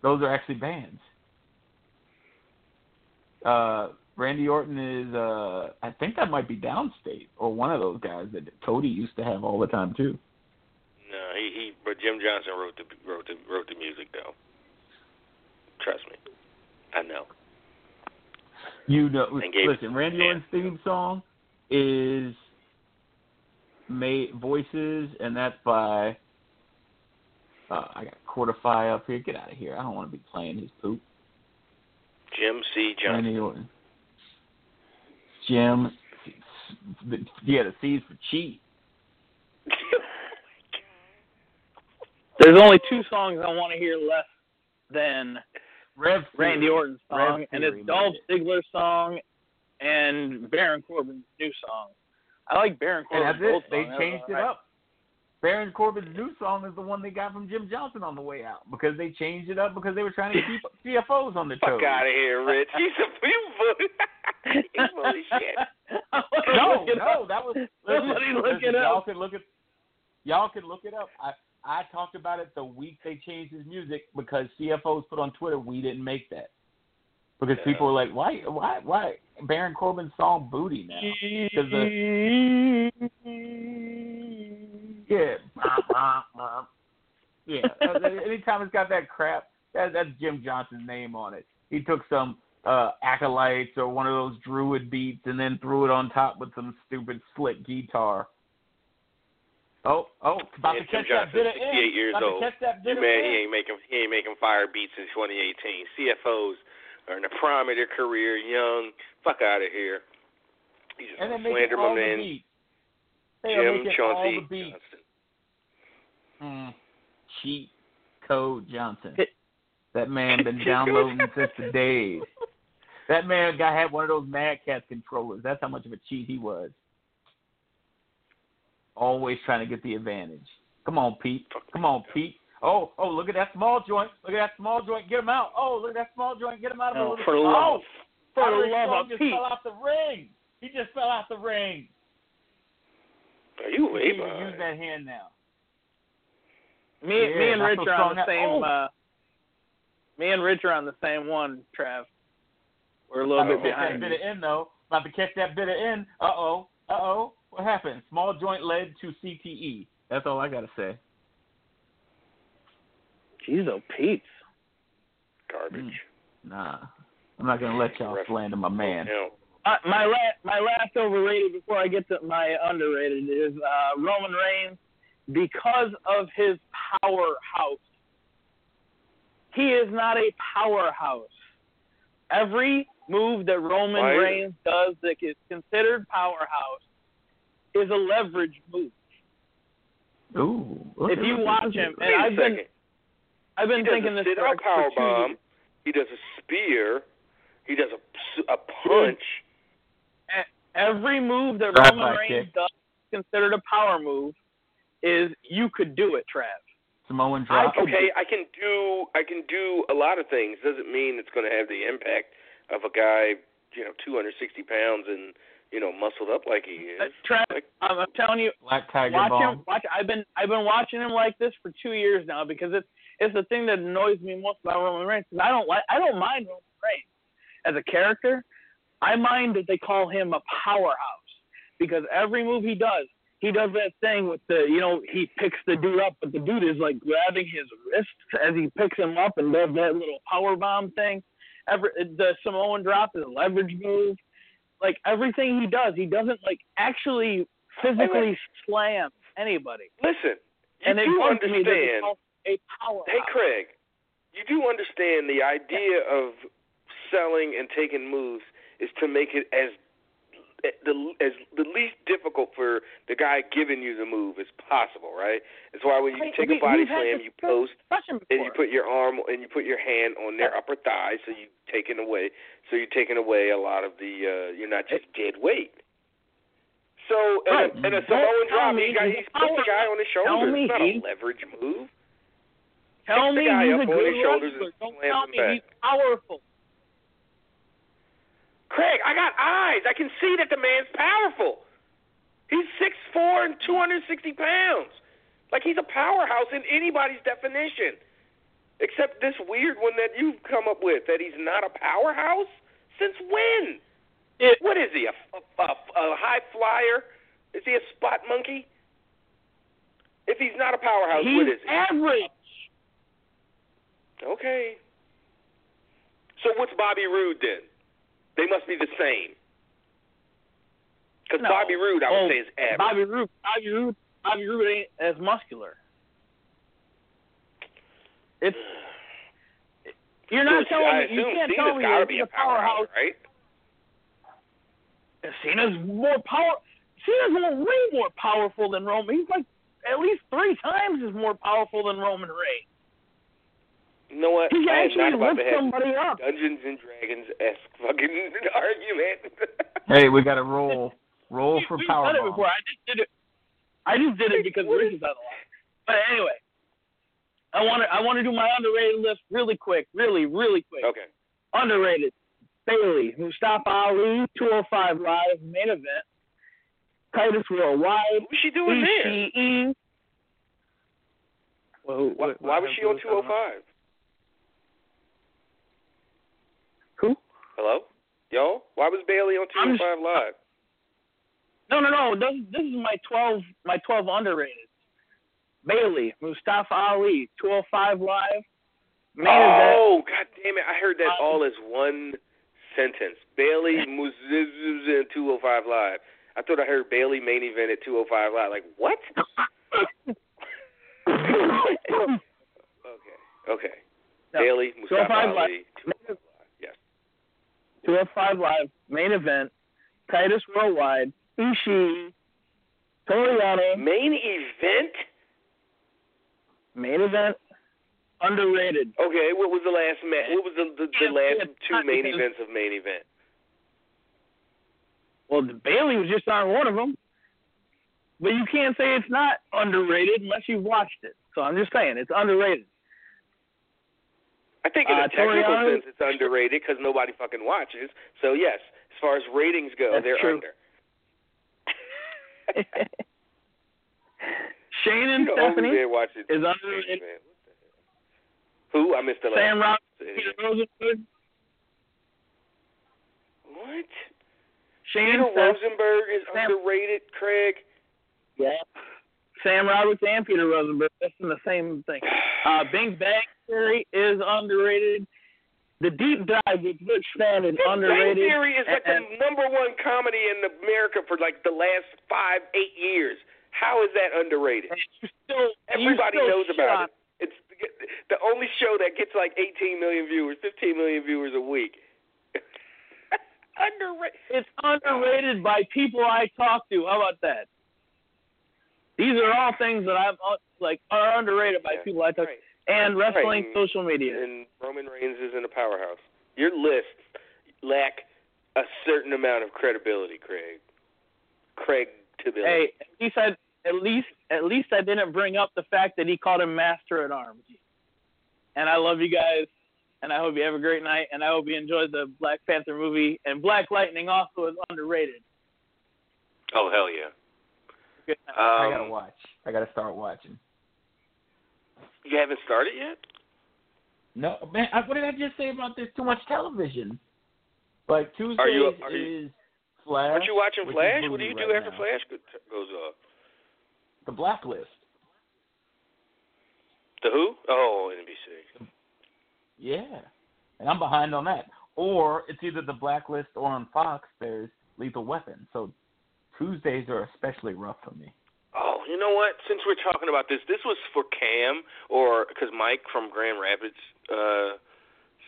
Those are actually bands. Uh, Randy Orton is, uh, I think that might be Downstait or one of those guys that Cody used to have all the time too. No, he he. But Jim Johnston wrote the wrote the wrote the music though. Trust me, I know. You know, listen, Randy Orton's theme song is made voices, and that's by. Uh, I got Quarterfy up here. Get out of here! I don't want to be playing his poop. Jim C. Johnston. Randy Orton. Jim. Yeah, the C's for cheat. There's only two songs I want to hear less than Rev Randy Orton's song, Rev and it's made Dolph. Ziggler's song and Baron Corbin's new song. I like Baron And Corbin's old it. They song. That was changed it alright. up. Baron Corbin's new song is the one they got from Jim Johnston on the way out because they changed it up because they were trying to keep CFOs on the toes. Fuck out of here, Rich. He's a you full. He's full shit. No, no, that was Somebody listen, look listen, it Y'all up. could look it. Y'all could look it up. I I talked about it the week they changed his music because CFOs put on Twitter we didn't make that because Yeah. people were like, why why why Baron Corbin's song Booty now? the- Yeah. yeah. Uh, Anytime it's got that crap, that, that's Jim Johnston's name on it. He took some uh acolytes or one of those druid beats and then threw it on top with some stupid slick guitar. Oh, oh, about Yeah, to Jim catch that Johnston, bit of 68 in. years about old. to catch that You bit man, of he ain't making he ain't making fire beats in 2018. CFOs are in the prime of their career, young. Fuck out of here. He's just And gonna they slander my man beats. They are Jim making all Chauncey the beats. Johnston. Mm. Cheat Code Johnson. That man been downloading since the days. That man got had one of those Mad Cat controllers. That's how much of a cheat he was. Always trying to get the advantage. Come on, Pete. Come on, Pete. Oh, oh, look at that small joint. Look at that small joint. Get him out. Oh, look at that small joint. Get him out of No, the for the oh, love, for the Roderick love Strong of just Pete. fell out the ring. He just fell out the ring. Are you way He can behind? use that hand now. Me, Yeah, me and Rich are on the strong. same. Oh. Uh, me and Rich are on the same one, Trav. We're a little About to bit catch that behind. bit of in though. About to catch that bit of in. Uh oh. Uh oh. What happened? Small joint led to CTE. That's all I gotta say. Jeez, oh, Pete. Garbage. Nah. I'm not gonna let y'all slander my man. No. Uh, my last, my last overrated before I get to my underrated is uh, Roman Reigns because of his powerhouse. He is not a powerhouse. Every move that Roman Why? Reigns does that is considered powerhouse is a leverage move. Ooh. If you watch him, Wait and a I've been. I've been he thinking this sit for, out power for two bomb. years. He does a spear. He does a a punch. Every move that Drive Roman Reigns kick. does considered a power move is you could do it, Trav. Samoan drop. could- Okay, I can do I can do a lot of things. Doesn't mean it's going to have the impact of a guy, you know, 260 pounds and you know muscled up like he is. Uh, Trav, Like- I'm, I'm telling you, Black Tiger watch bomb. him. Watch. I've been I've been watching him like this for two years now because it's it's the thing that annoys me most about Roman Reigns. 'cause I don't like I don't mind Roman Reigns as a character. I mind that they call him a powerhouse because every move he does, he does that thing with the you know he picks the dude up, but the dude is like grabbing his wrist as he picks him up and does that little power bomb thing. Every the Samoan drop is a leverage move. Like everything he does, he doesn't like actually physically slam anybody. Listen, you and do bugs me that they understand. a powerhouse. Hey, Craig, you do understand the idea of selling and taking moves is to make it as the as the least difficult for the guy giving you the move as possible, right? That's why when you Hey, take we- a body slam, you post and you put your arm and you put your hand on their upper thigh, so you taking away, so you're taking away a lot of the. uh You're not just dead weight. So in, Right. a, in a Samoan drop, he got he's put the guy on his shoulders. It's not a leverage move. Tell Pick me he's a good wrestler. Don't tell me he's powerful. Craig, I got eyes. I can see that the man's powerful. He's six four and two hundred sixty pounds. Like he's a powerhouse in anybody's definition. Except this weird one that you've come up with that he's not a powerhouse? Since when? It, What is he? A, a, a, a high flyer? Is he a spot monkey? If he's not a powerhouse, he's what is he? average. Okay. So what's Bobby Roode then? They must be the same. Because No. Bobby Roode, I would Oh, say, is average. Bobby Roode, Bobby Roode, Bobby Roode ain't as muscular. It's you're not So, telling me you can't Cena's tell me that he's a powerhouse, right? Cena's more power. Cena's more, way more powerful than Roman. He's like at least three times as more powerful than Roman Reigns. You know what? He I am actually not about lifts to have somebody up. Dungeons and Dragons esque fucking argument. Hey, we got to roll, roll for We've done it power. before. I just did it. I just did it because Rich is on the line. But anyway, I want to I want to do my underrated list really quick, really really quick. okay. Underrated. Bayley, Mustafa Ali, 205 Live, main event. Titus Worldwide, What's she doing there? Well, who- Why, why was she on 205? Who? Hello? Yo? Why was Bayley on I'm 205 Live? No, no, no. This, this is my 12, my 12 underrated. Bayley, Mustafa Ali, 205 Live, main event. Oh, god damn it. I heard that Um, all as one sentence. Bayley Muzizuz at 205 Live. I thought I heard Bayley main event at 205 Live. Like, what? Okay. Okay. No, Bayley Mustafa Ali. 205 Live. Yes. 205 Live, main event. Titus Worldwide, Ishii, Toriano, Main event? main event. Underrated. Okay, what was the last ma- what was the the, the last two main events of main event? Well, the Bayley was just on one of them. But you can't say it's not underrated unless you've watched it. So I'm just saying it's underrated. I think in Uh, a technical Toriano- sense it's underrated because nobody fucking watches. So yes, as far as ratings go, they're true. under. Shane and you know, Stephanie is underrated. man. What the hell? Who? I missed the last. Sam Rock, Peter. Rosenberg, What? Shane Peter Rosenberg is Sam- underrated, Craig. yeah. Sam Roberts and Peter Rosenberg. That's in the same thing. Uh, Bing Bang Theory is underrated. The Deep Dive with Rich Stan is Big Bang underrated. Theory is like and- the number one comedy in America for like the last five, eight years. How is that underrated? still, Everybody still knows shit about it. It's the only show that gets like 18 million viewers, 15 million viewers a week. underrated. It's underrated by people I talk to. How about that? These are all things that I'm uh, like are underrated by Yeah, people I talk right. And wrestling Right. social media. And Roman Reigns isn't a powerhouse. Your lists lack a certain amount of credibility, Craig. Craig Tability. Hey, at least I at least at least I didn't bring up the fact that he called him Master at Arms. And I love you guys, and I hope you have a great night, and I hope you enjoyed the Black Panther movie. And Black Lightning also is underrated. Oh hell yeah. Good night. I Um, gotta watch. I gotta start watching. You haven't started yet? No, man. I, what did I just say about this? Too much television. Like Tuesdays Are you- are you- is Flash. Aren't you watching Flash? What do you do right after now. Flash goes off? The Blacklist. The who? Oh, NBC. Yeah, and I'm behind on that. Or it's either the Blacklist or on Fox. There's Lethal Weapon. So Tuesdays are especially rough for me. Oh, you know what? Since we're talking about this, this was for Cam, or because Mike from Grand Rapids uh,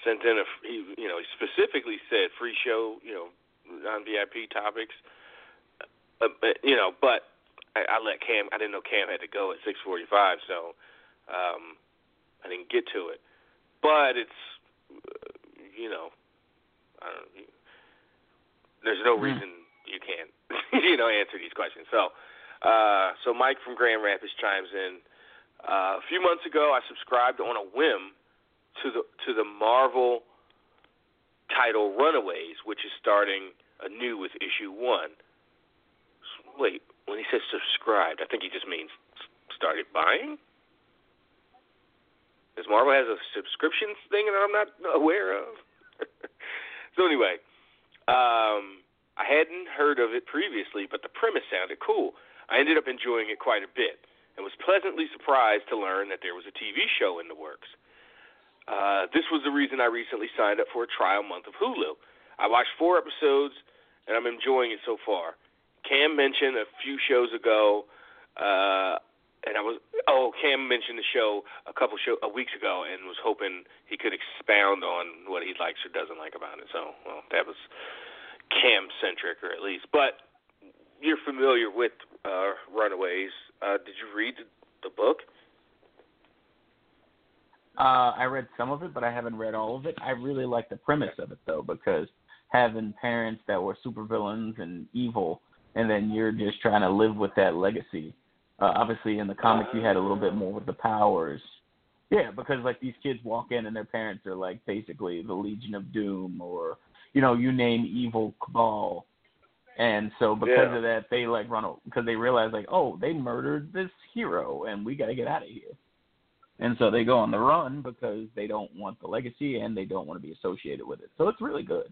sent in a, he, you know, he specifically said free show, you know, non VIP topics, uh, but, you know, but I, I let Cam. I didn't know Cam had to go at 6:45, so um, I didn't get to it. But it's, uh, you know, I don't. There's no Hmm. reason you can't, you know, answer these questions. So. Uh, so Mike from Grand Rapids chimes in. Uh, a few months ago, I subscribed on a whim to the to the Marvel title Runaways, which is starting anew with issue one. Wait, when he says subscribed, I think he just means started buying. Because Marvel has a subscription thing that I'm not aware of. so anyway, um, I hadn't heard of it previously, but the premise sounded cool. I ended up enjoying it quite a bit and was pleasantly surprised to learn that there was a TV show in the works. Uh, this was the reason I recently signed up for a trial month of Hulu. I watched four episodes, and I'm enjoying it so far. Cam mentioned a few shows ago uh, and I was oh Cam mentioned the show a couple show a weeks ago and was hoping he could expound on what he likes or doesn't like about it. So well that was Cam centric or at least. But you're familiar with uh, Runaways. Uh, did you read the, the book? Uh, I read some of it, but I haven't read all of it. I really like the premise of it though, because having parents that were supervillains and evil, and then you're just trying to live with that legacy uh, obviously, in the comics, you had a little bit more with the powers. Yeah, because like these kids walk in and their parents are like basically the Legion of Doom or you know you name evil cabal, and so because yeah. of that they like run because they realize like oh they murdered this hero and we got to get out of here, and so they go on the run because they don't want the legacy and they don't want to be associated with it. So it's really good.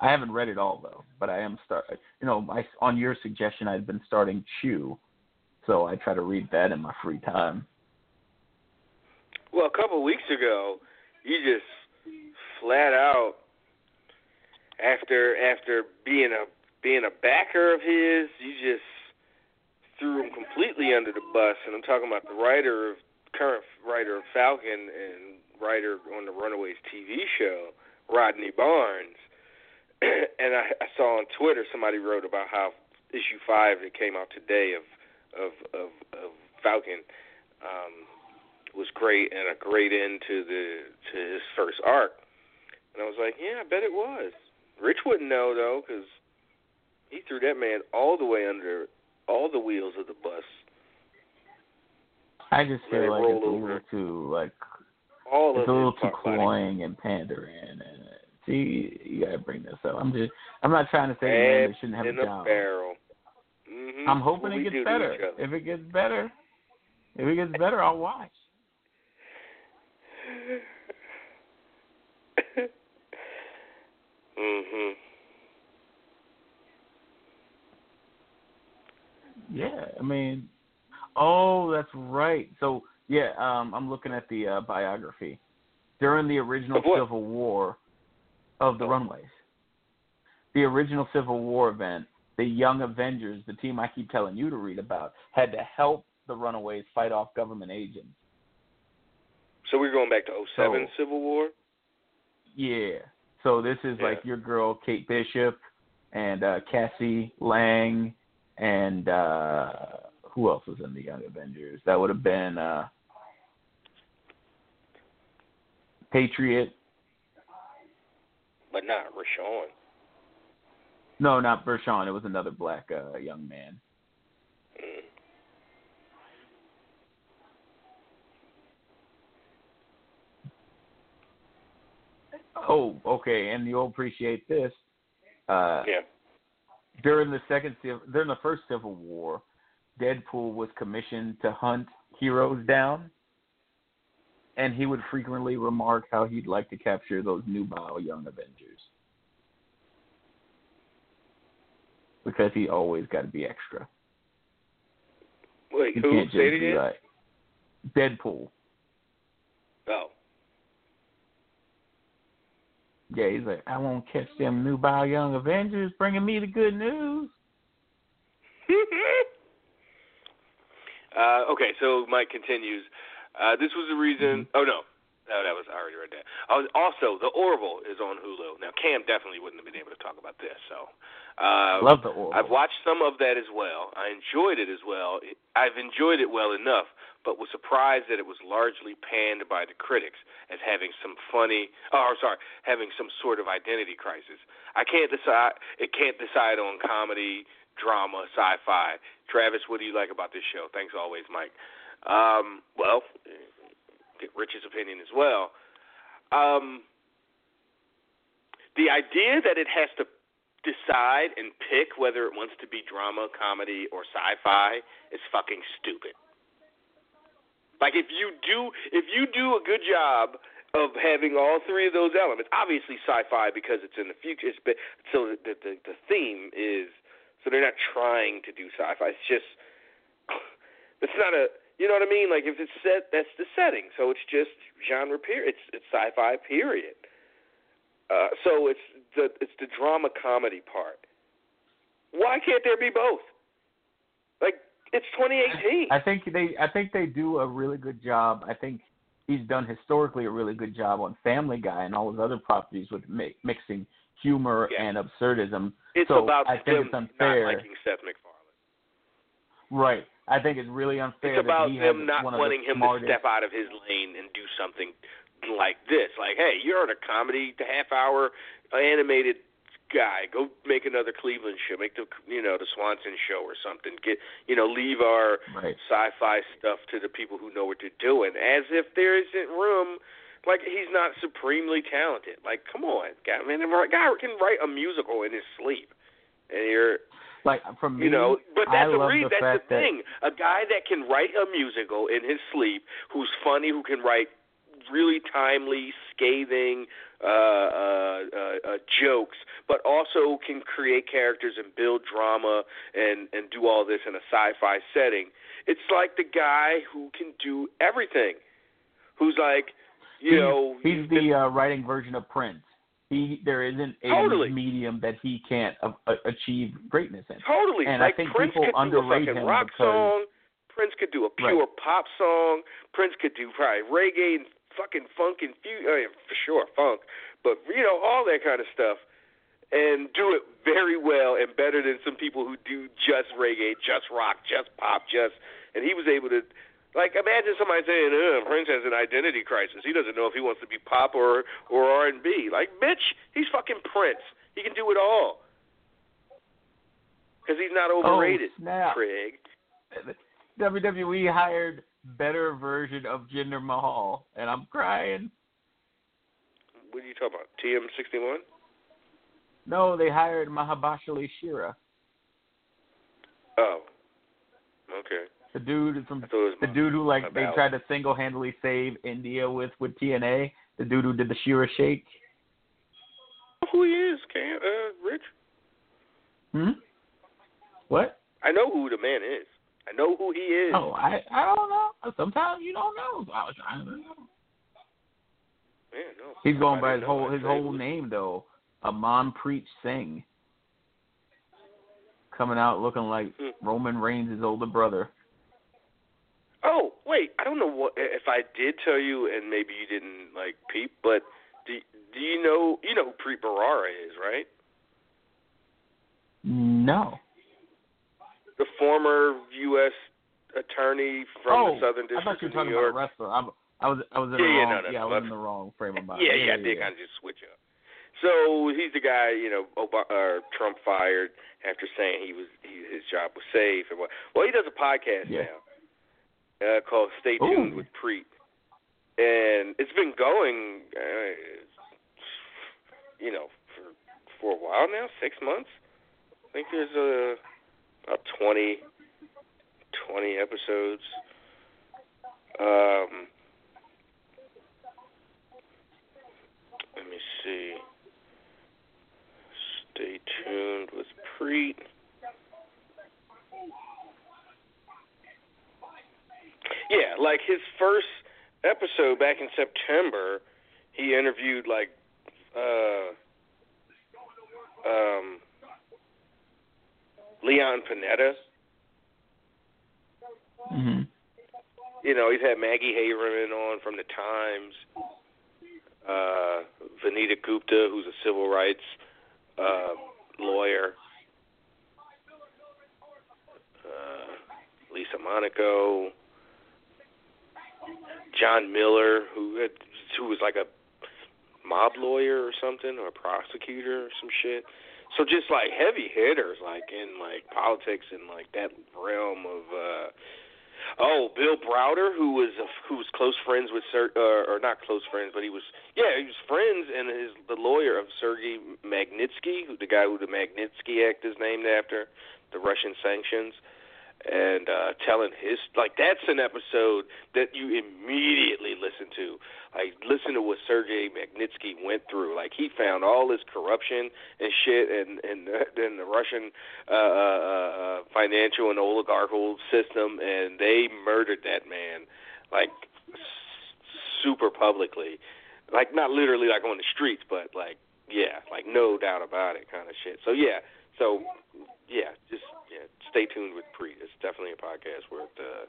I haven't read it all though, but I am start. You know, I, on your suggestion, I've been starting Chew, so I try to read that in my free time. Well, a couple of weeks ago, you just flat out after after being a being a backer of his, you just threw him completely under the bus. And I'm talking about the writer of current writer of Falcon and writer on the Runaways TV show, Rodney Barnes. and I, I saw on Twitter somebody wrote about how issue five that came out today of of of, of Falcon um, was great and a great end to the to his first arc. And I was like, yeah, I bet it was. Rich wouldn't know though, because he threw that man all the way under all the wheels of the bus. I just feel like it's a little too like all it's a little too body. cloying and pandering. And uh, see, you gotta bring this up. I'm just I'm not trying to say man, they shouldn't have in a job. barrel. Mm-hmm. I'm hoping what it gets better. If it gets better, if it gets better, I'll watch. mhm. Yeah, I mean, oh, that's right. So yeah, um, I'm looking at the uh, biography during the original Civil War of the Oh. Runaways. The original Civil War event, the Young Avengers, the team I keep telling you to read about, had to help the Runaways fight off government agents. So we're going back to 07 So- Civil War. Yeah. So this is Yeah. like your girl Kate Bishop and uh Cassie Lang and uh who else was in the Young Avengers? That would have been uh Patriot. But not Rashawn. No, not Bershon. It was another black uh young man. Mm. Oh, okay, and you'll appreciate this. Uh Yeah. During the second during the first Civil War, Deadpool was commissioned to hunt heroes down, and he would frequently remark how he'd like to capture those nubile young Avengers because he always got to be extra. Wait, who? Say it again. Deadpool. Oh. Yeah, he's like, I won't catch them new nubile young Avengers bringing me the good news. uh, okay, so Mike continues. Uh, this was the reason. Oh no, no, that was I already read that. Uh, also, The Orville is on Hulu. Now, Cam definitely wouldn't have been able to talk about this. So, uh, Love the Orville. I've watched some of that as well. I enjoyed it as well. I've enjoyed it well enough, but was surprised that it was largely panned by the critics as having some funny. Oh, sorry, having some sort of identity crisis. I can't decide. It can't decide on comedy, drama, sci-fi. Travis, what do you like about this show? Thanks always, Mike. Um, well, get Rich's opinion as well. Um, the idea that it has to decide and pick whether it wants to be drama, comedy, or sci-fi is fucking stupid. Like if you do if you do a good job of having all three of those elements, obviously sci-fi because it's in the future. It's, so the, the the theme is so they're not trying to do sci-fi. It's just it's not a you know what I mean? Like if it's set, that's the setting. So it's just genre period. It's it's sci-fi period. Uh, so it's the it's the drama comedy part. Why can't there be both? Like it's 2018. I think they I think they do a really good job. I think he's done historically a really good job on Family Guy and all his other properties with mi- mixing humor Yeah. and absurdism. It's so about I think them it's unfair. not liking Seth MacFarlane. Right. I think it's really unfair It's about that he them not wanting the him smartest, to step out of his lane and do something like this. Like, hey, you're in a comedy, half hour animated guy. Go make another Cleveland show. Make the you know the Swanson show or something. Get you know leave our Right. sci-fi stuff to the people who know what they're doing. As if there isn't room. Like he's not supremely talented. Like, come on, guy. Man, a guy can write a musical in his sleep, and you're Like from me, you know, but that's re- the that's fact the that thing. A guy that can write a musical in his sleep, who's funny, who can write really timely, scathing uh, uh, uh, uh, jokes, but also can create characters and build drama and and do all this in a sci-fi setting. It's like the guy who can do everything. Who's like, you he's, know, he's the uh, writing version of Prince. He there isn't a Totally. medium that he can't achieve greatness in. Totally. And I think Prince people could do a underrate fucking him rock because- song. Prince could do a pure pop song. Prince could do probably reggae and fucking funk and fu- uh, for sure funk, but you know all that kind of stuff, and do it very well and better than some people who do just reggae, just rock, just pop, just. And he was able to. Like imagine somebody saying, Ugh, "Prince has an identity crisis. He doesn't know if he wants to be pop or or R and B." Like, bitch, he's fucking Prince. He can do it all. Because he's not overrated, Oh, snap. Craig. WWE hired better version of Jinder Mahal, and I'm crying. What are you talking about? TM61? No, they hired Mahabali Shera, Oh. Okay. the dude from the dude who like they tried to single-handedly save India with with TNA. The dude who did the Shera Shake. who he is, Cam, uh, Rich. Hmm. What? I know who the man is. I know who he is. Oh, I I don't know. Sometimes you don't know. I was trying to know. Man, no. He's going by his whole his whole who- name though. Amanpreet Singh. Coming out looking like Hmm. Roman Reigns' older brother. Oh, wait. I don't know what if I did tell you, and maybe you didn't like peep, but do do you know you know who Preet Bharara is, right? No. The former U.S. attorney from oh, the Southern I thought you of were talking York. about a wrestler. I'm, I was I was in the Yeah, wrong no, no, yeah I was in the wrong frame of mind. Yeah, yeah, yeah, they kind of just switch up. So he's the guy, you know, Obama, uh, Trump fired after saying he was he, his job was safe and what. Well, he does a podcast Yeah. now uh, called Stay Tuned Ooh. with Preet, and it's been going, uh, you know, for for a while now, six months. I think there's uh, about 20, 20 episodes. Um, let me see. Stay tuned with Preet. Yeah, like his first episode back in September, he interviewed like uh um Leon Panetta. hmm You know, he's had Maggie Haberman on from the Times. Uh Vanita Gupta, who's a civil rights uh lawyer. Uh Lisa Monaco. John Miller, who had, who was like a mob lawyer or something, or a prosecutor or some shit. So just like heavy hitters, like in like politics and like that realm of uh Oh, Bill Browder, who was a, who was close friends with Ser, uh, or not close friends, but he was yeah, he was friends and his the lawyer of Sergei Magnitsky, who the guy who the Magnitsky Act is named after, the Russian sanctions and uh telling his like that's an episode that you immediately listen to. Like listen to what Sergei Magnitsky went through. Like he found all this corruption and shit and and then the Russian uh, uh uh financial and oligarchical system and they murdered that man like super publicly. Like not literally like on the streets but like yeah like no doubt about it kind of shit. So yeah so yeah just yeah, stay tuned with Preet. It's definitely a podcast worth uh,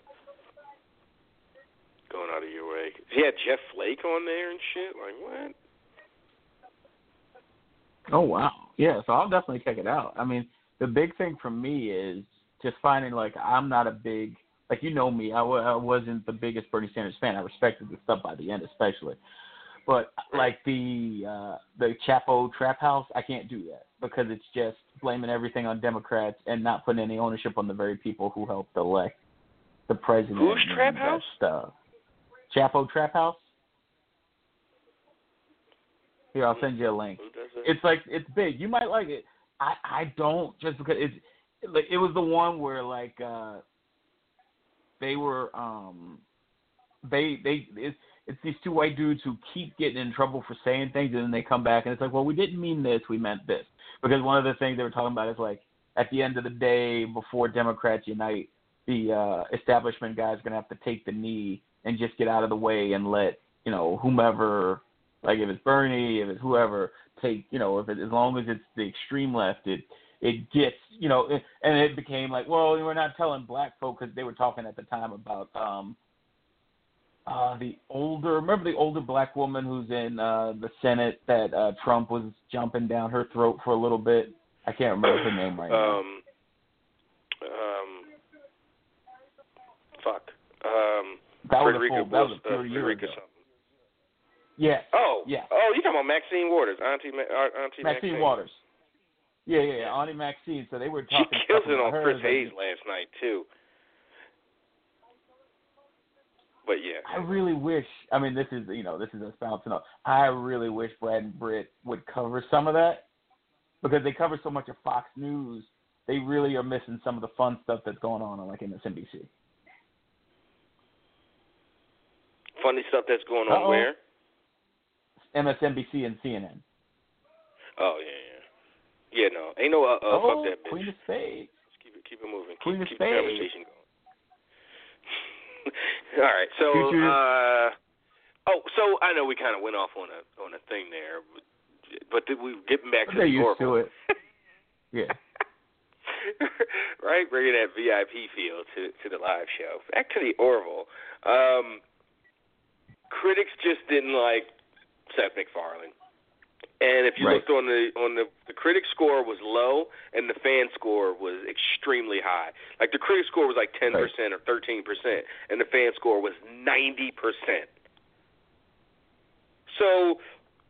going out of your way. He had Jeff Flake on there and shit. Like what? Oh wow, yeah. So I'll definitely check it out. I mean, the big thing for me is just finding like I'm not a big like you know me. I w- I wasn't the biggest Bernie Sanders fan. I respected the stuff by the end, especially. But like the uh the Chapo Trap House, I can't do that because it's just blaming everything on Democrats and not putting any ownership on the very people who helped elect the president. Who's Trap House? Stuff. Chapo Trap House. Here, I'll send you a link. Who does it? It's like it's big. You might like it. I I don't just because it's like it was the one where like uh they were um they they it's it's these two white dudes who keep getting in trouble for saying things and then they come back and it's like well we didn't mean this we meant this because one of the things they were talking about is like at the end of the day before Democrats unite the uh establishment guy's gonna have to take the knee and just get out of the way and let you know whomever like if it's Bernie if it's whoever take you know if it, as long as it's the extreme left it it gets you know it, and it became like well we're not telling black folk because they were talking at the time about um uh the older remember the older black woman who's in uh the senate that uh trump was jumping down her throat for a little bit i can't remember her name right now Um. Um. Fuck. Um. that was a Frederica full that was a uh, few years ago something. yeah Oh. Yeah. Oh, you talking about Maxine Waters, Auntie Ma- uh, Auntie maxine Maxine waters yeah yeah yeah auntie maxine so they were talking. She killed it on Chris Hayes last night too. But yeah. I really wish. I mean, this is you know this is a bouncing up. I really wish Brad and Britt would cover some of that because they cover so much of Fox News. They really are missing some of the fun stuff that's going on on like MSNBC. Funny stuff that's going on Uh-oh. where? MSNBC and CNN. Oh yeah, yeah. Yeah, no. Ain't no uh, uh oh, fuck that bitch. Queen of Spades. Let's keep it keep it moving. Queen keep of keep the conversation going. All right. So uh Oh, so I know we kind of went off on a on a thing there, but, but did we getting back to They're the used to it. Yeah. right, bringing that VIP feel to to the live show. Back to the Orville. Um, critics just didn't like Seth MacFarlane, and if you Right. looked on the on the the critic score was low, and the fan score was extremely high. Like the critic score was like ten percent or thirteen percent, and the fan score was ninety percent. So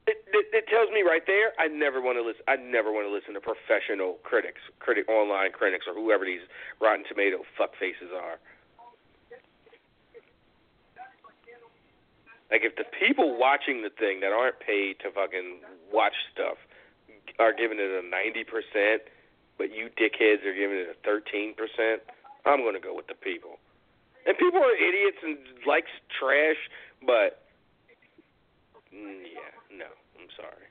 it, it, it tells me right there. I never want to listen. I never want to listen to professional critics, critic online critics, or whoever these Rotten Tomato fuck faces are. Like if the people watching the thing that aren't paid to fucking watch stuff are giving it a ninety percent, but you dickheads are giving it a thirteen percent, I'm gonna go with the people. And people are idiots and likes trash, but mm, yeah, no, I'm sorry.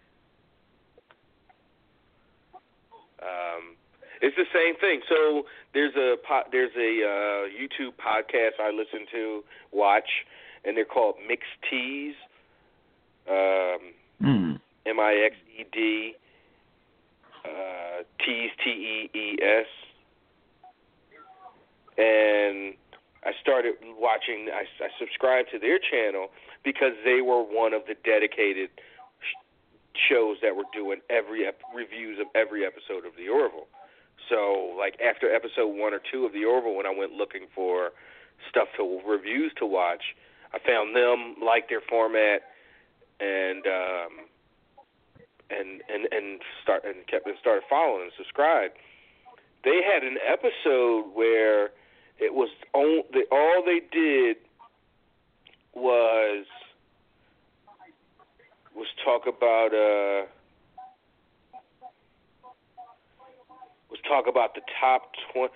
Um, it's the same thing. So there's a po- there's a uh, YouTube podcast I listen to, watch, and they're called Mixed Tees. Um, Hmm. M I X E D uh T's T E E S and I started watching I, I subscribed to their channel because they were one of the dedicated sh- shows that were doing every ep- reviews of every episode of the Orville. So like after episode 1 or 2 of the Orville when I went looking for stuff to reviews to watch, I found them like their format and um and and and start and kept and started following and subscribed. They had an episode where it was on, the, all they did was was talk about uh was talk about the top twenty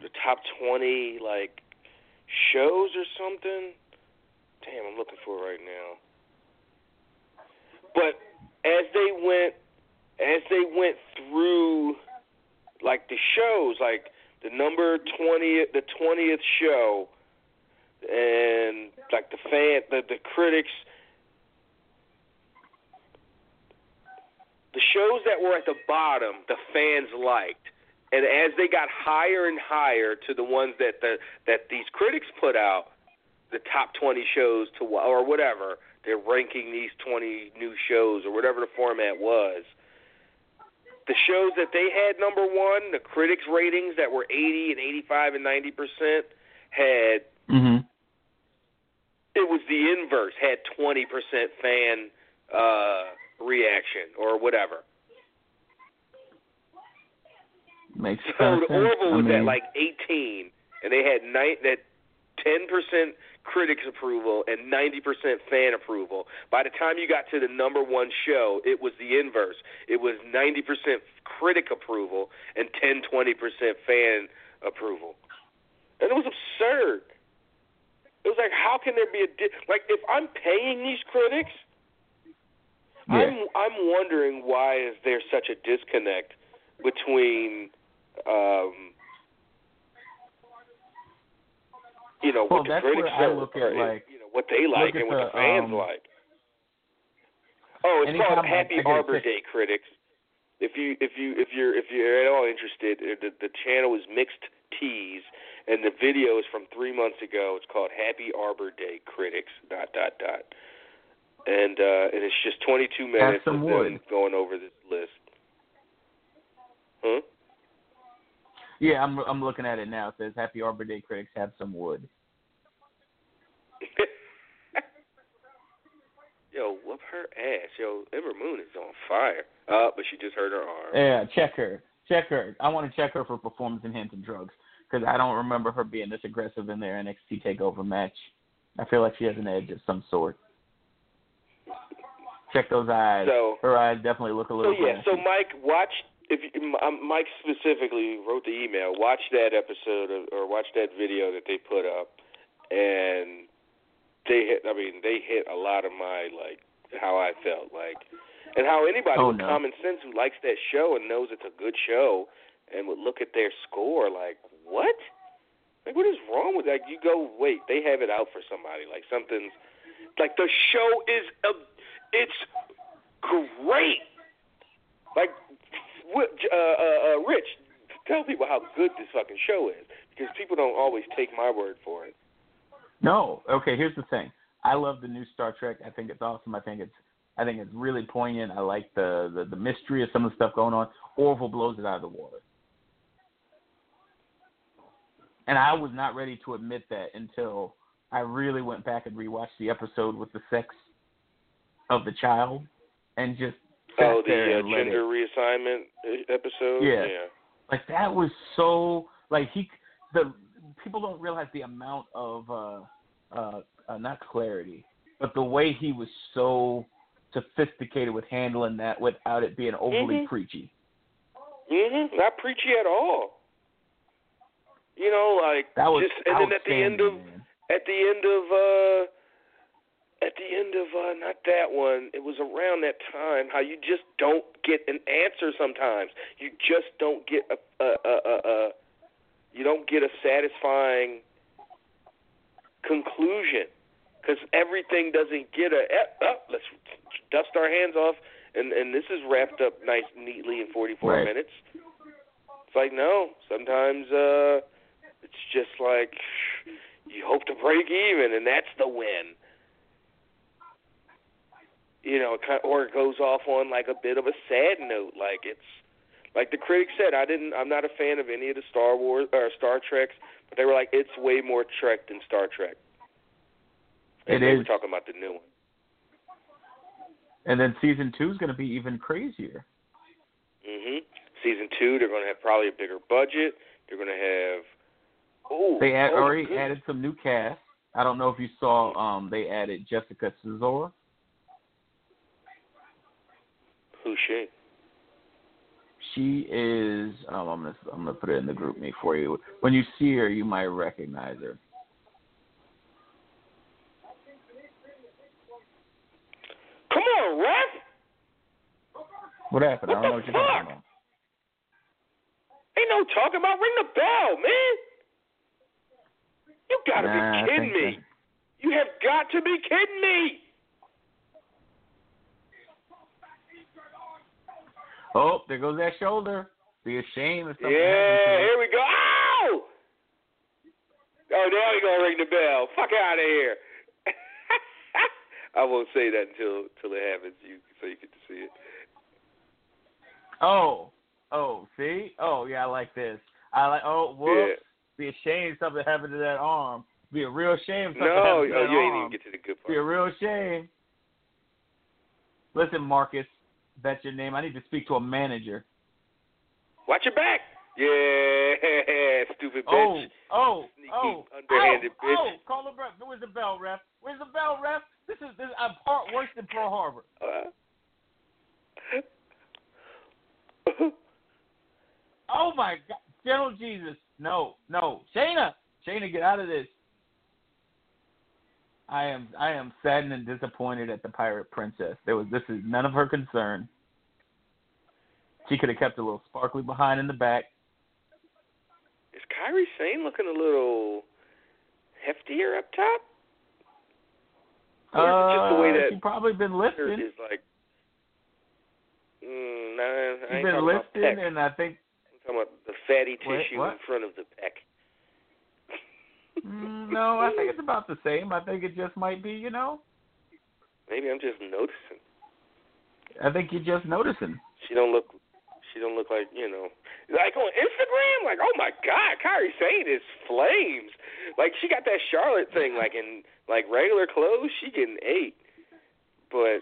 the top twenty like shows or something. Damn, I'm looking for it right now. But as they went as they went through like the shows, like the number twenty the twentieth show and like the fan the, the critics the shows that were at the bottom the fans liked and as they got higher and higher to the ones that the that these critics put out the top 20 shows to or whatever they're ranking these 20 new shows or whatever the format was the shows that they had number 1 the critics ratings that were 80 and 85 and 90% had Mhm. it was the inverse had 20% fan uh reaction or whatever Makes so sense. Orville I was mean, at like 18 and they had nine that 10% critics approval and 90% fan approval by the time you got to the number 1 show it was the inverse it was 90% critic approval and 10 20% fan approval and it was absurd it was like how can there be a di- like if I'm paying these critics yeah. I'm I'm wondering why is there such a disconnect between um you know Well, what the critics are, look at, like- you know what they like and what the, the fans um, like. Oh, it's called Happy Arbor Day critics. If you if you if you're if you're at all interested, uh, the the channel is Mixed Tees, and the video is from three months ago. It's called Happy Arbor Day Critics. Dot dot dot. And uh, and it's just 22 minutes of them going over this list. Huh? Yeah, I'm I'm looking at it now. It says Happy Arbor Day critics have some wood. Yo, whoop her ass. Yo, Ember Moon is on fire. Uh, but she just hurt her arm. Yeah, check her. Check her. I want to check her for performance enhancing drugs because I don't remember her being this aggressive in their NXT Takeover match. I feel like she has an edge of some sort. Check those eyes. So- her eyes definitely look a little. So yeah, so. Mike, watch if you, um, Mike specifically wrote the email. Watch that episode of, or watch that video that they put up, and they hit. I mean, they hit a lot of my like how I felt like, and how anybody Oh, with no. common sense who likes that show and knows it's a good show and would look at their score like, what? Like, what is wrong with that? You go, wait, they have it out for somebody. Like something's like the show is a, it's great. Like, uh, uh, uh, Rich, tell people how good this fucking show is because people don't always take my word for it. No. Okay, here's the thing. I love the new Star Trek. I think it's awesome. I think it's I think it's really poignant. I like the the, the mystery of some of the stuff going on. Orville blows it out of the water. And I was not ready to admit that until I really went back and rewatched the episode with the sex of the child and just Oh, the uh, let it gender reassignment uh, episode. Yeah. yeah. like that was so like he the people don't realize the amount of uh uh, uh not clarity but the way he was so sophisticated with handling that without it being overly Mhm. preachy Mhm. Not preachy at all. You know, like that was just and then at the end of man. at the end of uh at the end of uh not that one it was around that time how you just don't get an answer sometimes you just don't get a a a, a, a you don't get a satisfying conclusion because everything doesn't get a eh, oh, let's dust our hands off and and this is wrapped up nice neatly in 44 Right. minutes it's like no sometimes uh it's just like you hope to break even, and that's the win. You know, it kind or it goes off on like a bit of a sad note, like it's like the critics said. I didn't. I'm not a fan of any of the Star Wars or Star Treks, but they were like, it's way more Trek than Star Trek. And It they is. were talking about the new one. and then season two is going to be even crazier hmm Season two, they're going to have probably a bigger budget. They're going to have Ooh, They add, oh, already good. added some new cast. I don't know if you saw. Um, they added Jessica Szohr. Who's she? She is. Um, I'm gonna I'm gonna put it in the group me for you. When you see her, you might recognize her. Come on, what? What happened? I What don't know what you're talking fuck? about. Ain't no talking about ring the bell, man. You gotta Nah, be kidding me. You have got to be kidding me. Oh, there goes that shoulder. Be ashamed if something Yeah, happens to it. here we go. Ow! Oh, now you gonna ring the bell. Fuck out of here. I won't say that until until it happens. You so you get to see it. Oh, oh, see? Oh, yeah, I like this. I like. Oh, whoops. Be ashamed something happened to that arm. Be a real shame if something No, oh, happened to oh, that you ain't arm. even get to the good part. Be a real shame. Listen, Marcus, that's your name. I need to speak to a manager. Watch your back. Yeah, stupid Oh, bitch. oh, Sneaky, oh, underhanded oh, bitch. oh, call the ref. Where's the bell, ref? Where's the bell, ref? This is this. I'm part worse than Pearl Harbor. Uh. Oh my God, gentle Jesus, no, no, Shayna, Shayna, get out of this. I am, I am saddened and disappointed at the pirate princess. There was, this is none of her concern. She could have kept a little sparkly behind in the back. Is Kairi Sane looking a little heftier up top? Or just the way Uh, that she probably been lifting. is like? Mm, nah, She's been lifting, and I think I'm talking about the fatty tissue in front of the pec. Mm, no, I think it's about the same. I think it just might be, you know. Maybe I'm just noticing. I think you're just noticing. She don't look. She don't look like you know. Like on Instagram, like oh my God, Kairi Sane is flames. Like she got that Charlotte thing. Like in like regular clothes, she getting eight, but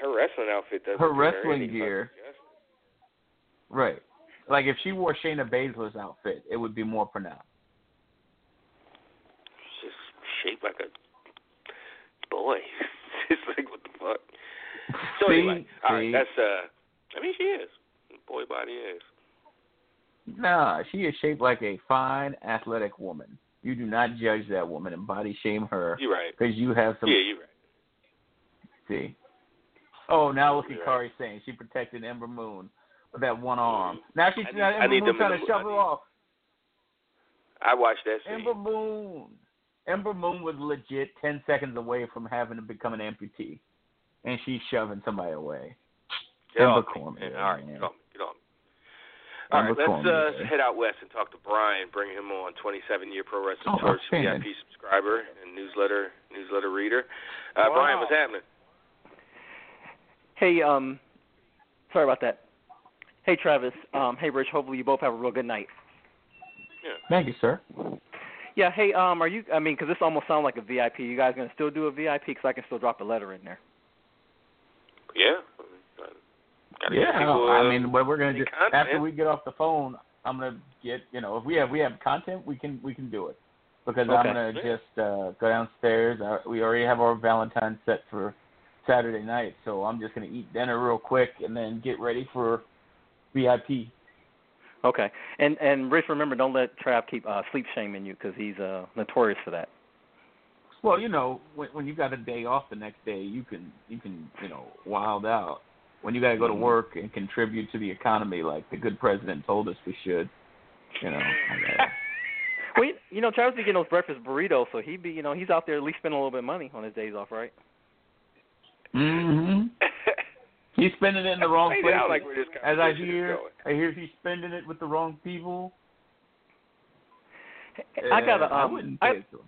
her wrestling outfit doesn't. Her do her wrestling gear. Right. Like if she wore Shayna Baszler's outfit, it would be more pronounced. Shaped like a boy. it's like what the fuck. So see, anyway, all right, that's uh. I mean, she is. Boy body is. Nah, she is shaped like a fine, athletic woman. You do not judge that woman and body shame her You're right. because you have some. Yeah, you're right. See. Oh, now look at Kairi Sane she protected Ember Moon with that one arm. Now she's I need- now Ember Moon trying to shove her off. I watched that scene. Ember Moon. Ember Moon was legit ten seconds away from having to become an amputee, and she's shoving somebody away. Get Ember off me. Cormier, All right, man. get off me. Get off me. All right, Ember let's uh, head out west and talk to Brian. Bring him on. 27 year pro wrestling Oh, torch. VIP subscriber and newsletter newsletter reader. Uh, Wow. Brian, what's happening? Hey, um, sorry about that. Hey, Travis. Um, hey, Rich. Hopefully you both have a real good night. Yeah. Thank you, sir. Yeah. Hey, um, are you? I mean, 'cause this almost sounds like a VIP. You guys gonna still do a VIP? VIP? 'Cause I can still drop a letter in there. Yeah. Gotta yeah, people, uh, I mean, what we're gonna do content. after we get off the phone, I'm gonna get you know if we have we have content, we can we can do it because I'm gonna Yeah. just uh, go downstairs. Uh, we already have our Valentine's set for Saturday night, so I'm just gonna eat dinner real quick and then get ready for VIP. Okay. And and Rich, remember, don't let Trav keep uh, sleep shaming you because he's uh, notorious for that. Well, you know, when when you got a day off the next day, you can you can you know wild out. When you got to go to Mm-hmm. work and contribute to the economy like the good president told us we should, you know. Gotta- Well, you, you know, Travis be getting those breakfast burritos, so he'd be, you know, he's out there at least spending a little bit of money on his days off, right? hmm He's spending it in the wrong place. like As I hear. I hear he's spending it with the wrong people. I got a I um, wouldn't I, so.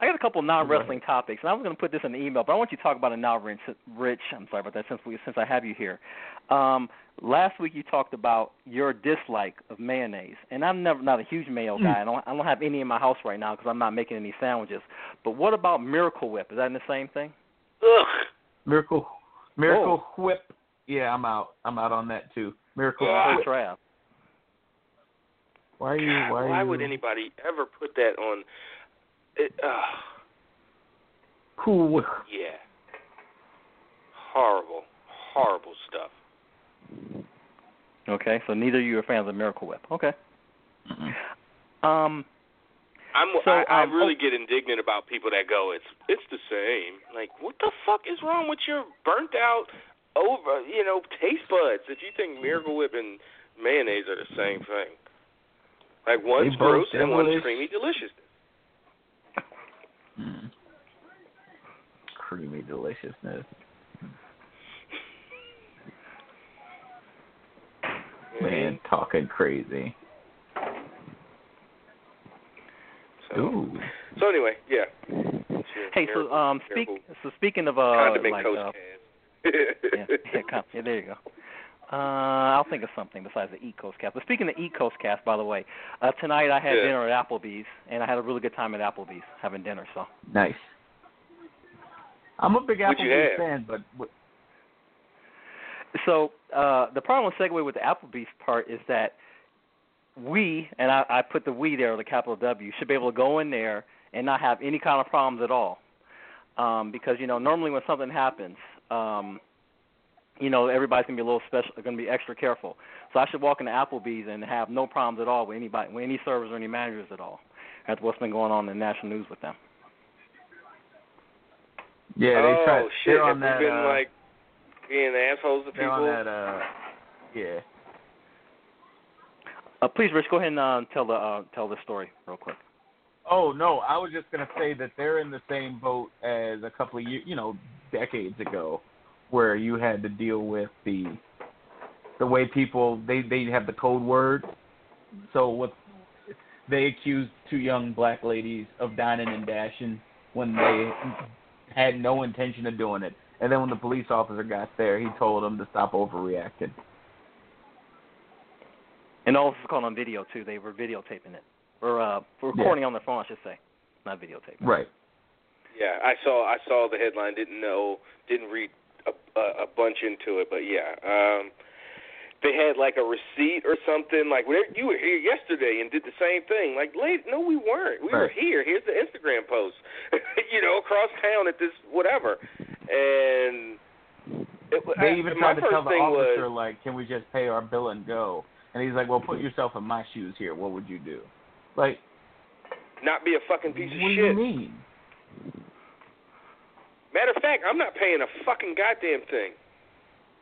I got a couple non-wrestling topics, and I was going to put this in the email, but I want you to talk about it now, Rich. Rich, I'm sorry about that. Since we since I have you here, um, last week you talked about your dislike of mayonnaise, and I'm never not a huge mayo guy. I don't I don't have any in my house right now because I'm not making any sandwiches. But what about Miracle Whip? Is that the same thing? Ugh. Miracle, Miracle Whip. Yeah, I'm out. I'm out on that too. Miracle. Whip. Trav? Why are you? Why, are why you, would anybody ever put that on? It, uh, Who? yeah. Horrible, horrible stuff. Okay, so neither of you are fans of Miracle Whip. Okay. Mm-mm. Um. I'm So, I, I um, really get indignant about people that go, it's it's the same. Like, what the fuck is wrong with your burnt out over you know taste buds if you think Miracle Whip and mayonnaise are the same thing? Like one's gross and one's creamy delicious. Mm. Creamy deliciousness. Man, talking crazy. So, Ooh. so anyway, yeah. Hey, so um, speak. So speaking of uh, condiment like coach uh, yeah, yeah, com- yeah, there you go. Uh, I'll think of something besides the East Coast cast. But speaking of East Coast cast, by the way, uh, tonight I had Yeah. dinner at Applebee's, and I had a really good time at Applebee's having dinner. So Nice. I'm a big What'd Applebee's fan, but what, So uh, the problem with segue with the Applebee's part is that we, and I, I put the we there with a capital W, should be able to go in there and not have any kind of problems at all. Um, because you know normally when something happens, um, you know everybody's gonna be a little special, gonna be extra careful. So I should walk into Applebee's and have no problems at all with anybody, with any servers or any managers at all. That's what's been going on in the national news with them. yeah, they oh try. shit! They're Have on they that. been uh, like being assholes to people? on that. Uh, yeah. Uh, please, Rich, go ahead and uh, tell the uh, tell the story real quick. Oh no, I was just gonna say that they're in the same boat as a couple of years, you know, decades ago, where you had to deal with the the way people they they have the code word. So what they accused two young black ladies of dining and dashing when they had no intention of doing it. And then when the police officer got there, he told them to stop overreacting. And all this is caught on video too. They were videotaping it, or uh, recording on their phone, I should say, not videotaping. Right. Yeah, I saw I saw the headline. Didn't know, didn't read a, a, a bunch into it, but yeah, um, they had like a receipt or something. Like where you were here yesterday and did the same thing. Like, late, no, we weren't. We were here. Here's the Instagram post. you know, across town at this whatever, and it, They I, even my tried to tell the officer, was, like, "Can we just pay our bill and go?" And he's like, "Well, put yourself in my shoes here. What would you do?" Like, not be a fucking piece of what do shit. you mean? Matter of fact, I'm not paying a fucking goddamn thing.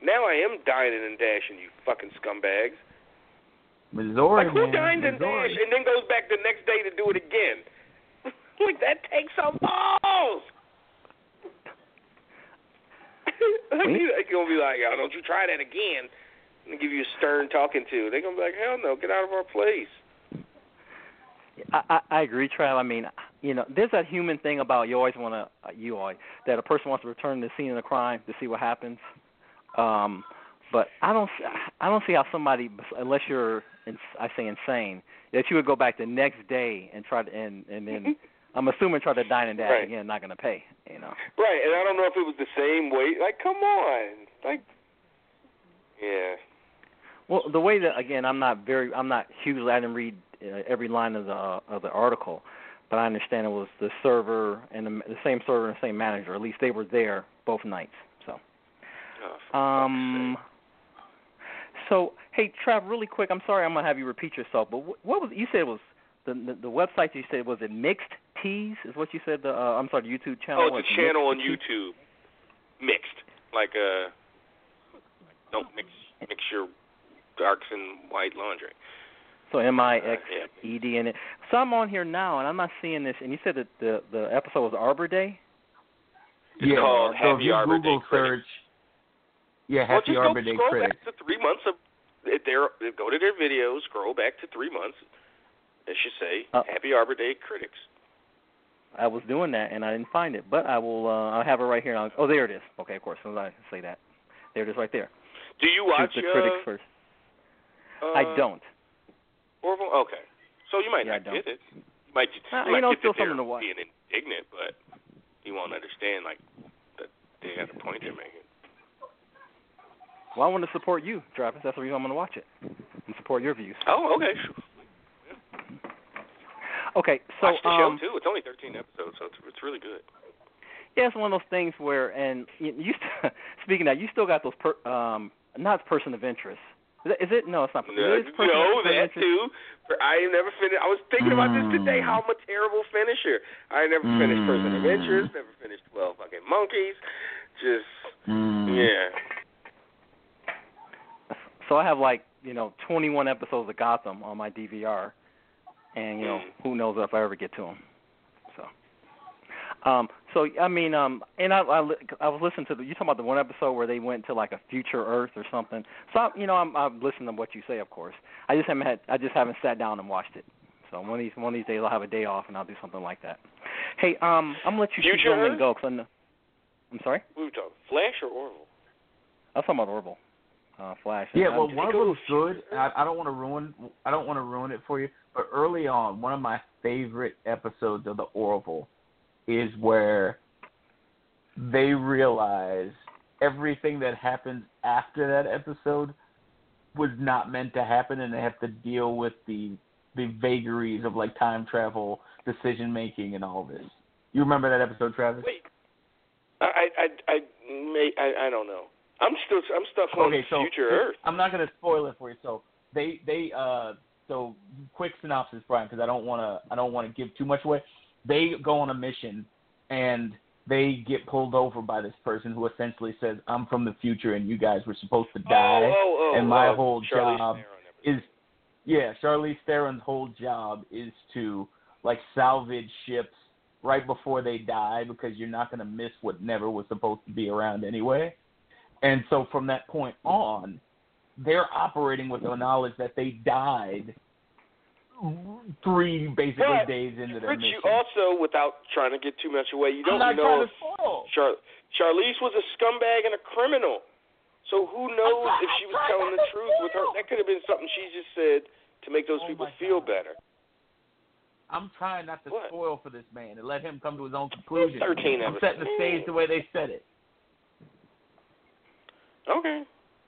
Now I am dining and dashing, you fucking scumbags. Missouri, like who man, dined and dashed and then goes back the next day to do it again? like that takes some balls. like, they're gonna be like, oh, don't you try that again? And give you a stern talking to. They're gonna be like, hell no, get out of our place. I, I, I agree, Trav. I mean, you know, there's that human thing about you always want to, you always, that a person wants to return to the scene of the crime to see what happens. Um, but I don't, I don't see how somebody, unless you're, I say insane, that you would go back the next day and try to, and and then, I'm assuming try to dine and dash Right. again, not going to pay. You know. Right, and I don't know if it was the same way. Like, come on, like, yeah. Well, the way that again, I'm not very, I'm not hugely. I didn't read uh, every line of the uh, of the article, but I understand it was the server and the, the same server and the same manager. At least they were there both nights. So, Oh, um, so hey, Trav, really quick. I'm sorry, I'm gonna have you repeat yourself, but what, what was you said was the, the the website you said was it Mixed Tees? Is what you said? The uh, I'm sorry, the YouTube channel. Oh, it's a channel on? YouTube. Mixed, like uh, don't mix mix your darks and white laundry. So M I X yeah. E D in it. So I'm on here now, and I'm not seeing this. And you said that the the episode was Arbor Day. It's yeah, called so Happy if you Arbor Day Google Critics. search, yeah, well, Happy just Arbor go Day scroll Critics. back to three months of if they're go to their videos, scroll back to three months. It should say Uh, Happy Arbor Day Critics. I was doing that, and I didn't find it, but I will. Uh, I have it right here. I'll, oh, there it is. Okay, of course. As I say that, there it is, right there. Do you Shoot watch the uh, critics first. Uh, I don't. Orville? Okay, so you might Yeah, I not don't. get it. You might just Uh, you you might know, get still that something to watch. being indignant, but you won't understand like that they got a point they're making. Well, I want to support you, Travis. That's the reason I'm going to watch it and support your views. Oh, okay. Yeah. Okay, so Watch the um, show too. It's only 13 episodes, so it's, it's really good. yeah, it's one of those things where, and you, you speaking of that, you still got those per, um, not person of interest. Is it? No, it's not. No, it is no, that too. For- I ain't never finished. I was thinking about this today. Mm. How I'm a terrible finisher. I never finished Person of Mm. Interest. Never finished Twelve Fucking Monkeys. Just Mm. yeah. So I have like you know 21 episodes of Gotham on my DVR, and you know Mm. who knows if I ever get to them. So, um, so I mean, um, and I I, I was listening to the you talking about the one episode where they went to like a future Earth or something. So I, you know I'm I'm listening to what you say, of course. I just haven't had I just haven't sat down and watched it. So one of these one of these days I'll have a day off and I'll do something like that. Hey, um, I'm gonna let you Future keep going Earth? and go. Cause I know, I'm sorry. We were talking Flash or Orville. I was talking about Orville. Uh, Flash. Yeah, well, one of them was good. I, I don't want to ruin. I don't want to ruin it for you. But early on, one of my favorite episodes of the Orville is where they realize everything that happens after that episode was not meant to happen, and they have to deal with the the vagaries of like time travel, decision making, and all this. You remember that episode, Travis? Wait. I I I may I I don't know. I'm still I'm stuck on okay, so Future Earth. I'm not going to spoil it for you. So they they uh so quick synopsis, Brian, because I don't want to I don't want to give too much away. They go on a mission and they get pulled over by this person who essentially says, "I'm from the future and you guys were supposed to oh, die." oh, oh, oh, and my oh, whole Charlize job is yeah, Charlize Theron's whole job is to like salvage ships right before they die because you're not going to miss what never was supposed to be around anyway. And so from that point on, they're operating with the knowledge that they died three basically But, days into their Rich, mission. you also, without trying to get too much away, you don't know trying if to spoil. Char- Charlize was a scumbag and a criminal. So who knows if she was telling the truth with her? That could have been something she just said to make those Oh people feel God. better. I'm trying not to What? spoil for this man and let him come to his own conclusion. 13 I'm setting the stage the way they said it. Okay.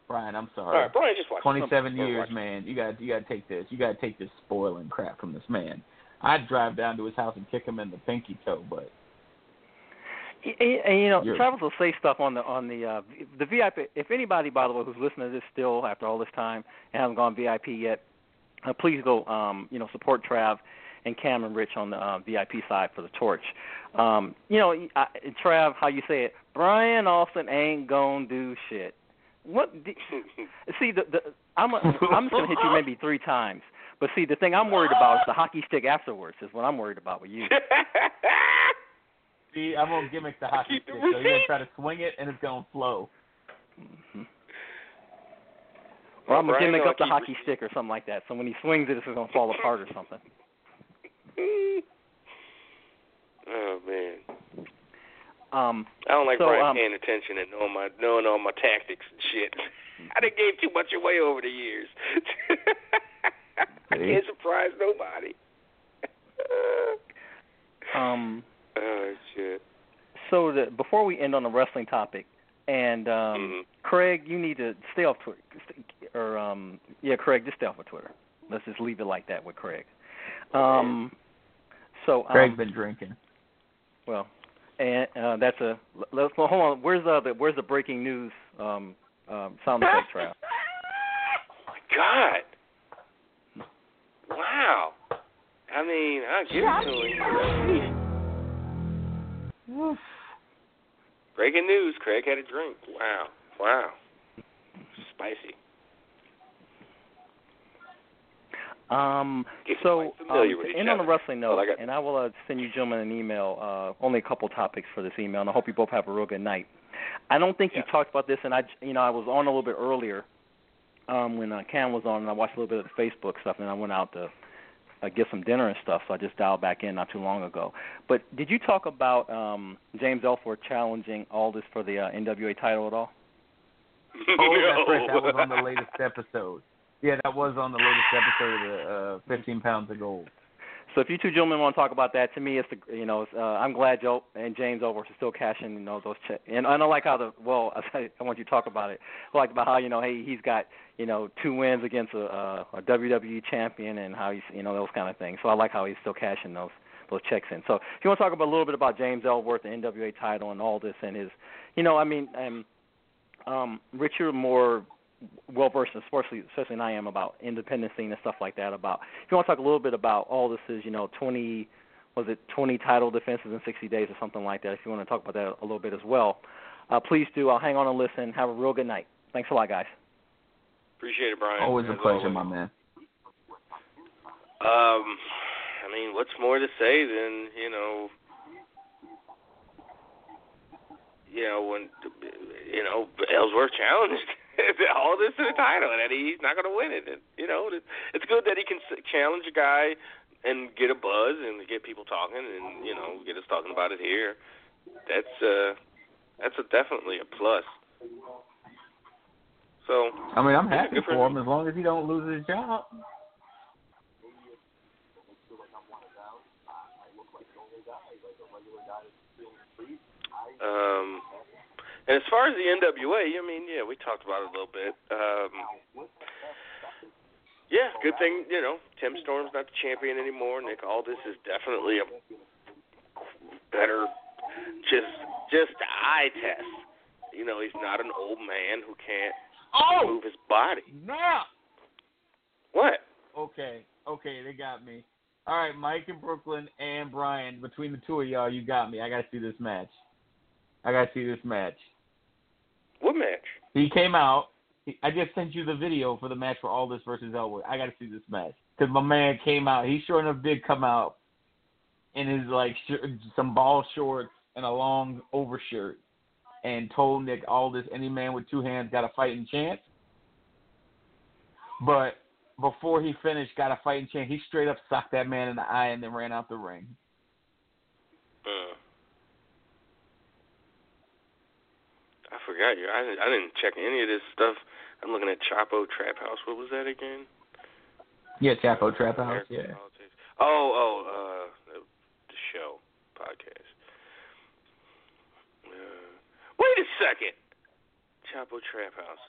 Brian, I'm sorry. All right, Brian, just watch. 27 Or years, man. You got you got to take this. You got to take this spoiling crap from this man. I'd drive down to his house and kick him in the pinky toe, but And, and you know, You're- Travis will say stuff on the on the uh, the VIP. If anybody, by the way, who's listening to this still after all this time and hasn't gone VIP yet, uh, please go. Um, you know, support Trav and Cam and Rich on the uh, VIP side for the torch. Um, you know, I, Trav, how you say it? Brian Austin ain't gonna do shit. What? The, see, the, the I'm a, I'm just gonna hit you maybe three times. But see, the thing I'm worried about is the hockey stick afterwards. Is what I'm worried about with you. see, I'm gonna gimmick the hockey Keep the stick. So you're gonna try to swing it and it's gonna flow. Mhm. Or I'm gonna Brian, gimmick up the hockey receipts. stick or something like that. So when he swings it, it's gonna fall apart or something. oh man, Um, I don't like So, Brian um, paying attention and knowing my knowing all my tactics and shit. I done gave too much away over the years. I can't surprise nobody. um, oh shit. so the, before we end on the wrestling topic, and um, Mhm. Craig, you need to stay off Twitter, or um, yeah, Craig, just stay off of Twitter. Let's just leave it like that with Craig. Um, so um, Craig's been drinking. Well, and uh, that's a. Let's well, hold on. Where's the, the where's the breaking news um, um, sound effect trap? Oh my God. Wow. I mean, I'll give it to him. Breaking news, Craig had a drink. Wow. Wow. Spicy. Um, so quite familiar um, to end on the other. wrestling Well, note, I got- and I will uh, send you gentlemen an email. Uh, only a couple topics for this email, and I hope you both have a real good night. I don't think you talked about this, and I, you know, I was on a little bit earlier um, when uh, Cam was on, and I watched a little bit of the Facebook stuff, and I went out to uh, get some dinner and stuff. So I just dialed back in not too long ago. But did you talk about um, James Ellsworth challenging Aldis for the uh, NWA title at all? Oh, that's right. That was on the latest episode. Yeah, that was on the latest episode of uh, 15 Pounds of Gold. So if you two gentlemen want to talk about that, to me, it's the you know it's, uh, I'm glad Joe and James Ellsworth are still cashing you know those checks. And I don't like how the well I, want you to talk about it. I like about how you know hey he's got you know two wins against a, a, a WWE champion and how he's you know those kind of things. So I like how he's still cashing those those checks in. So if you want to talk about a little bit about James Ellsworth, the NWA title, and all this, and his, you know, I mean, um, um, Rich, you're more well versed, especially especially than I am about independent scene and stuff like that. About if you want to talk a little bit about all this is, you know, 20 was it 20 title defenses in 60 days or something like that. If you want to talk about that a little bit as well, uh, please do. I'll hang on and listen. Have a real good night. Thanks a lot, guys. Appreciate it, Brian. Always a pleasure, always. my man. Um, I mean, what's more to say than you know, you know when you know Ellsworth challenged Aldis to the title, and he's not going to win it. And, you know, it's good that he can challenge a guy and get a buzz and get people talking, and you know, get us talking about it here. That's uh, that's a, definitely a plus. So I mean, I'm happy for him. him as long as he don't lose his job. Um, and as far as the NWA, I mean, yeah, we talked about it a little bit. Um, yeah, good thing, you know, Tim Storm's not the champion anymore. Nick Aldis is definitely a better, just just eye test. You know, he's not an old man who can't Oh, move his body. now. What? Okay, okay, they got me. All right, Mike in Brooklyn and Brian, between the two of y'all, you got me. I got to see this match. I got to see this match. What match? He came out. I just sent you the video for the match for Aldis versus Ellsworth. I got to see this match because my man came out. He sure enough did come out in his like sh- some ball shorts and a long overshirt, and told Nick Aldis, any man with two hands got a fighting chance. But before he finished, got a fighting chance. He straight up socked that man in the eye and then ran out the ring. Uh, I forgot you. I didn't, I didn't check any of this stuff. I'm looking at Chapo Trap House. What was that again? Yeah, Chapo Trap House. American Yeah. Politics. Oh, oh, uh, the, the show podcast. Uh, wait a second. Chapo Trap House.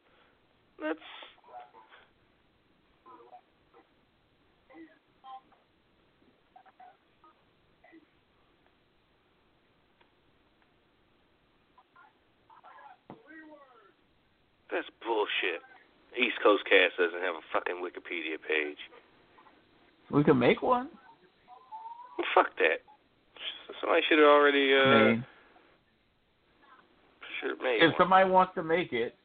Let's. That's bullshit. East Coast Cast doesn't have a fucking Wikipedia page. We can make one. Fuck that. Somebody should have already uh should have made if one. somebody wants to make it,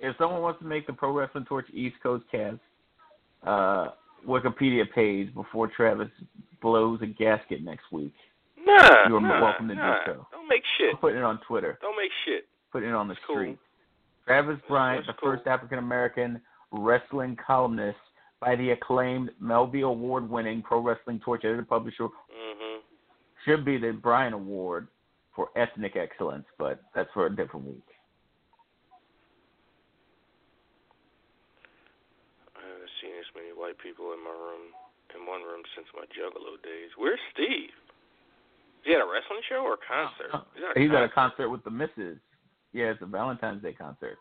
if someone wants to make the Pro Wrestling Torch East Coast Cast uh, Wikipedia page before Travis blows a gasket next week, Nah, you're nah, welcome to do so. Don't make shit. I'm putting it on Twitter, Don't make shit. putting it on the It's cool. Travis Bryant, That's the cool. first African American wrestling columnist by the acclaimed Melby Award winning Pro Wrestling Torch editor publisher, Mhm. should be the Bryant Award for ethnic excellence, but that's for a different week. I haven't seen as many white people in my room in one room since my Juggalo days. Where's Steve? Is he at a wrestling show or a concert? He's at a He's at a concert. concert with the Misses. Yeah, it's a Valentine's Day concert.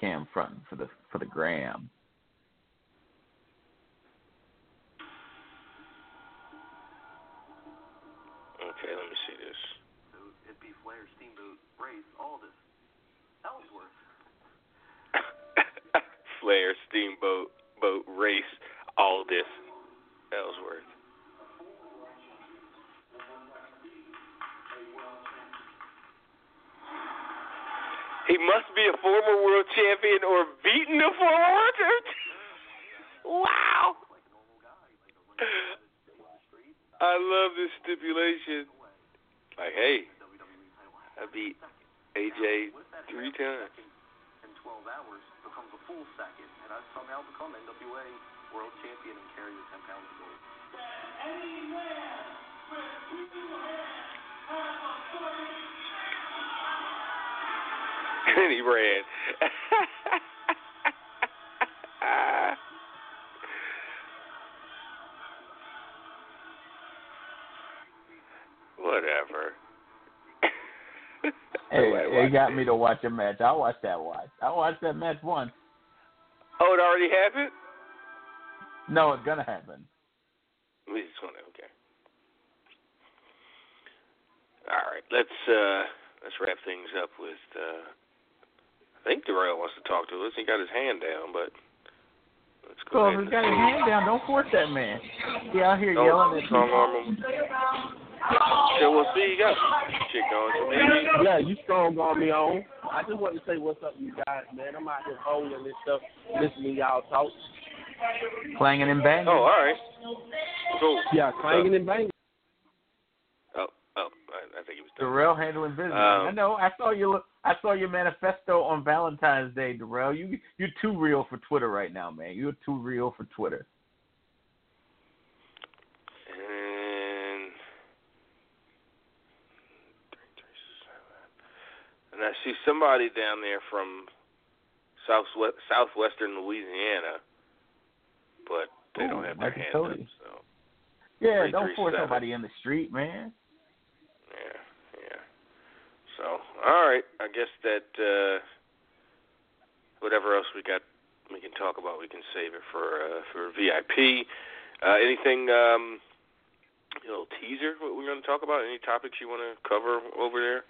Cam fronting for the for the gram. okay, let me see this. It'd be Flair, Steamboat, Race, Aldis, Ellsworth. Flair, Steamboat, Boat Race, Aldis. Ellsworth. He must be a former world champion or beaten a former world champion. wow. I love this stipulation. Like, hey, I beat AJ three times. In 12 hours, becomes a full second, and I've somehow become NWA World Champion and carry the 10 pounds of gold. and penny Brand. Whatever. anyway, it got me to watch a match. I watched that watch. I watched that match once. Oh, it already happened? No, it's gonna happen. We just wanna okay. All right, let's uh, let's wrap things up with uh, I think Darrell wants to talk to us. He got his hand down, but let's go. So ahead if he's and- got his hand down, don't force that man. He out here Don't yelling at strong arm him. So we'll see. You got shit going. So maybe. Yeah, you strong on me on. I just want to say what's up, you guys, man. I'm out here bowling and stuff, listening to y'all talk. clanging and banging. Oh, all right. Cool. Yeah, clanging and banging. Oh, I, I think he was. done. Darrell handling business. Um, I know. I saw your I saw your manifesto on Valentine's Day, Darrell. You you're too real for Twitter right now, man. You're too real for Twitter. And and I see somebody down there from southwest southwestern Louisiana, but they don't have their hands up. So Yeah, Three, don't force seven. nobody in the street, man. So all right, I guess that uh, whatever else we got, we can talk about. We can save it for uh, for VIP. Uh, anything? Um, a little teaser. What we're going to talk about? Any topics you want to cover over there?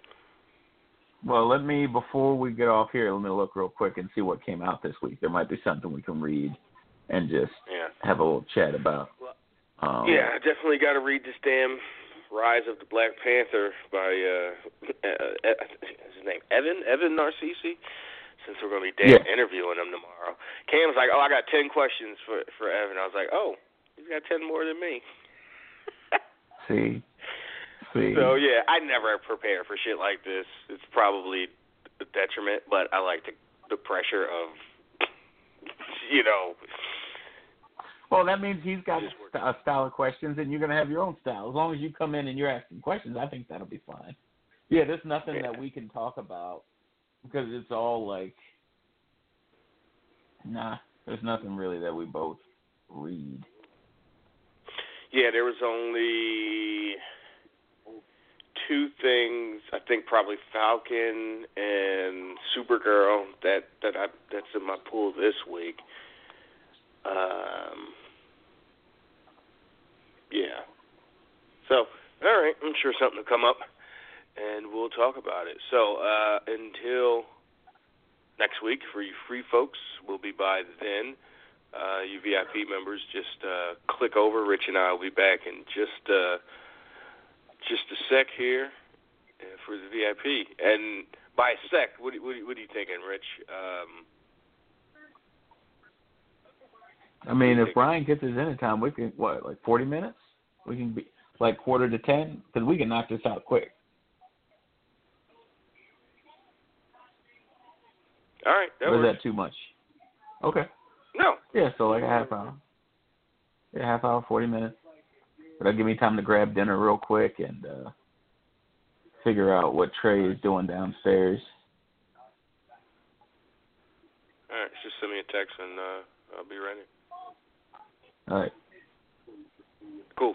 Well, let me before we get off here, let me look real quick and see what came out this week. There might be something we can read and just Yeah. have a little chat about. Um, Yeah, I definitely got to read this damn Rise of the Black Panther by uh, uh, uh his name Evan Evan Narcisse. Since we're going to be Yeah. interviewing him tomorrow, Cam's like, "Oh, I got ten questions for for Evan." I was like, "Oh, he's got ten more than me." See, see. So yeah, I never prepare for shit like this. It's probably a detriment, but I like the the pressure of, you know, Well, that means he's got a style of questions, and you're gonna have your own style. As long as you come in and you're asking questions, I think that'll be fine. Yeah, there's nothing Yeah. that we can talk about because it's all like, nah, there's nothing really that we both read. Yeah, there was only two things. I think probably Falcon and Supergirl that that I that's in my pool this week. Um, yeah. So, all right, I'm sure something will come up, and we'll talk about it. So, uh, until next week, for you free folks, we'll be by then. Uh, you VIP members, just uh, click over. Rich and I will be back in just uh, just a sec here uh, for the VIP. And by a sec, what, what, what are you thinking, Rich? Um, I mean, if Ryan gets his in time, we can what like 40 minutes. We can be like quarter to ten because we can knock this out quick. all right, that or is works. that too much? Okay. No, Yeah, so like a half hour. Yeah, half hour, forty minutes. That'll give me time to grab dinner real quick and uh figure out what Trey is doing downstairs. all right. Just send me a text and uh, I'll be ready. All right. Cool.